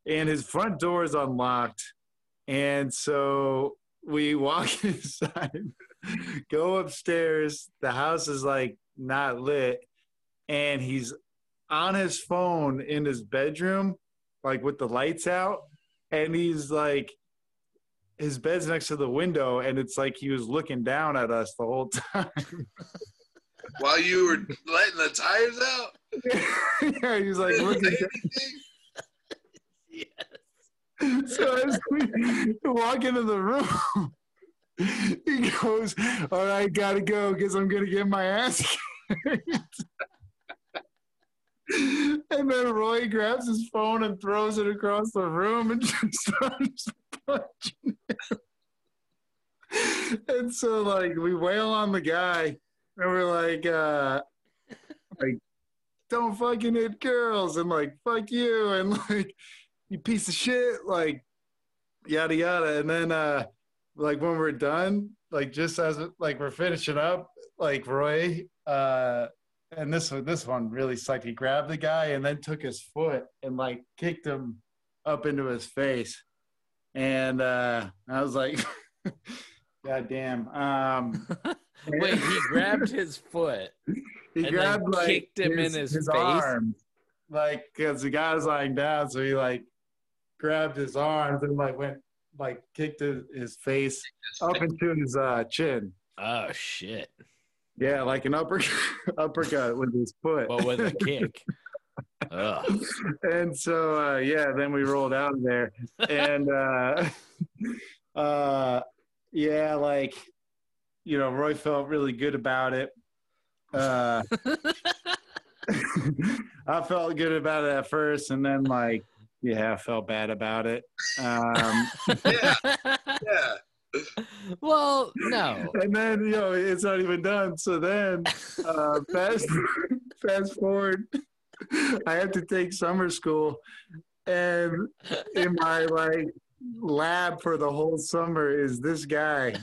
H: And his front door is unlocked. And so we walk inside, go upstairs. The house is like not lit. And he's on his phone in his bedroom, like with the lights out, and he's like, his bed's next to the window, and it's like he was looking down at us the whole time.
C: While you were letting the tires out?
H: yeah, he was like looking. Down. So as we walk into the room, he goes, "All right, gotta go because I'm gonna get my ass." kicked." And then Roy grabs his phone and throws it across the room and just starts punching him. And so, like, we wail on the guy, and we're like, uh, like, don't fucking hit girls, and like, fuck you, and like, you piece of shit, like, yada yada. And then, uh, like, when we're done, like, just as like we're finishing up, like Roy, uh, and this one, this one really sucked. He grabbed the guy and then took his foot and like kicked him up into his face. And uh, I was like, God damn. Um,
B: Wait, he grabbed his foot.
H: he
B: and
H: grabbed like
B: kicked him in his face?
H: arms, like because the guy was lying down, so he like grabbed his arms and like went like kicked his, his face up into his uh, chin.
B: Oh shit.
H: Yeah, like an upper uppercut with his foot.
B: Well, with a kick. Ugh.
H: and so uh, yeah, then we rolled out of there, and uh, uh, yeah, like you know, Roy felt really good about it. Uh, I felt good about it at first, and then like, yeah, I felt bad about it. Um,
C: Yeah, yeah.
B: Well, no.
H: and then you know, it's not even done. So then, uh, fast fast forward, I have to take summer school, and in my like lab for the whole summer is this guy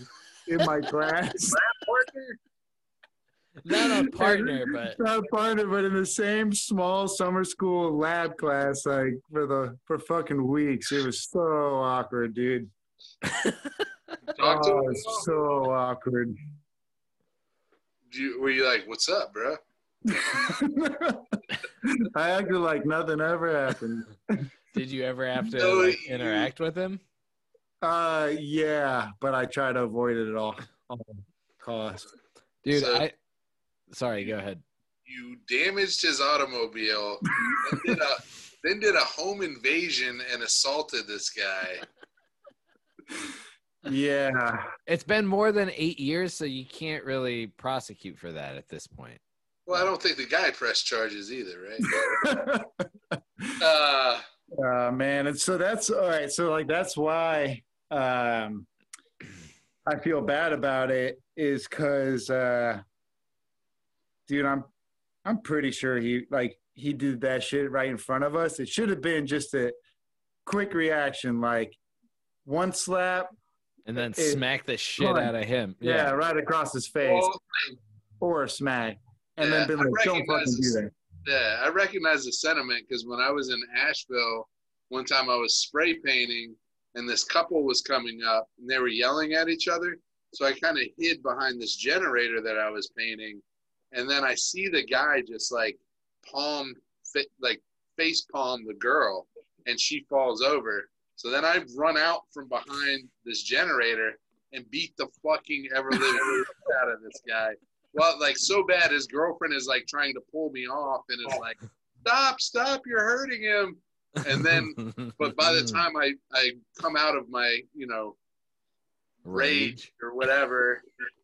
H: in my class.
B: Not a partner, but
H: not a partner, but in the same small summer school lab class, like for the for fucking weeks. It was so awkward, dude.
C: Talk to
H: Oh,
C: him.
H: it's so awkward.
C: Do you, were you like, "What's up, bro?"
H: I acted like nothing ever happened.
B: did you ever have to
C: No,
B: like,
C: you-
B: interact with him?
H: Uh, yeah, but I try to avoid it at all, all costs.
B: Dude,
C: So-
B: I sorry, go ahead.
C: You damaged his automobile, then did a then did a home invasion and assaulted this guy.
H: Yeah,
B: It's been more than eight years, so you can't really prosecute for that at this point.
C: Well, I don't think the guy pressed charges either, right? Uh,
H: Uh, man, and so that's all right. So like that's why um, I feel bad about it is because, uh, dude, I'm I'm pretty sure he like he did that shit right in front of us. It should have been just a quick reaction, like one slap,
B: And then
H: It-
B: smack the shit
H: Punch.
B: out of him.
H: yeah, right across his face,
C: Well,
H: or a smack, and
C: Yeah,
H: then be like, "Don't fucking
C: recognize
H: do that."
C: Yeah, I recognize the sentiment because when I was in Asheville, one time I was spray painting and this couple was coming up and they were yelling at each other. So I kind of hid behind this generator that I was painting. And then I see the guy just like palm, fit, like face palm the girl and she falls over. So then I run out from behind this generator and beat the fucking ever living out of this guy. Well, like so bad, his girlfriend is like trying to pull me off and is like, "Stop, stop! You're hurting him." And then, but by the time I I come out of my you know rage or whatever,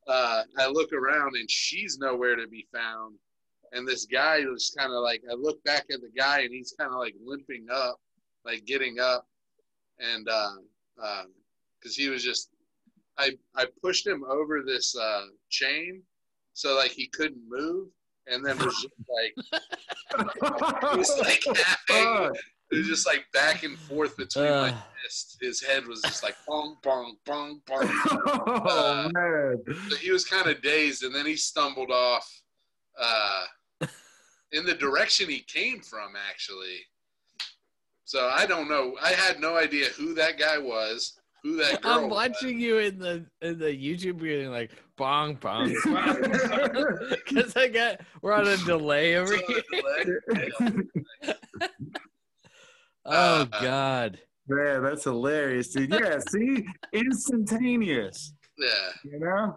C: uh, I look around and she's nowhere to be found. And this guy was kind of like, I look back at the guy and he's kind of like limping up, like getting up, and because he was just, I I pushed him over this uh, chain, so like he couldn't move, and then was just like, it was like hanging, it was just like back and forth between my
B: Uh.
C: fists. His head was just like bong bong bong bong.
H: oh
C: Uh,
H: man,
C: So he was kind of dazed, and then he stumbled off uh, in the direction he came from, actually. So I don't know. I had no idea who that guy was, who that girl
B: I'm
C: was.
B: watching you in the in the YouTube video like bong bong because I got we're on a delay over here. Oh
C: Uh,
B: God.
H: man, that's hilarious, dude. Yeah, see, instantaneous.
C: Yeah.
H: You know?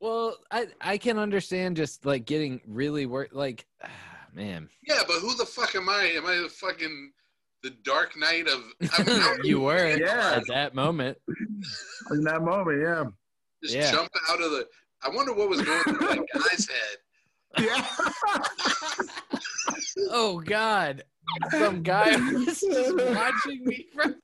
B: Well, I I can understand just like getting really work like man.
C: Yeah, but who the fuck am I? Am I the fucking the Dark Knight of? I mean, I
B: you were
H: Yeah.
B: at that moment.
H: In that moment, yeah.
C: just
B: Yeah.
C: jump out of the. I wonder what was going through that guy's head.
H: Yeah.
B: Oh God. Some guy was just watching me from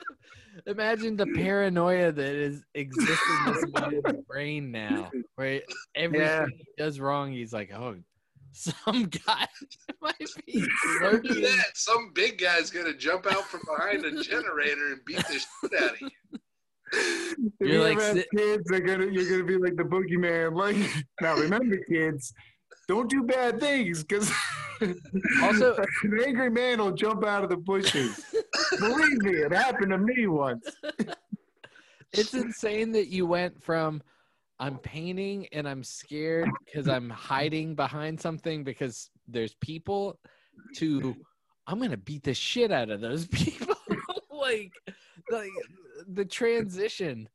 B: Imagine the paranoia that is exists in this man's brain now, where everything
H: Yeah.
B: he does wrong, he's like, "Oh, some guy might be
C: Look
B: lurking."
C: at that! Some big guy's gonna jump out from behind a generator and beat the shit out of you.
H: If
B: You're
H: you
B: like
H: ever have
B: sit-
H: kids, they're gonna you're gonna be like the boogeyman. Like now, remember, kids, don't do bad things because
B: Also-
H: an angry man will jump out of the bushes. Believe me, it happened to me once.
B: It's insane that you went from I'm painting and I'm scared because I'm hiding behind something because there's people to I'm gonna beat the shit out of those people. like, like the transition.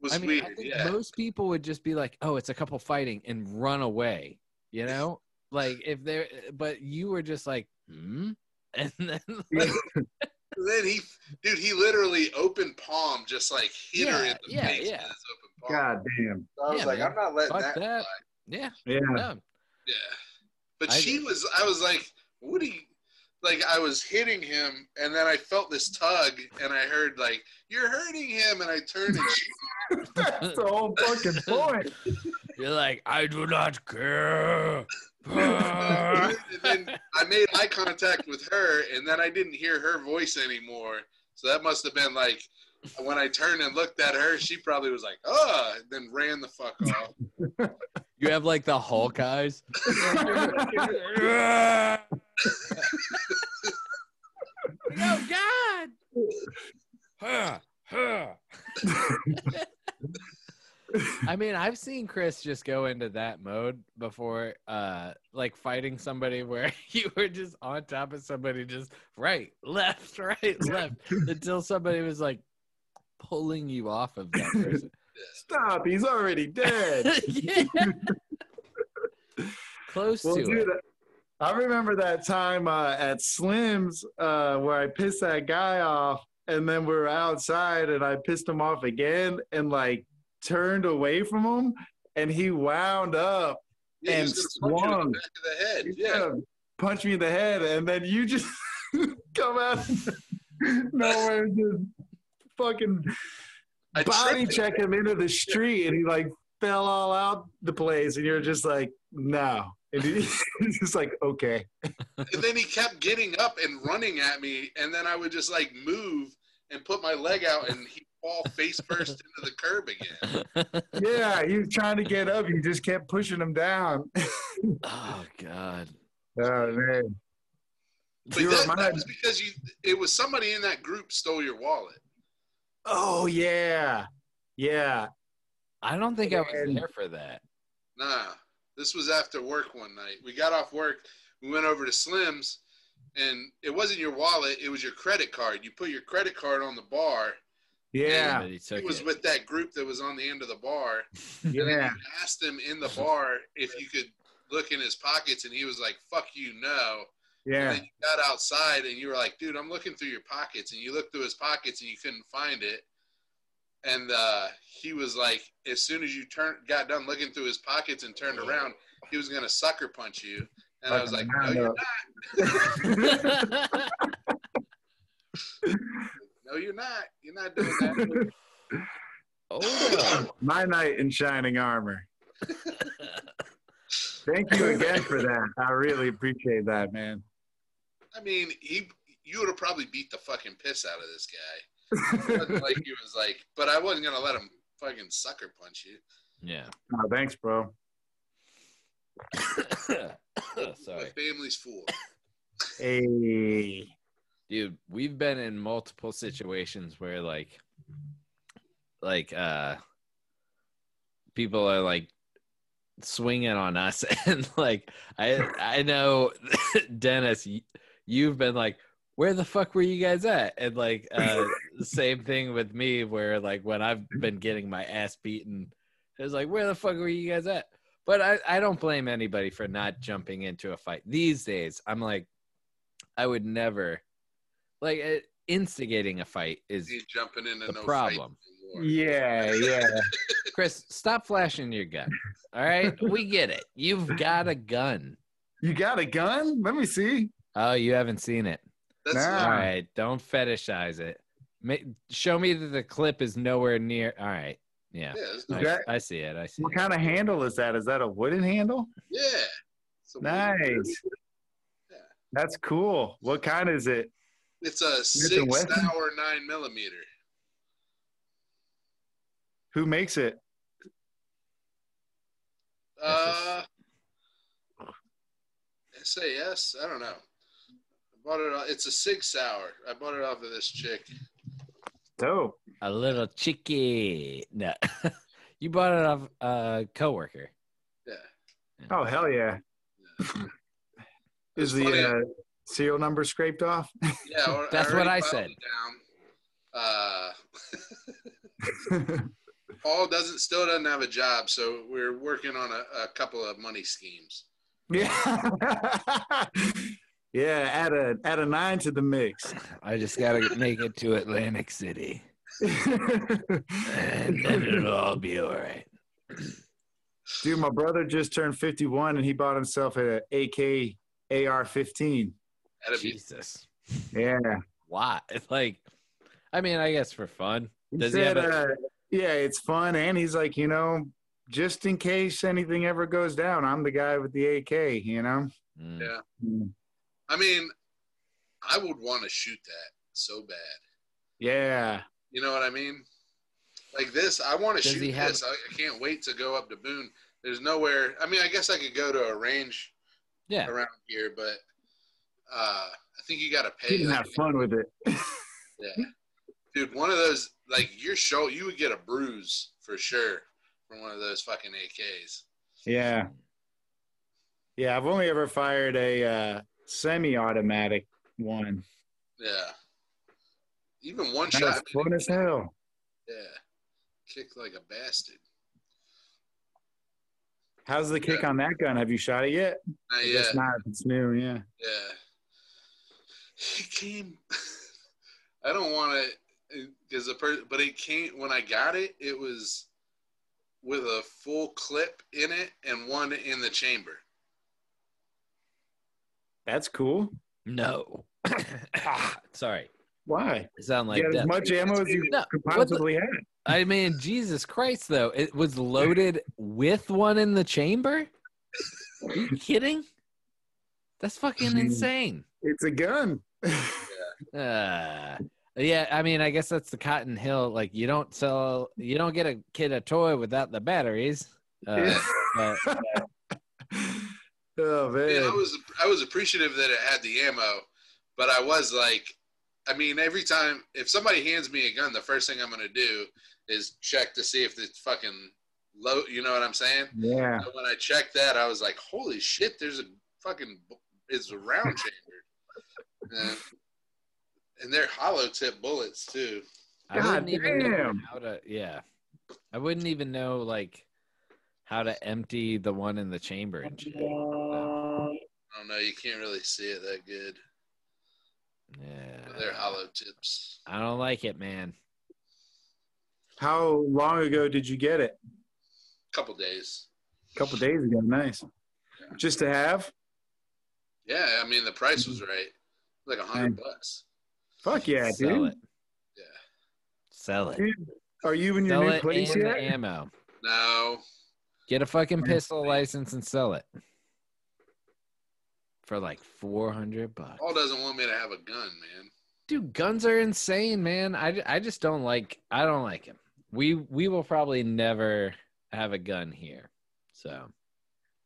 C: Was
B: I mean,
C: weird.
B: I think
C: yeah.
B: most people would just be like, "Oh, it's a couple fighting," and run away. You know, like if they're, but you were just like, "Hmm," and then like,
C: then he, dude, he literally open palm just like hit her in the
B: yeah,
C: face
B: yeah.
C: With his open palm.
H: God damn.
C: So I was
B: Yeah,
C: like,
B: man.
C: I'm not letting
B: fuck
C: that.
B: that. Yeah,
H: Yeah.
B: no.
C: Yeah. But
B: I-
C: she was, I was like, what do you, like, I was hitting him, and then I felt this tug, and I heard, like, you're hurting him, and I turned and she,
H: That's the whole fucking point.
B: You're like, I do not care.
C: and then I made eye contact with her, and then I didn't hear her voice anymore. So that must have been like, when I turned and looked at her, she probably was like, oh, and then ran the fuck off.
B: you have like the Hulk eyes. oh God! Huh, huh. I mean, I've seen Chris just go into that mode before, uh, like fighting somebody where you were just on top of somebody, just right, left, right, left, until somebody was like pulling you off of that person.
H: Stop. He's already dead.
B: Close
H: Well,
B: to
H: dude,
B: it.
H: I remember that time uh, at Slim's uh, where I pissed that guy off, and then we were outside, and I pissed him off again, and like turned away from him, and he wound up
C: Yeah,
H: and
C: was gonna punch you in
H: swung.
C: the back of the head.
H: He's
C: Yeah.
H: gonna punch me in the head, and then you just come out no Nowhere, just fucking
C: I
H: body check him into the street, and he like fell all out the place, and you're just like, no. And he- he's just like, okay.
C: And then he kept getting up and running at me, and then I would just like move and put my leg out, and he'd fall face first into the curb again.
H: Yeah, he was trying to get up. You just kept pushing him down.
B: oh God.
H: Oh man.
C: But
H: You
C: that, that was because you. It was somebody in that group stole your wallet.
H: Oh yeah, yeah.
B: I don't think I was
H: And-
B: there for that.
C: Nah, this was after work one night. We got off work. We went over to Slim's, and it wasn't your wallet. It was your credit card. You put your credit card on the bar.
H: Yeah,
B: But he took
C: He was
B: it.
C: with that group that was on the end of the bar.
H: Yeah.
C: you asked him in the bar if you could look in his pockets, and he was like, "Fuck you, no." And
H: Yeah.
C: then you got outside, and you were like, "Dude, I'm looking through your pockets," and you looked through his pockets, and you couldn't find it. And uh, he was like, as soon as you turned, got done looking through his pockets and turned around, he was gonna sucker punch you. And I was like, "No, you're not. No, you're not. You're not doing that."
B: oh.
H: My knight in shining armor. Thank you again for that. I really appreciate that, man.
C: I mean, he, you would have probably beat the fucking piss out of this guy. Like he was like, but I wasn't gonna let him fucking sucker punch you.
B: yeah.
H: Oh, thanks, bro.
C: My
B: Sorry.
C: family's full.
H: Hey.
B: dude we've been in multiple situations where like like uh people are like swinging on us and like i i know dennis y- you've been like where the fuck were you guys at and like uh same thing with me where like when i've been getting my ass beaten it's like where the fuck were you guys at but i i don't blame anybody for not jumping into a fight these days i'm like i would never like uh, instigating a fight is
C: He's jumping into
B: The
C: no
B: problem.
H: Yeah, yeah.
B: chris stop flashing your gun all right we get it you've got a gun
H: You got a gun? Let me see.
B: Oh you haven't seen it
C: That's
H: Nah.
B: all right don't fetishize it Ma- show me that the clip is nowhere near all right yeah
C: yeah, it's
B: I,
H: that-
B: I see it i see it.
H: What
B: it.
H: kind of handle is that? Is that a wooden handle?
C: yeah. It's a-
H: Nice. That's cool. What kind is it?
C: It's a six
H: Wesson?
C: hour nine millimeter.
H: Who makes it?
C: Uh, SAS. I don't know. I bought it. off- It's a Sig Sauer. I bought it off of this chick.
H: Dope.
B: a little chicky no you bought it off a coworker
C: Yeah.
H: Oh hell yeah.
C: It's
H: Is the uh, serial number scraped off?
C: Yeah. or-
B: That's what I said.
C: Down. Uh, Paul doesn't still doesn't have a job, so we're working on a, a couple of money schemes.
H: yeah. Yeah, add a add a nine to the mix.
B: i just gotta make it to atlantic city and then it'll all be all right
H: Dude, my brother just turned 51 and he bought himself an AK AR 15.
B: Jesus
H: Yeah.
B: why it's like i mean i guess for fun Does he
H: said,
B: have a-
H: uh, yeah, it's fun. And he's like, you know, just in case anything ever goes down, I'm the guy with the AK, you know?
B: Mm.
C: Yeah. I mean, I would want to shoot that so bad.
H: Yeah.
C: You know what I mean? Like this, I want to
B: Does
C: shoot
B: have-
C: this. I, I can't wait to go up to Boone. There's nowhere. I mean, I guess I could go to a range
B: yeah
C: around here, but uh, I think you got to pay.
H: didn't
C: like,
H: have fun with it.
C: Yeah, dude, one of those like your show, you would get a bruise for sure from one of those fucking AKs.
H: Yeah. Yeah, I've only ever fired a uh, semi-automatic one.
C: Yeah, even one
H: That
C: shot.
H: fun as hell.
C: Yeah, Kick like a bastard.
H: How's the kick on that gun? Have you shot it yet?
C: Not yet.
H: guess not. It's new. Yeah.
C: Yeah. He came. I don't want to, because the person, but it came when I got it. It was with a full clip in it and one in the chamber.
H: That's cool.
B: no Ah, sorry
H: Why?
B: Sound like
H: as much ammo as you
B: No,
H: could possibly have.
B: I mean, Jesus Christ, though, it was loaded with one in the chamber. Are you kidding? That's fucking insane.
H: It's a gun.
B: Uh, yeah, I mean, I guess that's the Cotton Hill. Like, you don't sell, you don't get a kid a toy without the batteries. Uh, but,
H: oh man.
C: Yeah, I was I was appreciative that it had the ammo, but I was like, I mean, every time if somebody hands me a gun, the first thing I'm gonna do is check to see if it's fucking low. You know what I'm saying?
H: Yeah.
C: So when I checked that, I was like, holy shit, there's a fucking it's a round chamber, and, and they're hollow tip bullets too.
B: I
H: God
B: wouldn't even know
H: damn.
B: how to. Yeah, I wouldn't even know like how to empty the one in the chamber and shit.
C: I don't know, you can't really see it that good. But they're hollow tips.
B: I don't like it, man.
H: How long ago did you get it?
C: A couple days.
H: A couple days ago. Nice. Just to have?
C: Yeah, I mean the price was right, like a hundred bucks.
H: Fuck yeah,
B: Sell
H: dude.
B: it.
C: Yeah.
B: Sell it.
H: Dude, Are you in your
B: Sell
H: new
B: it
H: place
B: and
H: yet?
B: the ammo.
C: No,
B: Get a fucking pistol license and sell it for like four hundred bucks.
C: Paul doesn't want me to have a gun, man.
B: Dude, guns are insane, man. I, I just don't like. I don't like him. We we will probably never have a gun here. So,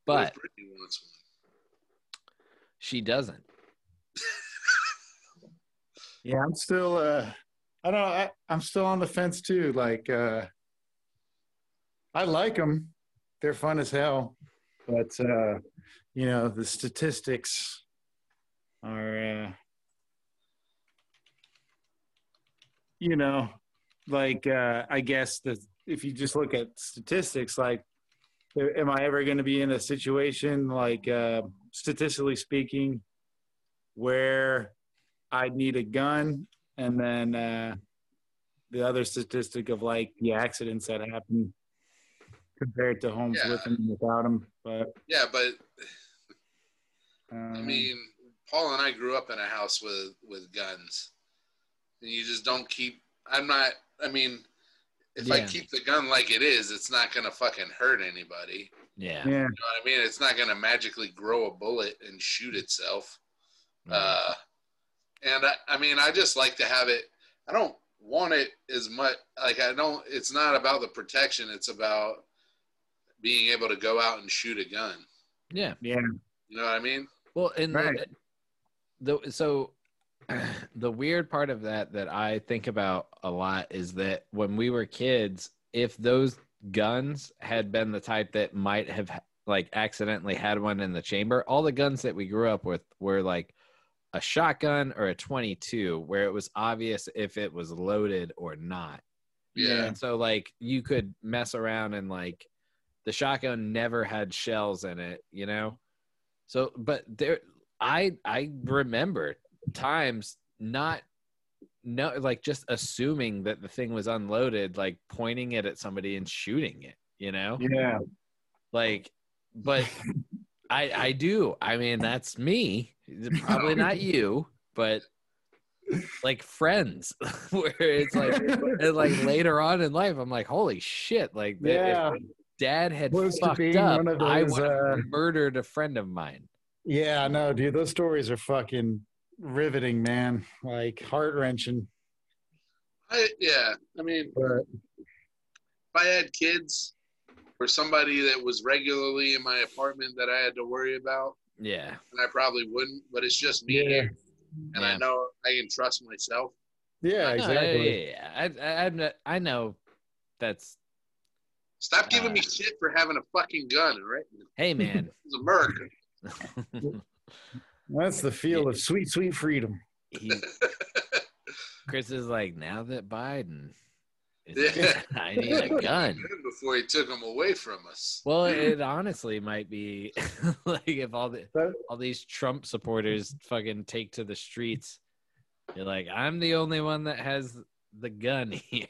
B: but
C: wants one?
B: she doesn't.
H: Yeah, I'm still uh I don't know, I, I'm still on the fence too. Like uh I like them. They're fun as hell. But uh you know, the statistics are uh you know, like uh I guess that if you just look at statistics like am I ever going to be in a situation like uh statistically speaking where I'd need a gun, and then uh, the other statistic of like the accidents that happen compared to homes
C: Yeah.
H: with them and without them. But
C: Yeah, but
H: um,
C: I mean, Paul and I grew up in a house with with guns, and you just don't keep. I'm not. I mean, if I keep the gun like it is, it's not gonna fucking hurt anybody.
B: Yeah.
H: yeah,
C: You know what I mean? It's not gonna magically grow a bullet and shoot itself. Uh, and I, I mean, I just like to have it. I don't want it as much. Like I don't. It's not about the protection. It's about being able to go out and shoot a gun.
B: yeah.
H: yeah,
C: You know what I mean?
B: Well, and the- the, so the weird part of that that I think about a lot is that when we were kids, if those guns had been the type that might have like accidentally had one in the chamber, all the guns that we grew up with were like a shotgun or a 22 where it was obvious if it was loaded or not.
C: Yeah.
B: And so like you could mess around and like the shotgun never had shells in it, you know? So but there I I remember times not no like just assuming that the thing was unloaded, like pointing it at somebody and shooting it, you know?
H: yeah,
B: Like but I I do. I mean that's me. Probably not you, but like friends where it's like and like later on in life, I'm like, holy shit! Like, if
H: yeah,
B: dad had
H: Close
B: fucked
H: being
B: up,
H: one of
B: I would have
H: uh,
B: murdered a friend of mine.
H: yeah. No, dude, those stories are fucking riveting, man. Like heart wrenching.
C: I yeah. I mean,
H: But
C: if I had kids or somebody that was regularly in my apartment that I had to worry about,
B: Yeah,
C: then I probably wouldn't. But it's just me
H: Yeah.
C: here, and I know I can trust myself.
H: yeah,
B: No,
H: exactly.
B: yeah, yeah, yeah. I, I, I know that's.
C: Stop giving
B: Uh.
C: me shit for having a fucking gun, all right?
B: Hey, man.
C: It's America.
H: That's the feel of sweet, sweet freedom.
B: he, Chris is like, now that Biden, is
C: Yeah.
B: I need a gun.
C: Before he took them away from us.
B: Well, it honestly might be like if all the all these Trump supporters fucking take to the streets. You're like, I'm the only one that has the gun here.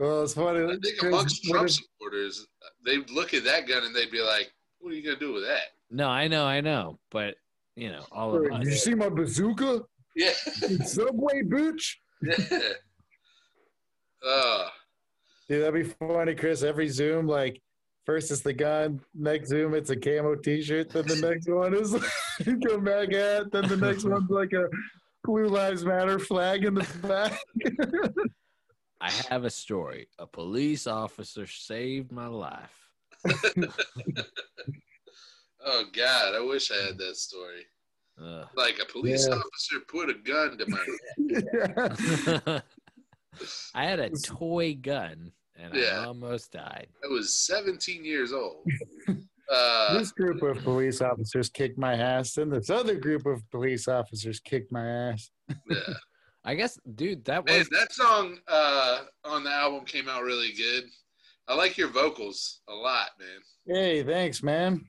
H: Well, it's funny.
C: I think
H: 'cause
C: amongst Trump
H: if-
C: supporters, they'd look at that gun and they'd be like, "What are you gonna do with that?"
B: No, I know, I know, but you know, all of
H: Did you see my bazooka?
C: Yeah.
H: Subway booch.
C: yeah. Uh,
H: Dude, that'd be funny, Chris. Every Zoom, like first it's the gun, next Zoom it's a camo T-shirt, then the next one is go back at, then the next one's like a Blue Lives Matter flag in the back.
B: I have a story. A police officer saved my life.
C: oh God, I wish I had that story.
B: Ugh.
C: Like a police
H: Yeah.
C: officer put a gun to my head.
B: I had a toy gun and
C: Yeah.
B: I almost died.
C: I was 17 years old. Uh,
H: this group of police officers kicked my ass, and this other group of police officers kicked my ass.
C: yeah.
B: I guess, dude, that
C: Man,
B: was
C: that song uh, on the album came out really good. I like your vocals a lot, man.
H: Hey, thanks, man.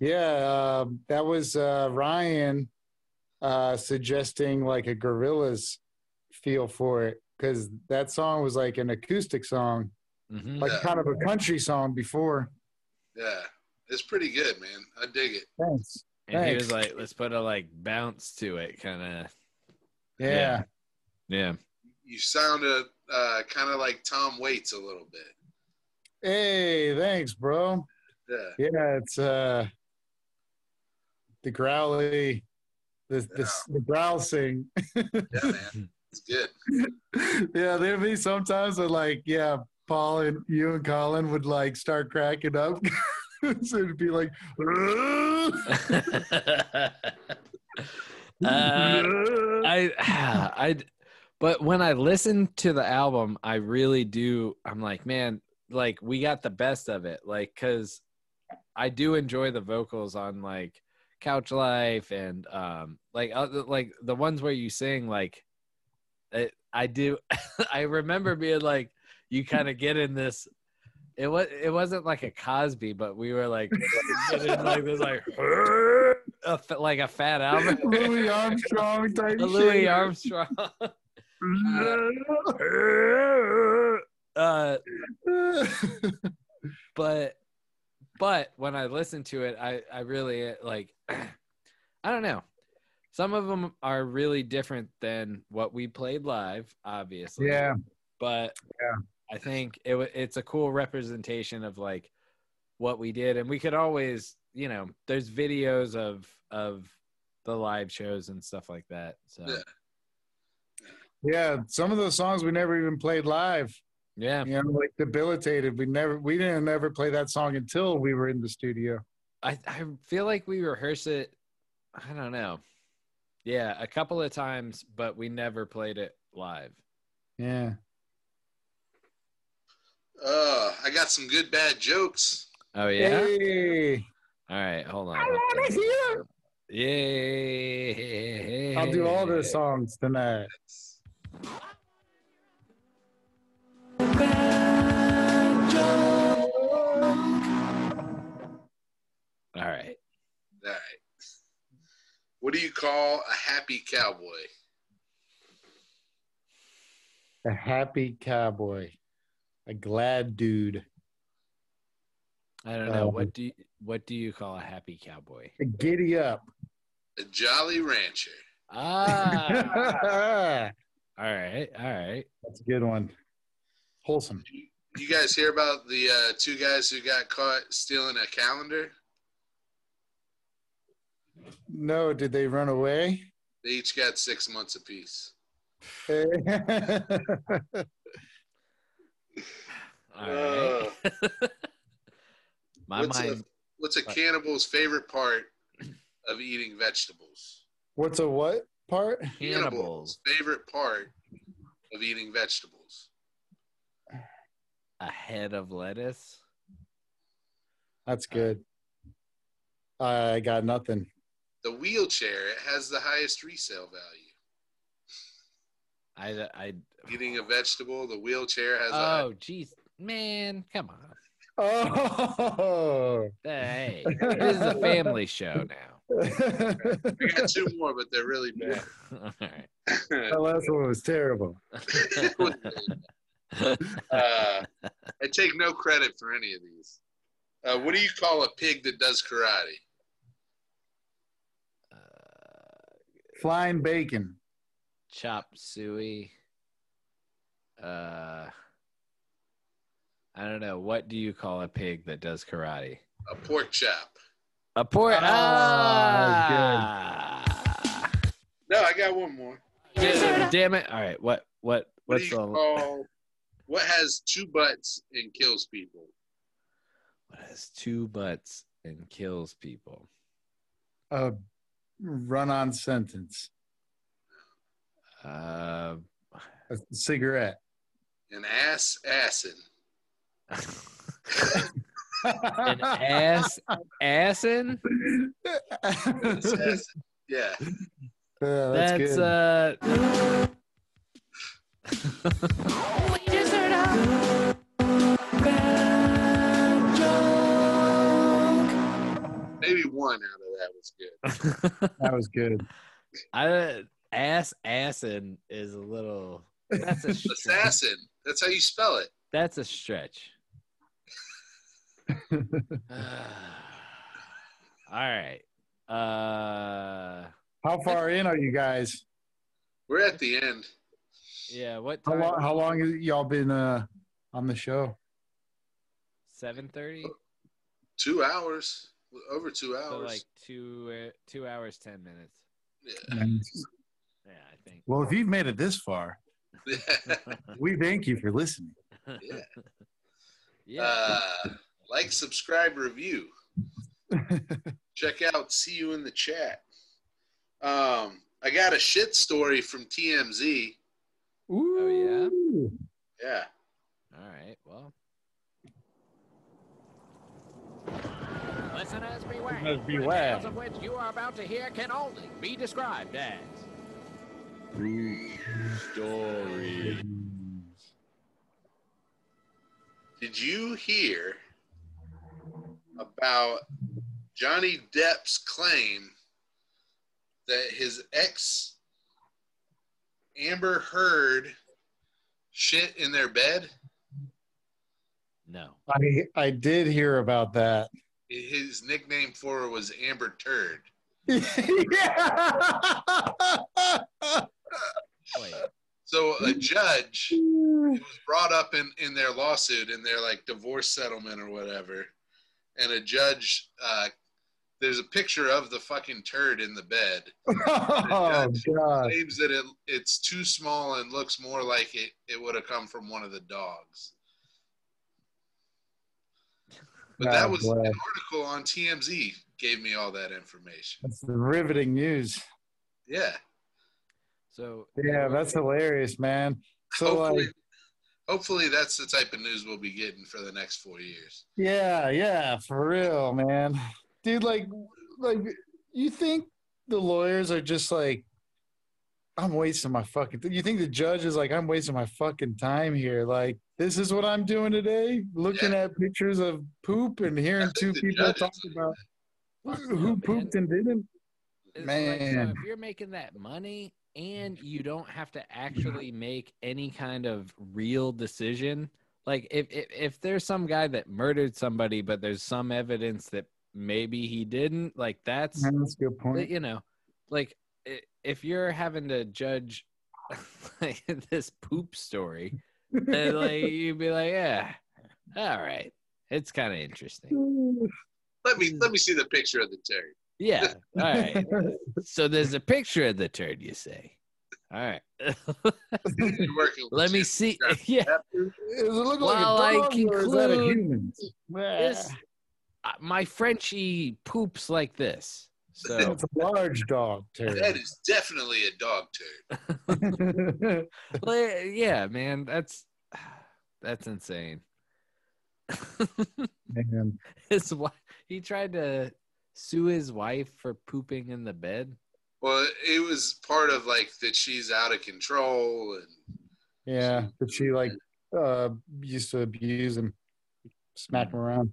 C: Yeah.
H: Yeah, um, that was uh, Ryan uh, suggesting like a Gorillaz feel for it because that song was like an acoustic song,
B: Mhm.
H: like
C: Yeah.
H: kind of a country song before.
C: Yeah. It's pretty good, man. I dig it.
H: Thanks.
B: and he was like, let's put a like bounce to it, kind of.
H: Yeah.
B: Yeah.
C: You sounded uh, kind of like Tom Waits a little bit.
H: Hey, thanks, bro.
C: Yeah.
H: Yeah, it's uh the growly, the the, the growl sing.
C: Yeah, man. It's good.
H: yeah, there'd be sometimes that like, yeah, Paul and you and Colin would like start cracking up. so it'd be like,
B: uh, I, I, but when I listen to the album, I really do. I'm like, man, like we got the best of it, like because I do enjoy the vocals on like Couch Life and um like like the ones where you sing like it, I do. I remember being like, you kind of get in this. It was it wasn't like a Cosby, but we were like like this like a, like a fat Albert,
H: Louis Armstrong type
B: Louis
H: shit.
B: Armstrong. uh, but but when I listen to it, I I really like. I don't know. Some of them are really different than what we played live, obviously.
H: yeah,
B: But
H: Yeah.
B: I think it it's a cool representation of like what we did, and we could always, you know, there's videos of of the live shows and stuff like that. So
C: Yeah.
H: yeah. Some of those songs we never even played live.
B: yeah,
H: You know, like debilitated. We never, we didn't ever play that song until we were in the studio.
B: I I feel like we rehearse it. I don't know. Yeah, a couple of times, but we never played it live.
H: Yeah.
C: Uh, I got some good bad jokes.
B: Oh yeah.
H: Hey,
B: All right, hold on.
H: I wanna hear.
B: Yeah.
H: I'll do all the songs tonight.
B: All right.
C: All right. What do you call a happy cowboy?
H: A happy cowboy, a glad dude,
B: I don't know
H: Um,
B: what do you, what do you call a happy cowboy?
H: a giddy up.
C: A jolly rancher.
B: Ah.
H: That's
B: all right. All right.
H: a good one. Wholesome.
C: You guys hear about the uh, two guys who got caught stealing a calendar?
H: No, did they run away?
C: They each got six months apiece.
B: All right.
C: Uh,
B: My
C: what's, a, what's a cannibal's favorite part of eating vegetables?
H: What's a what part?
B: Cannibals.
C: favorite part of eating vegetables.
B: A head of lettuce.
H: That's uh, good. I got nothing.
C: The wheelchair it has the highest resale value.
B: I. I.
C: Eating a vegetable, the wheelchair has a
B: Oh, jeez, man, come on.
H: Oh,
B: Hey, this is a family show now.
C: I got two more, but they're really bad.
B: All right.
H: that last one was terrible.
C: uh, I take no credit for any of these. Uh, what do you call a pig that does karate?
H: Flying bacon.
B: chop suey. Uh, I don't know. What do you call a pig that does karate?
C: A pork chop.
B: A pork.
H: Oh,
B: Ah,
C: No, I got one more.
B: good. Damn it! All right. What? What?
C: What
B: What's
C: do
B: the?
C: call what has two butts and kills people?
B: What has two butts and kills people?
H: A run-on sentence.
B: Uh,
H: A cigarette.
C: An ass assin.
B: An ass assin.
C: Assassin. Yeah.
H: Yeah, that's,
B: That's
H: good.
B: uh.
C: Maybe one out of that was good.
H: that was good.
B: I ass assin is a little. That's a stretch.
C: Assassin. That's how you spell it.
B: That's a stretch. All right. Uh,
H: How far in are you guys?
C: We're at the end.
B: yeah. What
H: How long? How long have y'all been uh, on the show?
B: Seven thirty.
C: Two hours. Over two
B: So
C: hours.
B: like two uh, two hours ten minutes.
C: yeah.
B: Yeah, I think.
H: Well, if you've made it this far, we thank you for listening.
C: yeah.
B: Yeah.
C: Uh, like, subscribe, review. Check out See You in the Chat. Um, I got a shit story from TMZ.
B: oh yeah.
C: Yeah.
B: All right. Well. Listeners beware.
H: Listeners beware.
B: The tales of which you are about to hear can only be described as story.
C: Did you hear about Johnny Depp's claim that his ex Amber Heard shit in their bed?
B: No.
H: I I did hear about that.
C: His nickname for her was Amber Turd.
B: Wait.
C: So a judge it was brought up in, in their lawsuit in their like divorce settlement or whatever, and a judge uh, there's a picture of the fucking turd in the bed.
H: oh God!
C: Claims that it it's too small and looks more like it, it would have come from one of the dogs. But that was
H: boy.
C: an article on TMZ gave me all that information.
H: That's riveting news.
C: Yeah.
B: So
H: Yeah, that's hilarious, man. So
C: hopefully,
H: like,
C: hopefully that's the type of news we'll be getting for the next four years.
H: yeah, yeah, for real, man, dude. Like, like you think the lawyers are just like, I'm wasting my fucking. You think the judge is like, I'm wasting my fucking time here? Like, this is what I'm doing today, looking at pictures of poop and hearing two people
C: judge is
H: talk about who pooped and didn't.
B: It's like, so
H: Man.
B: if you're making that money and you don't have to actually make any kind of real decision, like if, if if there's some guy that murdered somebody, but there's some evidence that maybe he didn't, like that's
H: Man, that's a good point.
B: you know, like if you're having to judge like this poop story, then like you'd be like, yeah, all right, it's kind of interesting.
C: Let me hmm. let me see the picture of the turd.
B: Yeah. All right. so there's a picture of the turd, you say. All right.
C: You're working with
B: Let me see. Yeah.
H: Does it look like
B: Well,
H: a
B: I
H: dog or is that a human?
B: This, uh, my Frenchie poops like this. So
H: It's a large dog, Terry.
C: That is definitely a dog turd.
B: well, yeah, man, that's that's insane.
H: Man.
B: his wife, he tried to sue his wife for pooping in the bed.
C: Well, it was part of like that she's out of control and
H: Yeah, but she like uh used to abuse him, smack him around.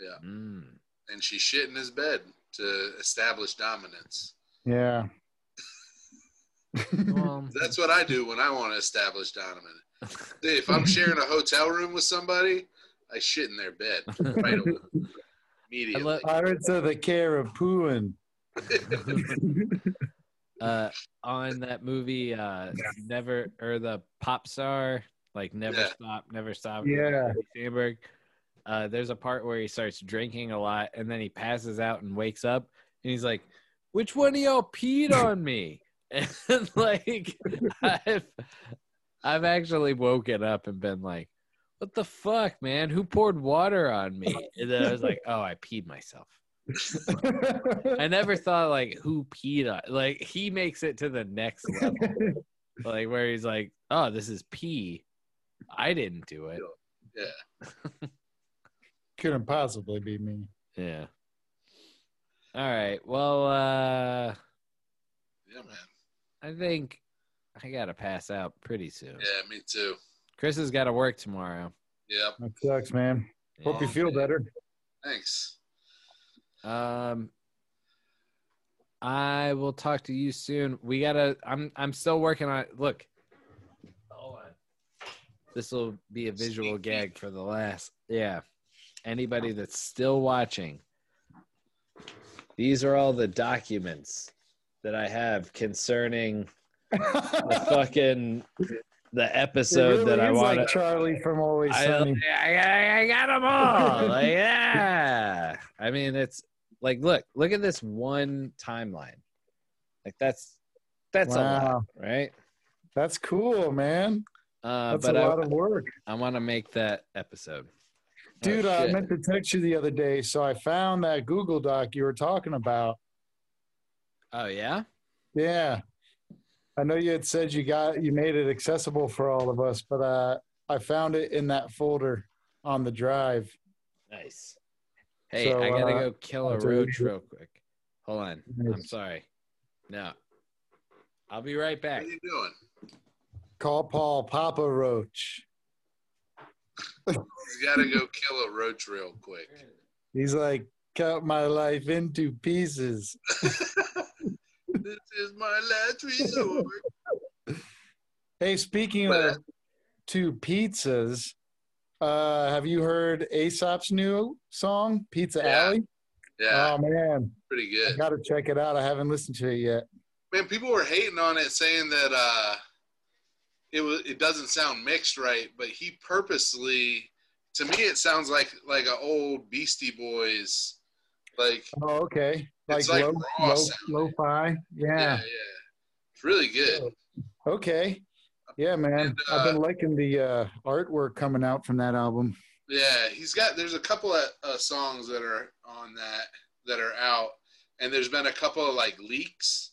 C: yeah,
B: Mm.
C: and she shit in his bed to establish dominance.
H: Yeah.
B: Well,
C: That's what I do when I want to establish dominance. If I'm sharing a hotel room with somebody, I shit in their bed right away,
B: I
C: immediately.
B: love,
H: Pirates of the Caribbean.
B: uh, on that movie, uh, Never or the pop star, like Never
C: Yeah.
B: Stop, Never Stop.
H: Yeah.
B: Andy Samberg. Uh, there's a part where he starts drinking a lot, and then he passes out and wakes up, and he's like, "Which one of y'all peed on me?" And like, I've I've actually woken up and been like, "What the fuck, man? Who poured water on me?" And then I was like, "Oh, I peed myself." I never thought like who peed on. Like he makes it to the next level, like where he's like, "Oh, this is pee. I didn't do it."
C: Yeah.
H: Couldn't possibly be me.
B: Yeah. All right. Well, uh
C: Yeah, man.
B: I think I gotta pass out pretty soon.
C: Yeah, me too.
B: Chris has got to work tomorrow.
C: Yep.
H: That sucks, man. Hope you feel better.
C: Thanks.
B: Um, I will talk to you soon. We gotta. I'm. I'm still working on. Look. Hold on. This will be a visual gag for the last. Yeah. Anybody that's still watching. These are all the documents that I have concerning the fucking the episode
H: It
B: that I
H: really
B: want
H: like Charlie from Always
B: I,
H: Sunny.
B: I, I, I got them all. like, yeah. I mean, it's like, look, look at this one timeline. Like that's that's a lot, right?
H: That's cool, man.
B: Uh,
H: That's a
B: I,
H: lot of work.
B: I want to make that episode.
H: Dude,
B: Oh,
H: I meant to text you the other day, so I found that Google Doc you were talking about.
B: Oh yeah.
H: Yeah. I know you had said you got you made it accessible for all of us, but uh I found it in that folder on the drive.
B: Nice. Hey,
H: So,
B: I gotta
H: uh,
B: go kill a roach real quick. Hold on. I'm sorry. No. I'll be right back.
C: What are you doing?
H: Call Paul Papa Roach.
C: You gotta go kill a roach real quick.
H: He's like, cut my life into pieces.
C: This is my last resort.
H: Hey, speaking
C: But-
H: of two pizzas, uh, have you heard Aesop's new song, Pizza
C: Yeah.
H: Alley?
C: Yeah,
H: Oh man,
C: pretty good.
H: I gotta check it out. I haven't listened to it yet.
C: Man, people were hating on it, saying that uh, it was it doesn't sound mixed right, but he purposely, to me, it sounds like like an old Beastie Boys, like
H: Oh, okay. Like,
C: like
H: low,
C: raw
H: low, lo-fi.
C: yeah,
H: Yeah.
C: yeah, it's really good.
H: Okay. Yeah, man.
C: And,
H: I've been
C: uh,
H: liking the uh, artwork coming out from that album.
C: Yeah, he's got. There's a couple of uh, songs that are on that that are out, and there's been a couple of like leaks,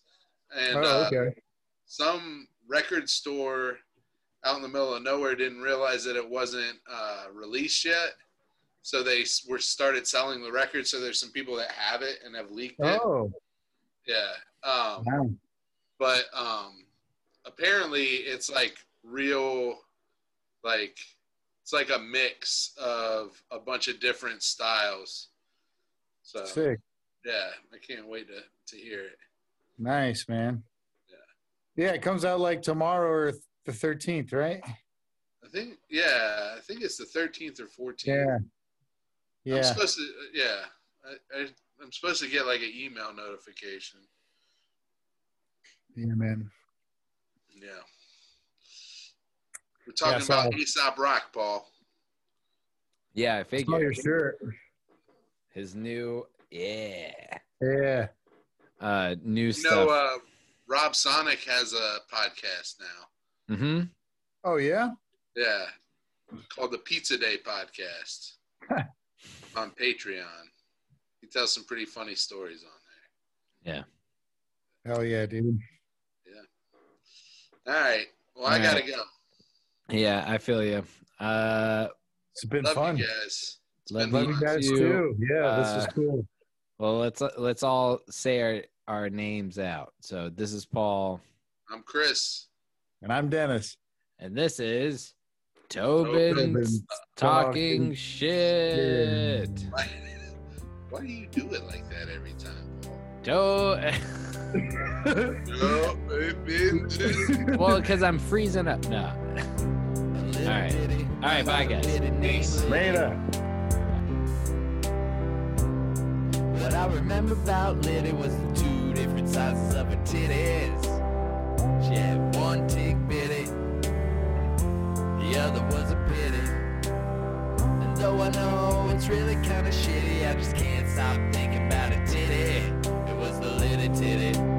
C: and
H: oh,
C: uh,
H: okay.
C: some record store out in the middle of nowhere didn't realize that it wasn't uh, released yet. So they were started selling the record. So there's some people that have it and have leaked it.
H: Oh,
C: Yeah. Um,
H: wow.
C: but um, apparently it's like real, like it's like a mix of a bunch of different styles. So
H: Sick.
C: yeah, I can't wait to to hear it.
H: Nice, man. Yeah, it comes out like tomorrow or the 13th, right?
C: I think yeah, I think it's the 13th or 14th.
H: Yeah.
C: I'm supposed to, yeah. I, I, I'm supposed to get like an email notification.
H: Yeah, man.
C: Yeah. We're talking
H: so-
C: about Aesop Rock, Paul.
B: Yeah, I
H: Smell
B: figured
H: your shirt.
B: his new yeah
H: Yeah.
B: uh new
C: You
B: stuff.
C: know, uh, Rob Sonic has a podcast now.
B: mm-hmm.
H: Oh, yeah?
C: Yeah. Called the Pizza Day Podcast on Patreon. He tells some pretty funny stories on there.
B: Yeah.
H: Hell yeah, dude.
C: there. All right. Well, I
B: All
C: got
B: right.
C: to go.
B: Yeah, I feel you. Uh,
H: It's been
C: Love
H: fun.
C: you guys. It's
B: Love
C: been
H: Love
B: you
H: you guys
B: too.
H: too. Yeah, this is
B: Uh,
H: cool.
B: well, let's let's all say our our names out. So this is Paul,
C: I'm Chris.
H: And I'm Dennis.
B: and this is Tobin
H: Tobin's
B: talking
H: talking
B: shit.
C: Why, why do you do it like that every time, Paul?
B: To-
C: No,
B: well, because I'm freezing up. No. All right. All right. Bye, guys.
H: Later.
A: What I remember about Liddy was the two different sizes of her titties. She the other was a pity. And though I know it's really kinda shitty, I just can't stop thinking about it, titty. it? It was the little titty.